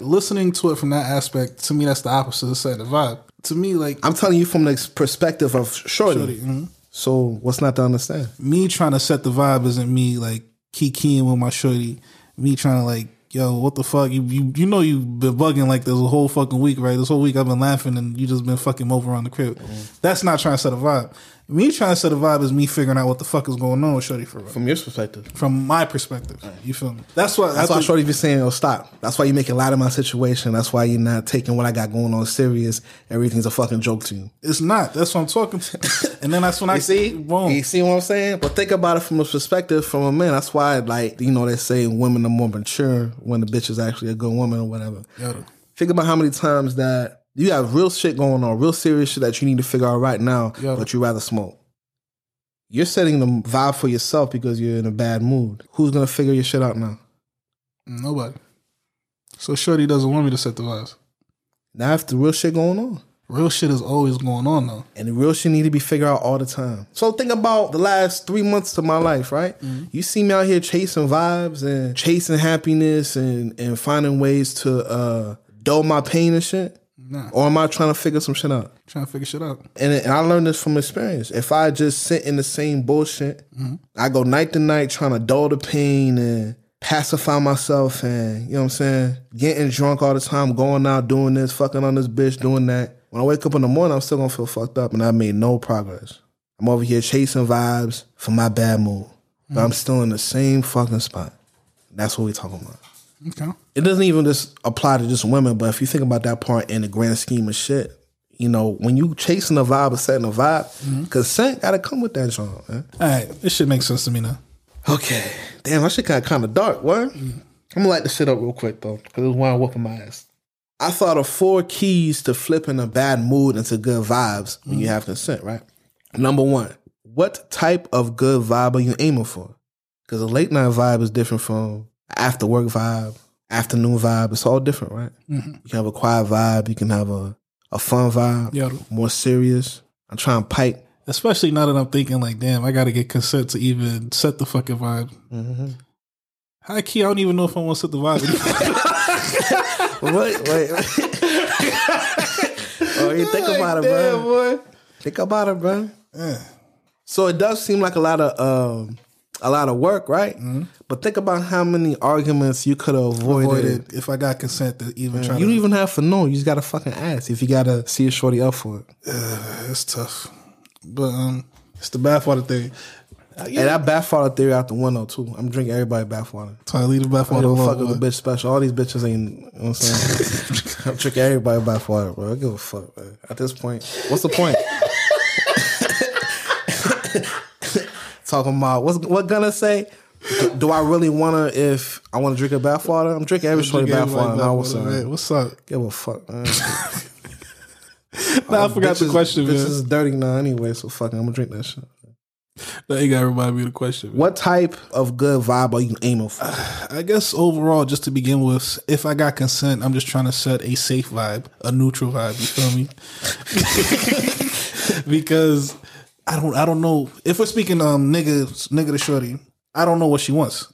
listening to it from that aspect, to me, that's the opposite of setting the vibe. To me, like I'm telling you from the perspective of Shorty. Shorty, mhm. So what's not to understand? me trying to set the vibe isn't me like kikiing with my shorty. Me trying to like, yo, what the fuck? You you you know you've been bugging like this whole fucking week, right? This whole week I've been laughing and you just been fucking over around the crib. Mm-hmm. That's not trying to set a vibe. Me trying to set a vibe is me figuring out what the fuck is going on with Shorty for real. From your perspective. From my perspective. You feel me? That's why That's I why think- Shorty be saying, "Oh, stop." That's why you making light of my situation. That's why you're not taking what I got going on serious. Everything's a fucking joke to you. it's not. That's what I'm talking to. and then that's when I see, boom. you see what I'm saying? But think about it from a perspective from a man. That's why, like, you know, they say women are more mature when the bitch is actually a good woman or whatever. Yo, Think about how many times that you have real shit going on, real serious shit that you need to figure out right now, Yeah. but you rather smoke. You're setting the vibe for yourself because you're in a bad mood. Who's gonna figure your shit out now? nobody. So Shorty doesn't want me to set the vibes. Now, if the real shit going on. Real shit is always going on though. And the real shit need to be figured out all the time. So think about the last three months of my life, right? You see me out here chasing vibes and chasing happiness and, and finding ways to uh, dull my pain and shit. Nah. Or am I trying to figure some shit out? Trying to figure shit out. And, and I learned this from experience. If I just sit in the same bullshit, mm-hmm. I go night to night trying to dull the pain and pacify myself and, you know what I'm saying, getting drunk all the time, going out, doing this, fucking on this bitch, doing that. When I wake up in the morning, I'm still gonna feel fucked up and I made no progress. I'm over here chasing vibes for my bad mood. But mm-hmm. I'm still in the same fucking spot. That's what we talking about. Okay. It doesn't even just apply to just women, but if you think about that part in the grand scheme of shit, you know, when you chasing a vibe or setting a vibe, mm-hmm. consent gotta come with that joint, man. All right, this shit makes sense to me now. Okay. Damn, that shit got kind of dark, what? Mm-hmm. I'm gonna light the shit up real quick though, because it's one whooping my ass. I thought of four keys to flipping a bad mood into good vibes when you mm-hmm. have consent, right? Number one, what type of good vibe are you aiming for? Because a late night vibe is different from after work vibe, afternoon vibe. It's all different, right? Mhm. You can have a quiet vibe, you can have a, a fun vibe, Yeah. more serious. I'm trying to pipe. Especially now that I'm thinking like, damn, I got to get consent to even set the fucking vibe. Mm-hmm. High key, I don't even know if I want to set the vibe. wait, wait. oh, you think about it, Damn, bro. Think about it, bro. So it does seem like a lot of um, a lot of work, right? But think about how many arguments you could have avoided. Avoided if I got consent to even try. You to, don't even have to know. You just gotta fucking ask if you gotta see a shorty up for it. It's tough, but um, it's the bathwater thing. Hey, that bathwater theory out the window too. I'm drinking everybody bathwater. So I leave the bathwater a alone. fuck the bitch special. All these bitches ain't. You know what I'm saying? I'm drinking everybody bathwater, bro. I give a fuck, man. At this point, what's the point? Talking about what's what gonna say? Do, do I really wanna if I wanna drink a bathwater? I'm drinking every shorty bathwater. Now what's up? man. What's up? Give a fuck, man. Nah, I forgot the question. Bitches is dirty now anyway, so fuck it, I'm gonna drink that shit. Now you got to remind me of the question. man. What type of good vibe are you aiming for? I guess overall, just to begin with, if I got consent, I'm just trying to set a safe vibe, a neutral vibe. You feel me? because I don't, I don't know if we're speaking um nigga, nigga to shorty. I don't know what she wants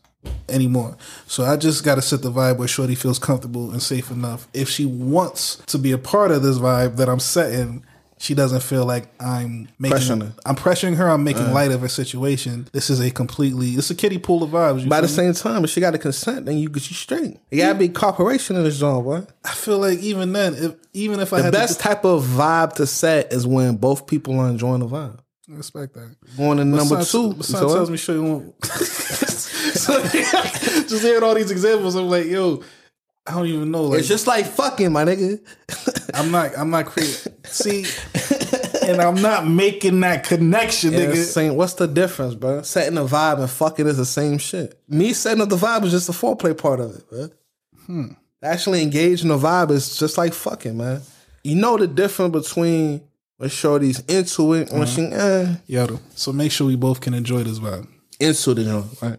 anymore. So I just got to set the vibe where shorty feels comfortable and safe enough. If she wants to be a part of this vibe that I'm setting. She doesn't feel like I'm making. Pressuring her. I'm pressuring her. I'm making Uh. light of her situation. This is a completely. It's a kiddie pool of vibes. By the me? same time, if she got to consent, then you get you straight. You gotta be cooperation in this genre, boy. I feel like even then, if even if I The best to type of vibe to set is when both people are enjoying the vibe. I respect that. Going to number Besides- two, besides so tells me sure you won't. so, just hearing all these examples, I'm like, yo, I don't even know. Like, it's just like fucking, my nigga. I'm not, I'm not creating. See, and I'm not making that connection, nigga. saying, what's the difference, bro? Setting the vibe and fucking is the same shit. Me setting up the vibe is just the foreplay part of it, bro. Hmm. Actually engaging the vibe is just like fucking, man. You know the difference between when shorty's into it when she eh, so make sure we both can enjoy this vibe. into the joint, right?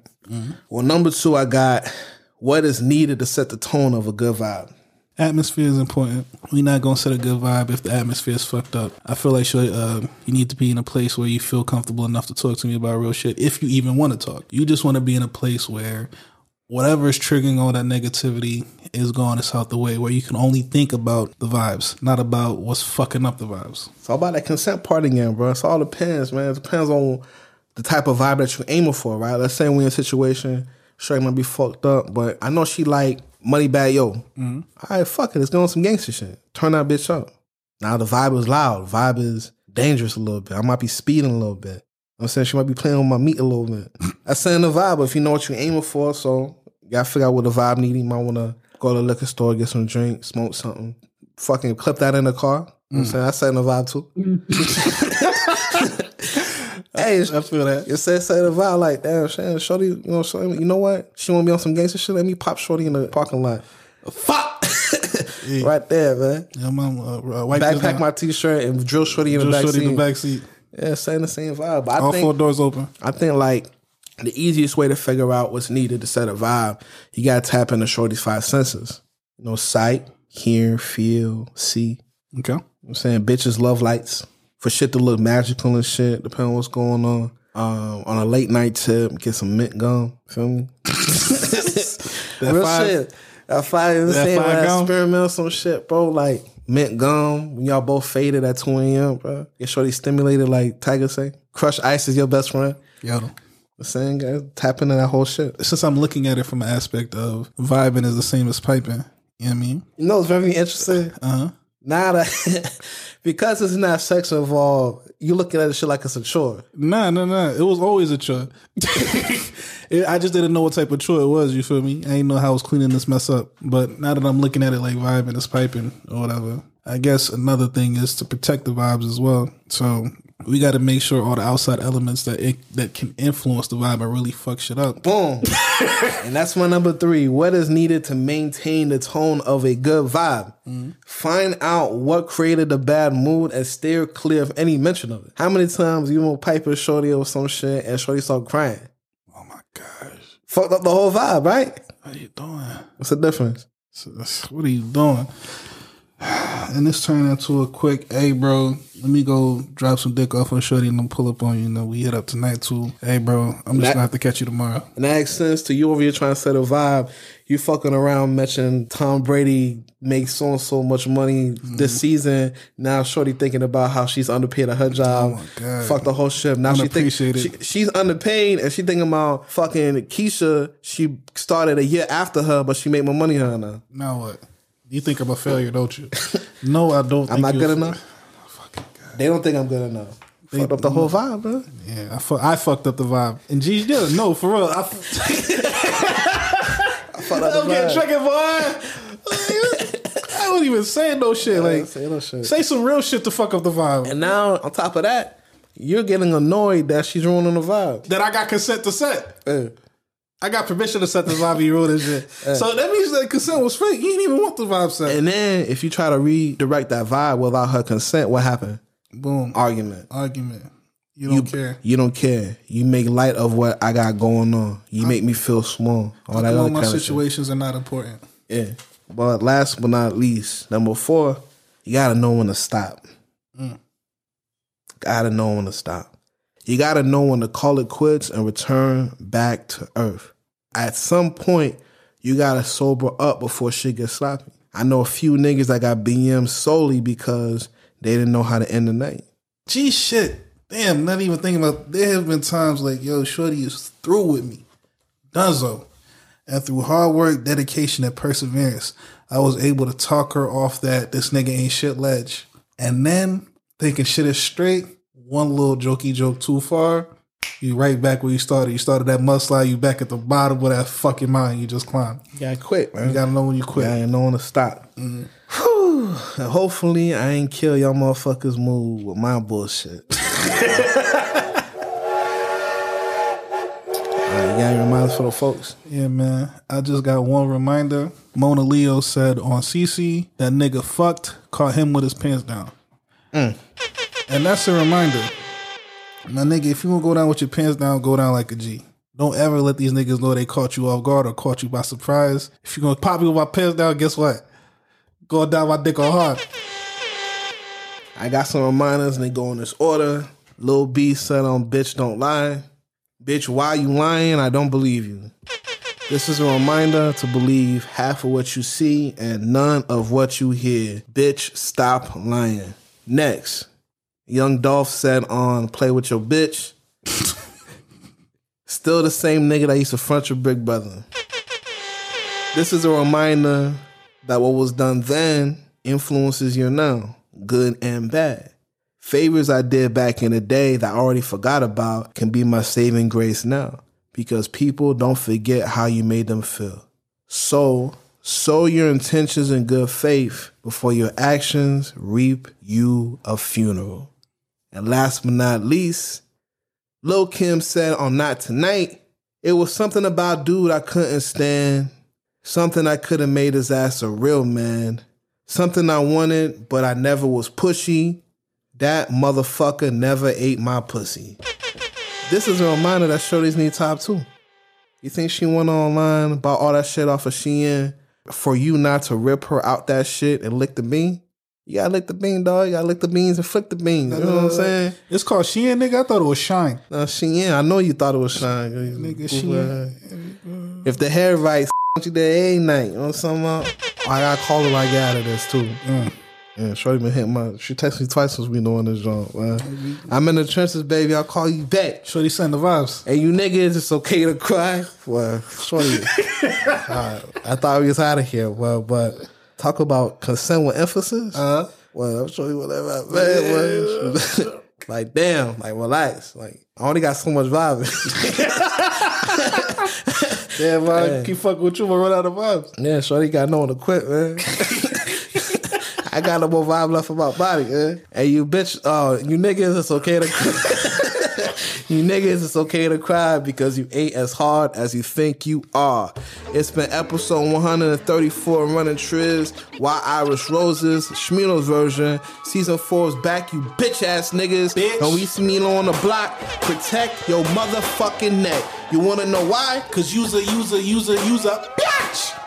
Well, number two, I got what is needed to set the tone of a good vibe. Atmosphere is important. We're not gonna set a good vibe if the atmosphere is fucked up. I feel like sure, uh, you need to be in a place where you feel comfortable enough to talk to me about real shit. If you even want to talk, you just want to be in a place where whatever is triggering all that negativity is gone. It's out the way. Where you can only think about the vibes, not about what's fucking up the vibes. It's all about that consent part again, bro. It's all depends, man. It depends on the type of vibe that you're aiming for, right? Let's say we're in a situation, sure might be fucked up, but I know she like Moneybagg Yo. Mm-hmm. All right, fuck it. Let's go on some gangster shit. Turn that bitch up. Now the vibe is loud. Vibe is dangerous a little bit. I might be speeding a little bit. I'm saying she might be playing with my meat a little bit. That's saying the vibe, but if you know what you're aiming for, so you gotta figure out what the vibe need. You might wanna go to the liquor store, get some drink, smoke something. Fucking clip that in the car. You know I'm saying? That's setting the vibe too. hey, I feel that. it says say the vibe like damn, Shannon, shorty, you know, shorty, you know what? She want to be on some gangster shit. Let me pop shorty in the parking lot. Fuck, right there, man. Yeah, mom, uh, uh, Backpack my t-shirt and drill shorty in Drill the back shorty seat. in the back seat. Yeah, saying the same vibe. But I All think four doors open. I think like the easiest way to figure out what's needed to set a vibe, you gotta tap into shorty's five senses. You know, sight, hear, feel, see. Okay. You know I'm saying bitches love lights for shit to look magical and shit, depending on what's going on. Um, on a late night tip, get some mint gum. Feel me? Real five- shit. That fire, you know what I'm that saying? five gum? experiment some shit, bro. Like mint gum. When y'all both faded at 2 a.m., bro. Get shorty stimulated like Tiger say. Crush ice is your best friend. Yo, The same guys tap into that whole shit. since I'm looking at it from an aspect of vibing is the same as piping. You know what I mean? You know, it's very interesting. Uh huh. Now that because it's not sex involved, you looking at the shit like it's a chore. Nah, nah, nah. It was always a chore. It- I just didn't know what type of chore it was. You feel me? I didn't know how I was cleaning this mess up. But now that I'm looking at it like vibing is piping or whatever, I guess another thing is to protect the vibes as well. So we got to make sure all the outside elements that it, that can influence the vibe and really fuck shit up. Boom. and that's my number three. What is needed to maintain the tone of a good vibe? Mm-hmm. Find out what created the bad mood and steer clear of any mention of it. How many times you gonna pipe a shorty or some shit and shorty start crying? Oh my gosh, Fucked up the whole vibe, right? what are you doing? What's the difference? What are you doing? And this turned into a quick, hey bro, let me go drop some dick off on Shorty and then pull up on you. You know, we hit up tonight too. Hey bro, I'm just That- gonna have to catch you tomorrow. And that makes sense to you over here trying to set a vibe. You fucking around mentioning Tom Brady makes so and so much money this mm-hmm. season. Now Shorty thinking about how she's underpaid at her oh, job. Oh my God. Fuck the whole shit. Now she think she, she's underpaid and she thinking about fucking Keisha. She started a year after her, but she made more money than her now. Now what? You think I'm a failure, don't you? no, I don't. I'm think not good enough. They don't think I'm good enough. Fucked up the whole vibe, bro. Yeah, I, fu- I fucked up the vibe. And G, yeah, no, for real. I, Fucked up the I'm getting vibe. boy. I wasn't even say no shit. Like, say no shit. say some real shit to fuck up the vibe. And now on top of that, you're getting annoyed that she's ruining the vibe. that I got consent to set. Uh, I got permission to set this vibe. You wrote this shit. So that means that consent was fake. You didn't even want the vibe set. And then if you try to redirect that vibe without her consent, what happened? Boom. Argument. Argument. You don't You care. You don't care. You make light of what I got going on. You make me feel small. All that All other my kind of shit. situations are not important. Yeah. But last but not least, number four, you gotta know when to stop. Mm. Gotta know when to stop. You gotta know when to call it quits and return back to earth. At some point, you gotta sober up before shit gets sloppy. I know a few niggas that got BM solely because they didn't know how to end the night. Gee, shit. Damn, not even thinking about. There have been times like, yo, Shorty is through with me. Dunzo. And through hard work, dedication, and perseverance, I was able to talk her off that this nigga ain't shit ledge. And then, thinking shit is straight, one little jokey joke too far, you right back where you started. You started that mudslide, you back at the bottom of that fucking mountain you just climbed. You gotta quit, man. You gotta know when you quit. I ain't know when to stop. Mm-hmm. Whew. And hopefully, I ain't kill y'all motherfuckers' mood with my bullshit. You got any reminders for the folks? Yeah, man. I just got one reminder. Mona Leo said on CC that nigga fucked, caught him with his pants down. Mm. And that's a reminder. My nigga, if you want to go down with your pants down, go down like a G. Don't ever let these niggas know they caught you off guard or caught you by surprise. If you're gonna pop me with my pants down, guess what? Go down my dick on hard. I got some reminders and they go in this order. Lil B said on Bitch Don't Lie. Bitch, why you lying? I don't believe you. This is a reminder to believe half of what you see and none of what you hear. Bitch, stop lying. Next, Young Dolph said on Play With Your Bitch. Still the same nigga that used to front your big brother. This is a reminder that what was done then influences you now, good and bad. Favors I did back in the day that I already forgot about can be my saving grace now because people don't forget how you made them feel. So, sow your intentions in good faith before your actions reap you a funeral. And last but not least, Lil Kim said on Not Tonight, it was something about dude I couldn't stand, something I could have made his ass a real man, something I wanted, but I never was pushy. That motherfucker never ate my pussy. This is a reminder that Shorty's need top two. You think she went online, bought all that shit off of Shein for you not to rip her out that shit and lick the bean? You gotta lick the bean, dog. You gotta lick the beans and flick the beans. You know what I'm saying? It's called Shein, nigga. I thought it was Shine. No, Shein. I know you thought it was Shine. Nigga, Shein. If the hair right, you there ain't night. You know what I'm talking about? I gotta call her like out of this too. Yeah, Shorty been hitting my. She texted me twice since we doing this joint. Man. I'm in the trenches, baby. I'll call you back. Shorty send the vibes. Hey, you niggas, it's okay to cry. Well, Shorty, uh, I thought we was out of here. Well, but talk about consent with emphasis. Uh, well, I'm Shorty, whatever, I man well, like, damn, like, relax. Like, I only got so much vibing. Damn, man. Hey. Keep fucking with you, but run out of vibes. yeah, Shorty got no one to quit, man. I got no more vibe left in my body, man. And you bitch, oh, you niggas, it's okay to You niggas, it's okay to cry because you ain't as hard as you think you are. It's been episode 134 Running Triz, Wild Irish Roses, Shmilo's version. Season 4 is back, you bitch ass niggas. Bitch. And we Smilo on the block. Protect your motherfucking neck. You wanna know why? Cause you's a, you's a, you's a, user, user, user, user.